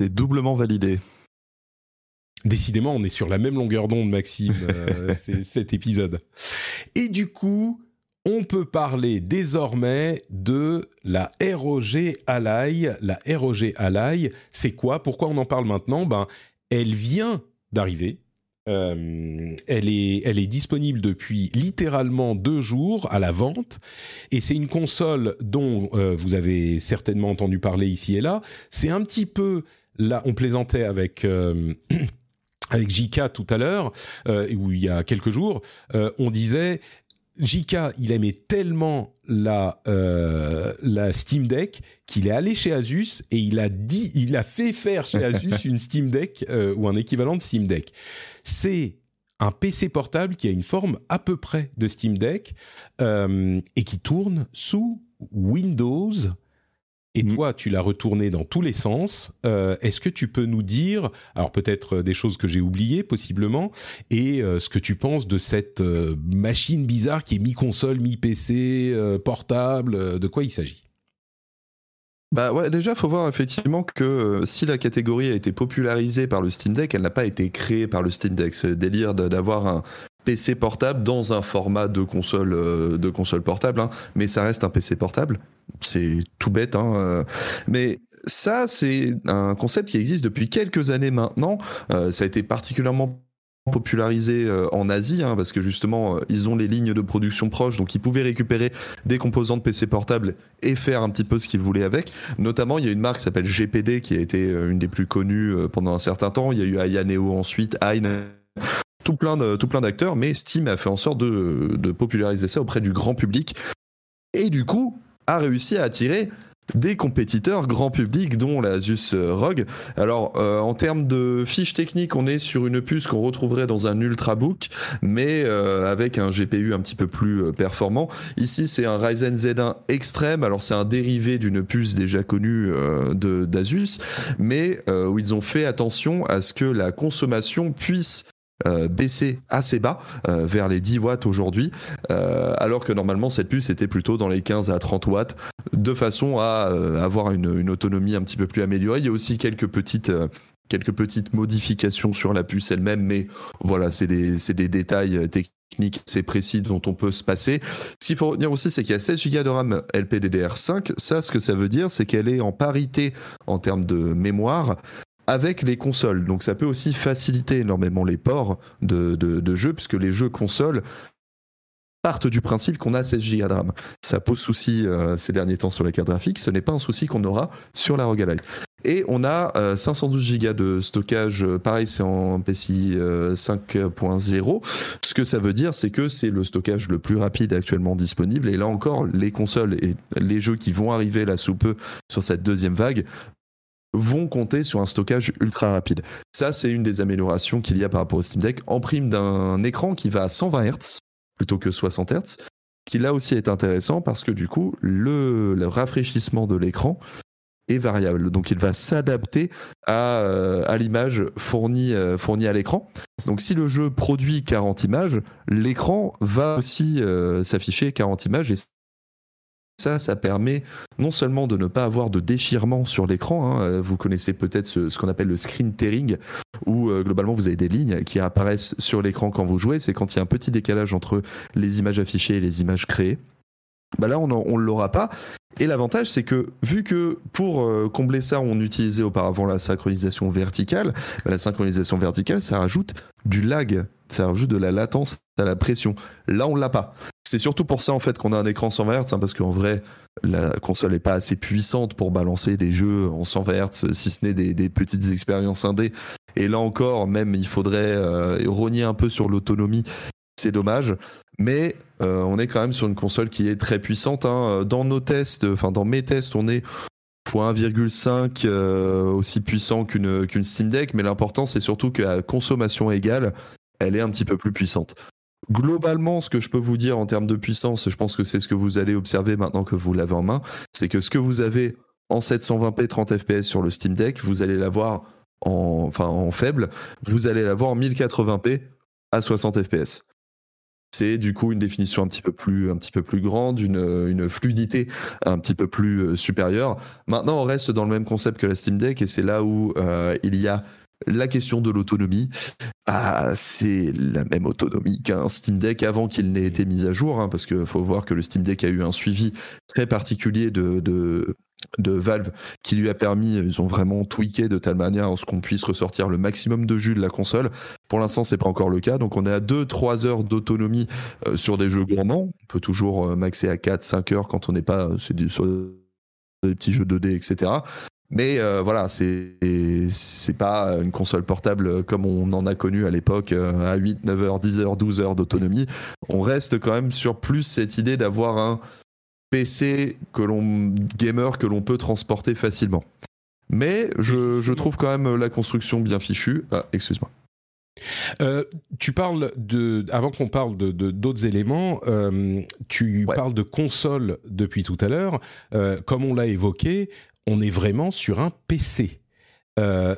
C'est doublement validé. Décidément, on est sur la même longueur d'onde, Maxime, euh, cet épisode. Et du coup, on peut parler désormais de la ROG Ally. La ROG Ally, c'est quoi? Pourquoi on en parle maintenant? Ben, elle vient d'arriver. Euh, elle est, elle est disponible depuis littéralement deux jours à la vente, et c'est une console dont euh, vous avez certainement entendu parler ici et là. C'est un petit peu là, on plaisantait avec. euh, avec JK tout à l'heure, euh, où il y a quelques jours, on disait JK, il aimait tellement la euh, la Steam Deck qu'il est allé chez Asus et il a dit, il a fait faire chez Asus une Steam Deck euh, ou un équivalent de Steam Deck. C'est un PC portable qui a une forme à peu près de Steam Deck euh, et qui tourne sous Windows. Et Mm. toi, tu l'as retourné dans tous les sens. Euh, Est-ce que tu peux nous dire, alors peut-être euh, des choses que j'ai oubliées possiblement, et euh, ce que tu penses de cette machine bizarre qui est mi-console, mi-PC, portable, de quoi il s'agit? Bah ouais, déjà, faut voir effectivement que euh, si la catégorie a été popularisée par le Steam Deck, elle n'a pas été créée par le Steam Deck. C'est délire d'avoir un PC portable dans un format de console, euh, de console portable, hein. mais ça reste un PC portable. C'est tout bête, hein. euh. mais ça, c'est un concept qui existe depuis quelques années maintenant. Ça a été particulièrement popularisé euh, en Asie hein, parce que justement euh, ils ont les lignes de production proches donc ils pouvaient récupérer des composants de PC portable et faire un petit peu ce qu'ils voulaient avec. Notamment il y a une marque qui s'appelle GPD qui a été euh, une des plus connues pendant un certain temps. Il y a eu Ayaneo ensuite Aine tout plein tout plein d'acteurs mais Steam a fait en sorte de, de populariser ça auprès du grand public. Et du coup a réussi à attirer des compétiteurs grand public dont la Asus euh, ROG alors, euh, en termes de fiches techniques, on est sur une puce qu'on retrouverait dans un Ultrabook, mais euh, avec un GPU un petit peu plus euh, performant. Ici, c'est un Ryzen Z1 Extreme. Alors, c'est un dérivé d'une puce déjà connue euh, de d'Asus, mais euh, où ils ont fait attention à ce que la consommation puisse euh, baisser assez bas, euh, vers les 10 watts aujourd'hui, euh, alors que normalement cette puce était plutôt dans les 15 à 30 watts, de façon à euh, avoir une, une autonomie un petit peu plus améliorée. Il y a aussi quelques petites, euh, quelques petites modifications sur la puce elle-même, mais voilà, c'est des, des détails euh, techniques assez précis dont on peut se passer. Ce qu'il faut retenir aussi, c'est qu'il y a 16 Go de RAM LPDDR5. Ça, ce que ça veut dire, c'est qu'elle est en parité en termes de mémoire avec les consoles. Donc ça peut aussi faciliter énormément les ports de, de, jeux, puisque les jeux consoles partent du principe qu'on a 16 Go de RAM. Ça pose souci euh, ces derniers temps sur les cartes graphiques, ce n'est pas un souci qu'on aura sur la ROG Ally. Et on a euh, 512 Go de stockage, euh, pareil c'est en PCI euh, 5.0. Ce que ça veut dire, c'est que c'est le stockage le plus rapide actuellement disponible. Et là encore, les consoles et les jeux qui vont arriver là sous peu sur cette deuxième vague vont compter sur un stockage ultra rapide. Ça, c'est une des améliorations qu'il y a par rapport au Steam Deck, en prime d'un écran qui va à 120 Hz plutôt que 60 Hz, qui là aussi est intéressant parce que du coup, le, rafraîchissement de l'écran est variable. Donc il va s'adapter à, euh, l'image fournie, euh, fournie à l'écran. Donc si le jeu produit 40 images, l'écran va aussi euh, s'afficher 40 images ça, ça permet non seulement de ne pas avoir de déchirement sur l'écran, hein, euh, vous connaissez peut-être ce, qu'on appelle le screen tearing, où euh, globalement vous avez des lignes qui apparaissent sur l'écran quand vous jouez, c'est quand il y a un petit décalage entre les images affichées et les images créées. Bah là, on ne l'aura pas. Et l'avantage, c'est que vu que pour euh, combler ça, on utilisait auparavant la synchronisation verticale, bah, la synchronisation verticale, ça rajoute du lag, ça rajoute de la latence à la pression. Là, on l'a pas. C'est surtout pour ça en fait qu'on a un écran 120 Hz, hein, parce qu'en vrai, la console n'est pas assez puissante pour balancer des jeux en 120 Hz, si ce n'est des, petites expériences indées. Et là encore, même, il faudrait euh, rogner un peu sur l'autonomie. C'est dommage, mais euh, on est quand même sur une console qui est très puissante. hein. Dans nos tests, enfin dans mes tests, on est fois 1,5 euh, aussi puissant qu'une qu'une Steam Deck, mais l'important c'est surtout qu'à consommation égale, elle est un petit peu plus puissante. Globalement, ce que je peux vous dire en termes de puissance, je pense que c'est ce que vous allez observer maintenant que vous l'avez en main, c'est que ce que vous avez en 720p 30 fps sur le Steam Deck, vous allez l'avoir en, enfin, en faible, vous allez l'avoir en 1080p à 60 fps. C'est du coup une définition un petit peu plus, grande, une, une fluidité un petit peu plus euh, supérieure. Maintenant, on reste dans le même concept que la Steam Deck et c'est là où euh, il y a la question de l'autonomie. Ah, c'est la même autonomie qu'un Steam Deck avant qu'il n'ait été mis à jour, hein, parce qu'il faut voir que le Steam Deck a eu un suivi très particulier de, Valve qui lui a permis, ils ont vraiment tweaké de telle manière à ce qu'on puisse ressortir le maximum de jus de la console. Pour l'instant, c'est pas encore le cas, donc on est à 2-3 heures d'autonomie euh, sur des jeux gourmands. On peut toujours euh, maxer à 4-5 heures quand on n'est pas euh, sur des petits jeux 2D, etc. Mais euh, voilà, c'est pas une console portable comme on en a connu à l'époque euh, à 8, 9 heures, 10 heures, 12 heures d'autonomie. On reste quand même sur plus cette idée d'avoir un PC que l'on gamer que l'on peut transporter facilement. Mais je, je trouve quand même la construction bien fichue. Ah, excuse-moi. Euh, tu parles de, avant qu'on parle de d'autres éléments, euh, tu parles de console depuis tout à l'heure. Euh, comme on l'a évoqué, on est vraiment sur un PC.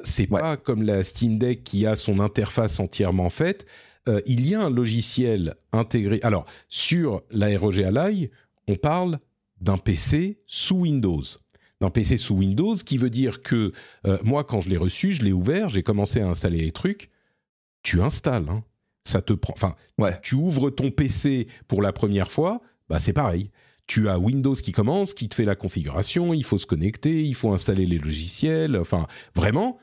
c'est pas comme la Steam Deck qui a son interface entièrement faite. il y a un logiciel intégré. Alors sur la ROG Ally, on parle d'un PC sous Windows d'un PC sous Windows, qui veut dire que moi, quand je l'ai reçu, je l'ai ouvert, j'ai commencé à installer les trucs tu installes. Hein. Ça te prend. Enfin, tu ouvres ton PC pour la première fois, bah c'est pareil. Tu as Windows qui commence, qui te fait la configuration, il faut se connecter, il faut installer les logiciels. Enfin, vraiment,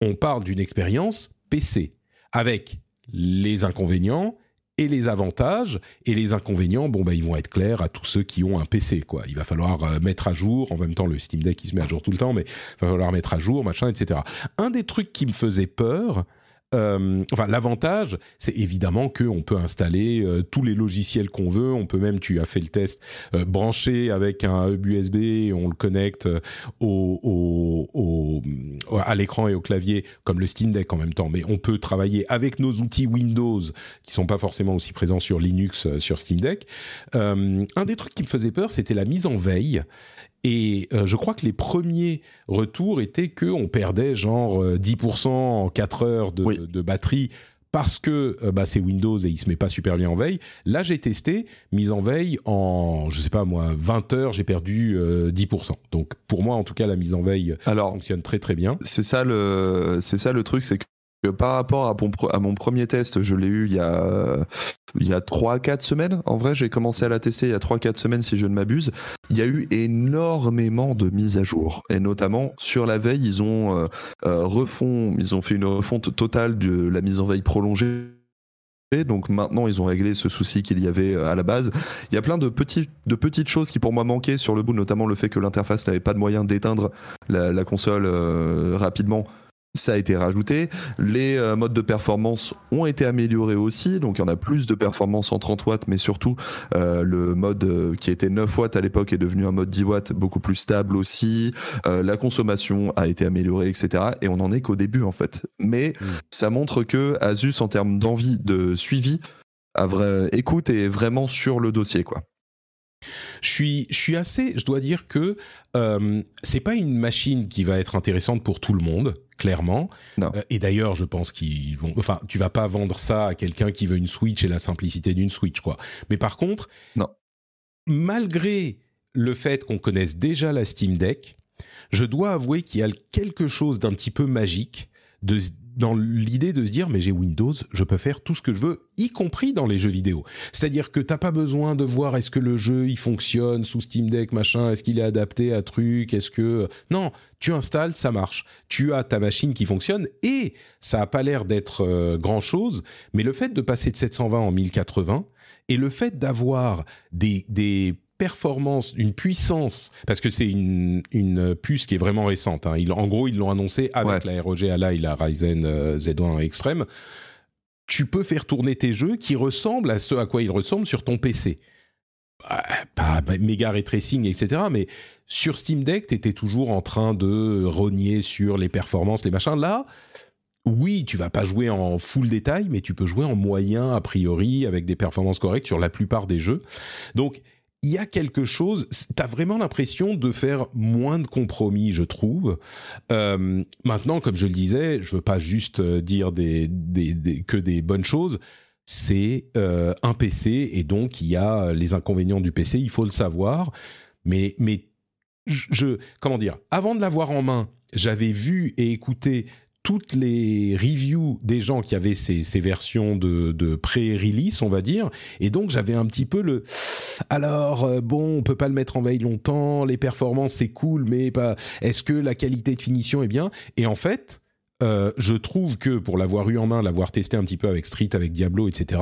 on parle d'une expérience PC avec les inconvénients et les avantages. Et les inconvénients, bon, bah, ils vont être clairs à tous ceux qui ont un PC, quoi. Il va falloir euh, mettre à jour, en même temps, le Steam Deck, il se met à jour tout le temps, mais il va falloir mettre à jour, machin, etc. Un des trucs qui me faisait peur, euh, enfin, l'avantage, c'est évidemment qu'on peut installer euh, tous les logiciels qu'on veut. On peut même, tu as fait le test, euh, brancher avec un hub USB on le connecte au, au, à l'écran et au clavier, comme le Steam Deck en même temps. Mais on peut travailler avec nos outils Windows, qui sont pas forcément aussi présents sur Linux, sur Steam Deck. un des trucs qui me faisait peur, c'était la mise en veille. Et euh, je crois que les premiers retours étaient qu'on perdait genre 10% euh, en 4 heures de, batterie parce que euh, bah, c'est Windows et il se met pas super bien en veille. Là, j'ai testé, mise en veille en, je sais pas moi, 20 heures, j'ai perdu 10%. Donc pour moi, en tout cas, la mise en veille fonctionne très très bien. C'est ça le, c'est ça le truc, c'est que par rapport à mon, premier test, je l'ai eu il y a, il y a 3-4 semaines. En vrai, j'ai commencé à la tester il y a 3-4 semaines, si je ne m'abuse. Il y a eu énormément de mises à jour. Et notamment, sur la veille, ils ont, euh, euh, ils ont fait une refonte totale de la mise en veille prolongée. Donc maintenant, ils ont réglé ce souci qu'il y avait euh, à la base. Il y a plein de, petites choses qui pour moi manquaient sur le bout, notamment le fait que l'interface n'avait pas de moyen d'éteindre la, console rapidement ça a été rajouté. Les euh, modes de performance ont été améliorés aussi, donc il y en a plus de performance en 30 watts, mais surtout euh, le mode euh, qui était 9 watts à l'époque est devenu un mode 10 watts beaucoup plus stable aussi. la consommation a été améliorée, etc. Et on en est qu'au début en fait. Mais mm. ça montre que Asus, en termes d'envie de suivi, vrai, écoute est vraiment sur le dossier quoi. Je suis, je suis assez, je dois dire que euh, c'est pas une machine qui va être intéressante pour tout le monde, clairement. Non. Euh, et d'ailleurs, je pense qu'ils vont, enfin, tu vas pas vendre ça à quelqu'un qui veut une Switch et la simplicité d'une Switch, quoi. Mais par contre, non. Malgré le fait qu'on connaisse déjà la Steam Deck, je dois avouer qu'il y a quelque chose d'un petit peu magique de dans l'idée de se dire mais j'ai Windows, je peux faire tout ce que je veux, y compris dans les jeux vidéo. C'est-à-dire que t'as pas besoin de voir est-ce que le jeu il fonctionne sous Steam Deck machin, est-ce qu'il est adapté à truc, est-ce que non, tu installes, ça marche. Tu as ta machine qui fonctionne et ça a pas l'air d'être euh, grand chose, mais le fait de passer de 720 en 1080 et le fait d'avoir des des performance, une puissance, parce que c'est une, une puce qui est vraiment récente. Hein. en gros, ils l'ont annoncé avec la ROG Ally, la Ryzen euh, Z1 Extreme. Tu peux faire tourner tes jeux qui ressemblent à ce à quoi ils ressemblent sur ton PC. Bah, pas méga ray tracing, etc. Mais sur Steam Deck, tu étais toujours en train de rogner sur les performances, les machins. Là, oui, tu vas pas jouer en full détail, mais tu peux jouer en moyen a priori avec des performances correctes sur la plupart des jeux. Donc il y a quelque chose, tu as vraiment l'impression de faire moins de compromis, je trouve. Euh, maintenant, comme je le disais, je veux pas juste euh, dire que des bonnes choses. C'est euh, un PC et donc il y a les inconvénients du PC, il faut le savoir. Mais, mais je, comment dire, avant de l'avoir en main, j'avais vu et écouté toutes les reviews des gens qui avaient ces, versions de, de pré-release, on va dire, et donc j'avais un petit peu le alors euh, bon, on peut pas le mettre en veille longtemps, les performances c'est cool, mais pas. Est-ce que la qualité de finition est bien? Et en fait, euh, je trouve que pour l'avoir eu en main, l'avoir testé un petit peu avec Street, avec Diablo, etc.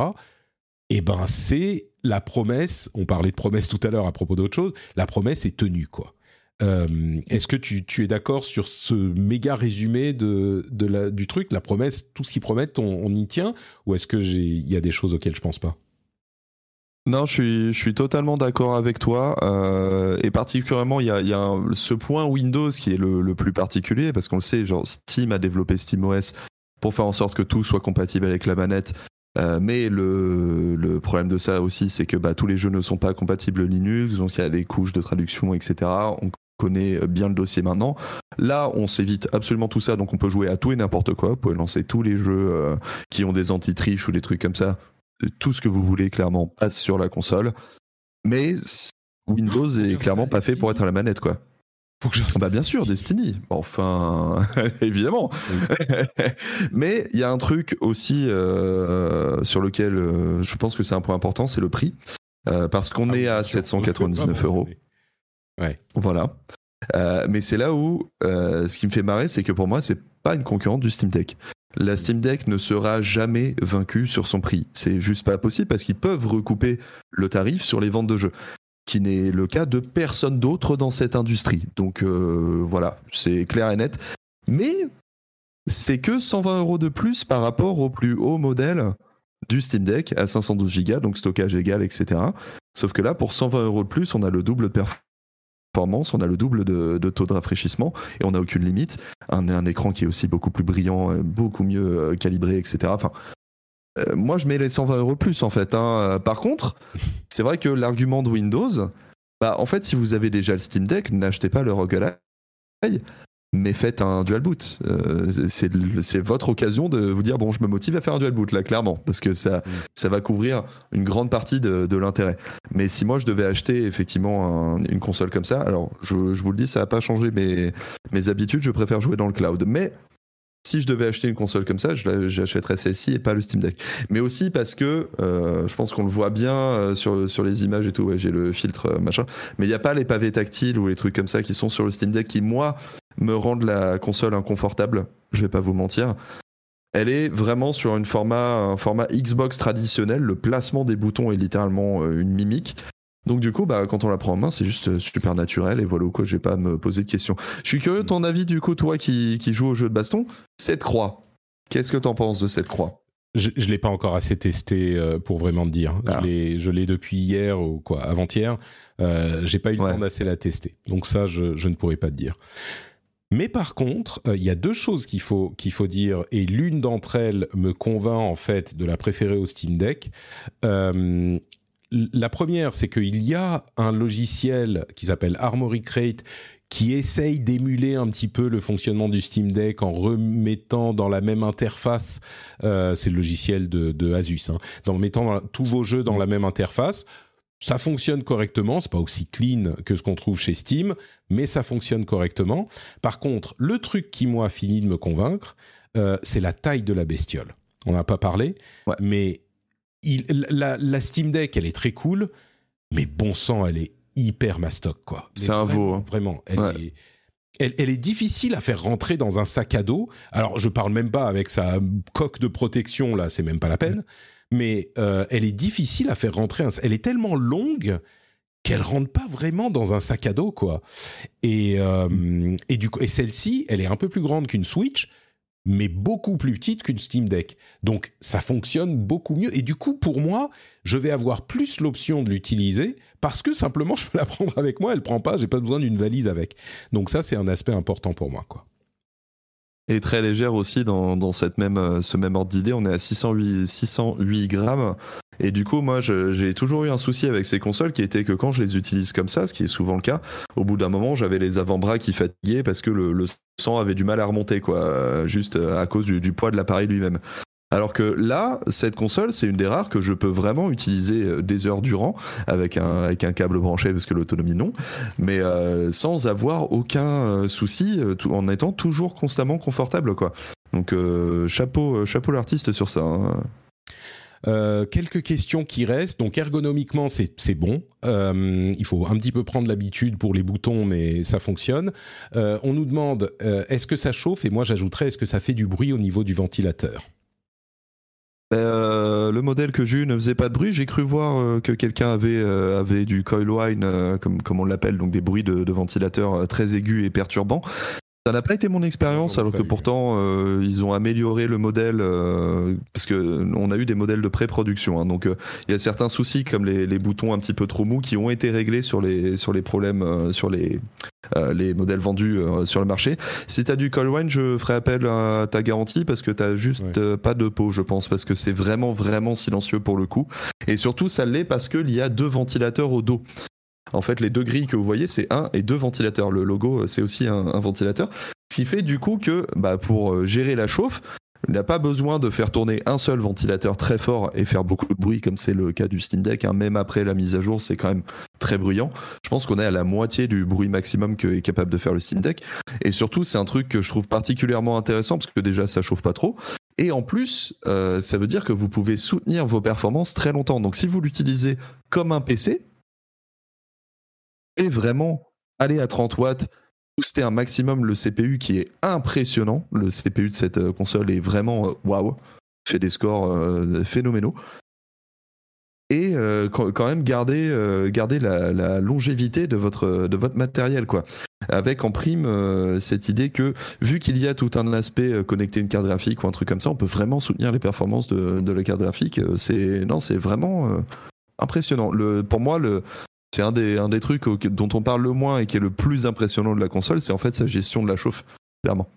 Eh ben c'est la promesse. On parlait de promesse tout à l'heure à propos d'autre chose. La promesse est tenue quoi. Euh, est-ce que tu, es d'accord sur ce méga résumé de, du truc, la promesse, tout ce qu'ils promettent, on, y tient, ou est-ce que il y a des choses auxquelles je pense pas? Non, je suis, totalement d'accord avec toi. Euh, et particulièrement, il y a, ce point Windows qui est le, plus particulier, parce qu'on le sait, genre Steam a développé SteamOS pour faire en sorte que tout soit compatible avec la manette. mais le, problème de ça aussi, c'est que bah, tous les jeux ne sont pas compatibles Linux, donc il y a des couches de traduction, etc. connaît bien le dossier maintenant. Là, on s'évite absolument tout ça, donc on peut jouer à tout et n'importe quoi. Vous pouvez lancer tous les jeux qui ont des anti-triches ou des trucs comme ça. Tout ce que vous voulez, clairement, passe sur la console. Mais Windows est clairement pas fait pour être à la manette, quoi. Faut que bah bien sûr, Destiny. Enfin, évidemment. Mais il y a un truc aussi euh, sur lequel euh, je pense que c'est un point important, c'est le prix. Euh, parce qu'on ah est à 799 euros. Ouais. Voilà. mais c'est là où ce qui me fait marrer, c'est que pour moi, c'est pas une concurrente du Steam Deck. La Steam Deck ne sera jamais vaincue sur son prix. C'est juste pas possible parce qu'ils peuvent recouper le tarif sur les ventes de jeux qui n'est le cas de personne d'autre dans cette industrie. Donc euh, voilà, c'est clair et net. Mais c'est que 120 euros de plus par rapport au plus haut modèle du Steam Deck à 512 Go, donc stockage égal, etc. Sauf que là, pour 120 euros de plus, on a le double de performance, on a le double de, taux de rafraîchissement et on n'a aucune limite. Un, un, écran qui est aussi beaucoup plus brillant, euh, beaucoup mieux euh, calibré, etc. Enfin, euh, moi, je mets les 120 euros plus en fait. Hein. Par contre, c'est vrai que l'argument de Windows, bah, en fait, si vous avez déjà le Steam Deck, n'achetez pas le Rogue mais faites un dual boot. Euh, c'est votre occasion de vous dire bon, je me motive à faire un dual boot là, clairement, parce que ça, mm. ça va couvrir une grande partie de, l'intérêt. Mais si moi je devais acheter effectivement une console comme ça, alors je, vous le dis, ça va pas changer mes, mes habitudes. Je préfère jouer dans le cloud, mais si je devais acheter une console comme ça, j'achèterais celle-ci et pas le Steam Deck. Mais aussi parce que euh, je pense qu'on le voit bien euh, sur, sur les images et tout. Ouais, J'ai le filtre machin, mais il n'y a pas les pavés tactiles ou les trucs comme ça qui sont sur le Steam Deck qui moi me rendent la console inconfortable. Je vais pas vous mentir. Elle est vraiment sur une format, un format Xbox traditionnel. Le placement des boutons est littéralement une mimique. Donc du coup, bah, quand on la prend en main, c'est juste euh, super naturel et voilà quoi, je vais pas me poser de questions. Je suis curieux de ton avis du coup, toi qui, qui joue au jeu de baston. Cette croix, qu'est-ce que t'en penses de cette croix? Je ne l'ai pas encore assez testé euh, pour vraiment te dire. Ah. Je l'ai depuis hier ou quoi, avant-hier. Euh, j'ai pas eu le temps d'assez la tester. Donc ça, je, je, ne pourrais pas te dire. Mais par contre, euh, il y a deux choses qu'il faut, faut dire, et l'une d'entre elles me convainc en fait de la préférer au Steam Deck. Euh, la première, c'est qu'il y a un logiciel qui s'appelle Armory Crate qui essaye d'émuler un petit peu le fonctionnement du Steam Deck en remettant dans la même interface, euh, c'est le logiciel de, Asus, hein, en mettant tous vos jeux dans la même interface. Ça fonctionne correctement, c'est pas aussi clean que ce qu'on trouve chez Steam, mais ça fonctionne correctement. Par contre, le truc qui moi fini de me convaincre, euh, c'est la taille de la bestiole. On n'a pas parlé, mais la, Steam Deck, elle est très cool, mais bon sang, elle est hyper mastoc, quoi. C'est un veau. Hein. Vraiment, elle, est, difficile à faire rentrer dans un sac à dos. Alors, je parle même pas avec sa coque de protection, là, c'est même pas la peine. Mais euh, elle est difficile à faire rentrer. Elle est tellement longue qu'elle rentre pas vraiment dans un sac à dos, quoi. Et, euh, et, du coup, et celle-ci, elle est un peu plus grande qu'une Switch, mais beaucoup plus petite qu'une Steam Deck. Donc ça fonctionne beaucoup mieux. Et du coup, pour moi, je vais avoir plus l'option de l'utiliser parce que simplement je peux la prendre avec moi. Elle prend pas, j'ai pas besoin d'une valise avec. Donc ça, c'est un aspect important pour moi, quoi. Et très légère aussi dans, cette même, euh, ce même ordre d'idée. On est à 608, 608 grammes. Et du coup, moi, j'ai toujours eu un souci avec ces consoles qui était que quand je les utilise comme ça, ce qui est souvent le cas, au bout d'un moment, j'avais les avant-bras qui fatiguaient parce que le, sang avait du mal à remonter, quoi, juste à cause du, poids de l'appareil lui-même. Alors que là, cette console, c'est une des rares que je peux vraiment utiliser euh, des heures durant avec un, câble branché parce que l'autonomie non, mais euh, sans avoir aucun euh, souci, en étant toujours constamment confortable quoi. Donc chapeau, chapeau l'artiste sur ça. Hein. Quelques questions qui restent. Donc ergonomiquement, c'est bon. Il faut un petit peu prendre l'habitude pour les boutons, mais ça fonctionne. On nous demande est-ce que ça chauffe? Et moi, j'ajouterais est-ce que ça fait du bruit au niveau du ventilateur? Le modèle que j'ai eu ne faisait pas de bruit. J'ai cru voir que quelqu'un avait, avait du coil wine, comme, comme on l'appelle, donc des bruits de, de ventilateur très aigus et perturbants. Ça n'a pas été mon expérience, alors que pourtant euh, ils ont amélioré le modèle euh, parce que on a eu des modèles de pré-production. hein. donc euh, il y a certains soucis comme les, les boutons un petit peu trop mous qui ont été réglés sur les sur les problèmes sur les les modèles vendus sur le marché. Si tu as du Colwine, je ferai appel à ta garantie parce que tu as juste Ouais. pas de peau, je pense, parce que c'est vraiment vraiment silencieux pour le coup. Et surtout, ça l'est parce qu'il y a deux ventilateurs au dos. En fait, les deux grilles que vous voyez, c'est un et deux ventilateurs. Le logo, euh, c'est aussi un, ventilateur. Ce qui fait du coup que bah, pour euh, gérer la chauffe, il n'a pas besoin de faire tourner un seul ventilateur très fort et faire beaucoup de bruit, comme c'est le cas du Steam Deck. hein. Même après la mise à jour, c'est quand même très bruyant. Je pense qu'on est à la moitié du bruit maximum que est capable de faire le Steam Deck. Et surtout, c'est un truc que je trouve particulièrement intéressant parce que déjà, ça chauffe pas trop. Et en plus, euh, ça veut dire que vous pouvez soutenir vos performances très longtemps. Donc, si vous l'utilisez comme un PC, vraiment aller à 30 watts, booster un maximum le CPU qui est impressionnant. Le CPU de cette euh, console est vraiment euh, waouh, fait des scores euh, phénoménaux. Et quand même garder, garder la, la longévité de votre, de votre matériel. quoi. Avec en prime cette idée que, vu qu'il y a tout un aspect connecter une carte graphique ou un truc comme ça, on peut vraiment soutenir les performances de, de la carte graphique. C'est, non, c'est vraiment impressionnant. Le, pour moi, le, c'est un des, un des trucs au- dont on parle le moins et qui est le plus impressionnant de la console, c'est en fait sa gestion de la chauffe, clairement.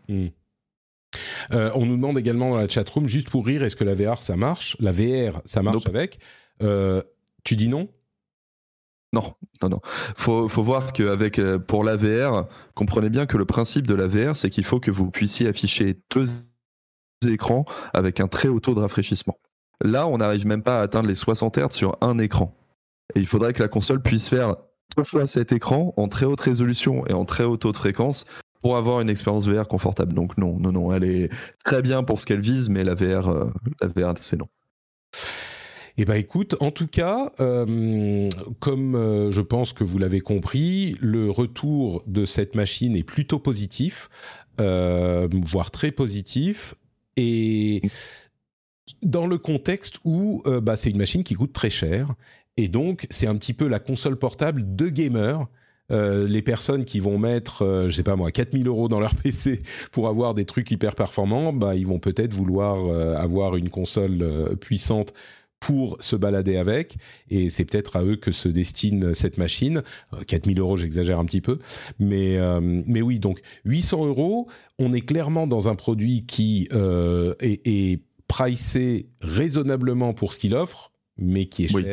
Euh, on nous demande également dans la chatroom, juste pour rire, est-ce que la VR ça marche? La VR ça marche Nope. avec? Euh, Tu dis non? Non, non, non. Faut, faut voir qu'avec euh, pour la VR, comprenez bien que le principe de la VR, c'est qu'il faut que vous puissiez afficher deux écrans avec un très haut taux de rafraîchissement. Là, on n'arrive même pas à atteindre les 60 Hz sur un écran. Il faudrait que la console puisse faire deux fois cet écran en très haute résolution et en très haut taux de fréquence pour avoir une expérience VR confortable. Donc non, non, non, elle est très bien pour ce qu'elle vise, mais la VR, euh, c'est non. Eh ben écoute, en tout cas, euh, comme euh, je pense que vous l'avez compris, le retour de cette machine est plutôt positif, voire très positif, et dans le contexte où bah, c'est une machine qui coûte très cher, et donc c'est un petit peu la console portable de gamers. Euh, les personnes qui vont mettre, euh, je sais pas moi, 4000 euros dans leur PC pour avoir des trucs hyper performants, bah, ils vont peut-être vouloir euh, avoir une console euh, puissante pour se balader avec, et c'est peut-être à eux que se destine cette machine. Euh, 4000 euros, j'exagère un petit peu, mais, mais oui, donc 800 euros, on est clairement dans un produit qui est, est pricé raisonnablement pour ce qu'il offre, mais qui est Oui.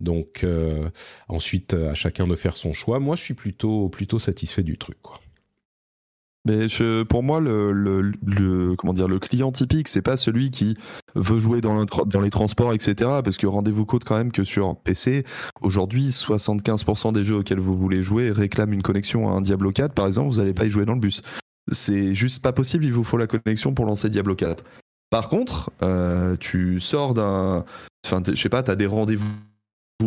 Donc euh, ensuite, à chacun de faire son choix. Moi, je suis plutôt, plutôt satisfait du truc. Quoi. Mais pour moi, le, comment dire, le client typique, c'est pas celui qui veut jouer dans, les transports, etc. Parce que rendez-vous compte quand même que sur PC, aujourd'hui, 75% des jeux auxquels vous voulez jouer réclament une connexion à un Diablo 4, par exemple, vous n'allez pas y jouer dans le bus. C'est juste pas possible, il vous faut la connexion pour lancer Diablo 4. Par contre, euh, tu sors d'un. Enfin, je sais pas, tu as des rendez-vous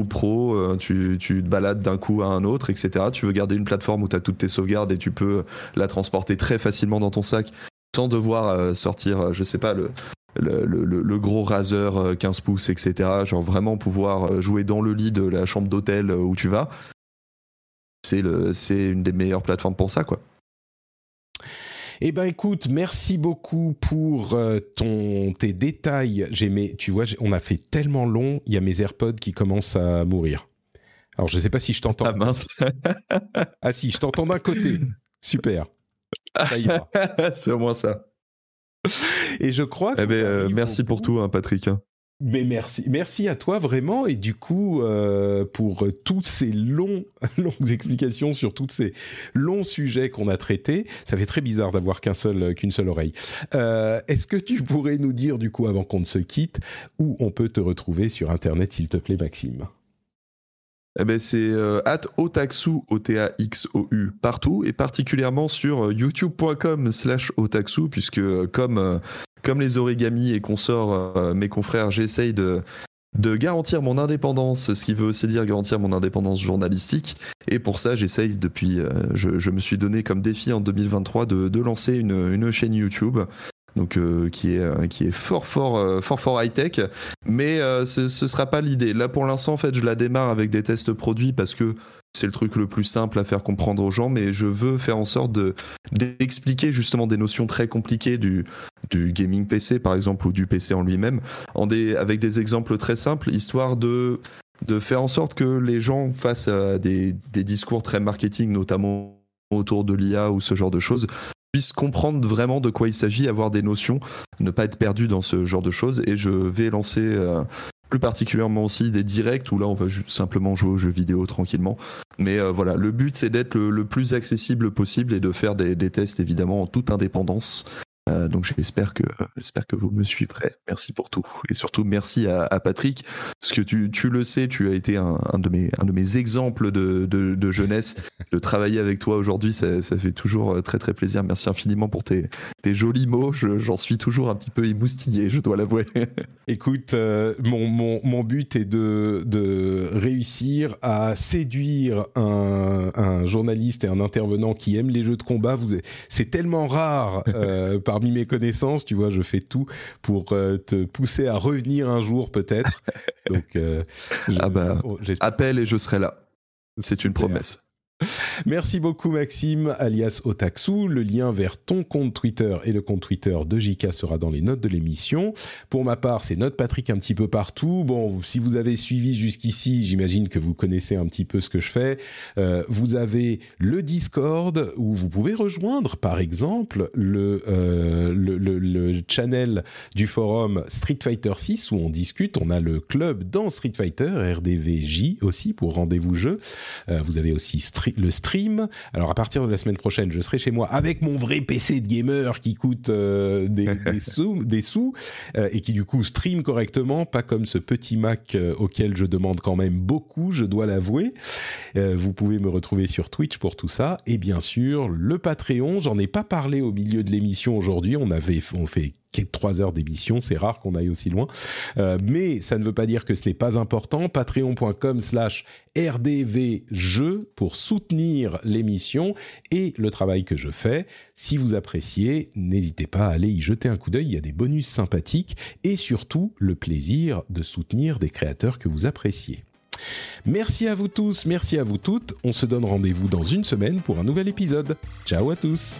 pro, euh, tu, tu te balades d'un coup à un autre, etc. Tu veux garder une plateforme où tu as toutes tes sauvegardes et tu peux la transporter très facilement dans ton sac sans devoir euh, sortir, euh, je sais pas, le, gros Razer euh, 15 pouces, etc. Genre vraiment pouvoir euh, jouer dans le lit de la chambre d'hôtel euh, où tu vas. C'est une des meilleures plateformes pour ça, quoi. Eh ben écoute, merci beaucoup pour euh, ton tes détails. J'ai mes, tu vois, on a fait tellement long, il y a mes AirPods qui commencent à mourir. Alors je sais pas si je t'entends. Ah mince. Ah si, je t'entends d'un côté. Super. C'est au moins ça. Et je crois. Eh ben, euh, merci pour tout, hein, Patrick. hein. Mais merci, merci à toi vraiment et du coup euh, pour euh, toutes ces longues explications sur tous ces longs sujets qu'on a traités. Ça fait très bizarre d'avoir qu'un seul, qu'une seule oreille. Euh, Est-ce que tu pourrais nous dire du coup avant qu'on ne se quitte où on peut te retrouver sur internet s'il te plaît Maxime? Eh ben c'est euh, at otaxu, O-T-A-X-O-U, partout, et particulièrement sur euh, youtube.com slash otaxu, puisque euh, comme, euh, comme les origamis et consorts, euh, mes confrères, j'essaye de, garantir mon indépendance, ce qui veut aussi dire garantir mon indépendance journalistique. Et pour ça, j'essaye depuis, euh, je, me suis donné comme défi en 2023 de, lancer une, chaîne YouTube donc qui est qui est fort fort fort fort high tech mais ce, ce sera pas l'idée là pour l'instant en fait je la démarre avec des tests produits parce que c'est le truc le plus simple à faire comprendre aux gens, mais je veux faire en sorte de d'expliquer justement des notions très compliquées du, du gaming PC par exemple ou du PC en lui-même, en des, avec des exemples très simples, histoire de de faire en sorte que les gens face à des, des discours très marketing, notamment autour de l'IA ou ce genre de choses, puissent comprendre vraiment de quoi il s'agit, avoir des notions, ne pas être perdu dans ce genre de choses. Et je vais lancer euh, plus particulièrement aussi des directs où là on va simplement jouer aux jeux vidéo tranquillement. Mais euh, voilà, le but c'est d'être le, plus accessible possible et de faire des, des tests évidemment en toute indépendance euh, donc j'espère que j'espère que vous me suivrez. Merci pour tout et surtout merci à, Patrick parce que tu, tu, le sais, tu as été un, un, de mes un de mes exemples de, de, de jeunesse. De travailler avec toi aujourd'hui, ça, ça, fait toujours euh, très très plaisir. Merci infiniment pour tes, tes jolis mots. J'en suis toujours un petit peu émoustillé, je dois l'avouer. Écoute, euh, mon, mon, mon, but est de, de réussir à séduire un, un, journaliste et un intervenant qui aime les jeux de combat. C'est tellement rare euh, parmi mes connaissances, tu vois, je fais tout pour euh, te pousser à revenir un jour peut-être. Donc, euh, ah bah, appelle et je serai là. C'est une promesse. Merci beaucoup Maxime, alias Otaxu. Le lien vers ton compte Twitter et le compte Twitter de Jika sera dans les notes de l'émission. Pour ma part, c'est Note Patrick un petit peu partout. Bon, si vous avez suivi jusqu'ici, j'imagine que vous connaissez un petit peu ce que je fais. Euh, vous avez le Discord où vous pouvez rejoindre, par exemple, le, euh, le, le, le, channel du forum Street Fighter 6 où on discute. On a le club dans Street Fighter, RDVJ aussi pour rendez-vous jeu. Euh, vous avez aussi Street le stream. Alors à partir de la semaine prochaine, je serai chez moi avec mon vrai PC de gamer qui coûte euh, des, sous, des sous euh, et qui du coup stream correctement, pas comme ce petit Mac euh, auquel je demande quand même beaucoup, je dois l'avouer. vous pouvez me retrouver sur Twitch pour tout ça et bien sûr le Patreon. J'en ai pas parlé au milieu de l'émission aujourd'hui. On avait on fait trois heures d'émission, c'est rare qu'on aille aussi loin. Euh, mais ça ne veut pas dire que ce n'est pas important. Patreon.com slash rdvjeux pour soutenir l'émission et le travail que je fais. Si vous appréciez, n'hésitez pas à aller y jeter un coup d'œil, il y a des bonus sympathiques et surtout le plaisir de soutenir des créateurs que vous appréciez. Merci à vous tous, merci à vous toutes. On se donne rendez-vous dans une semaine pour un nouvel épisode. Ciao à tous.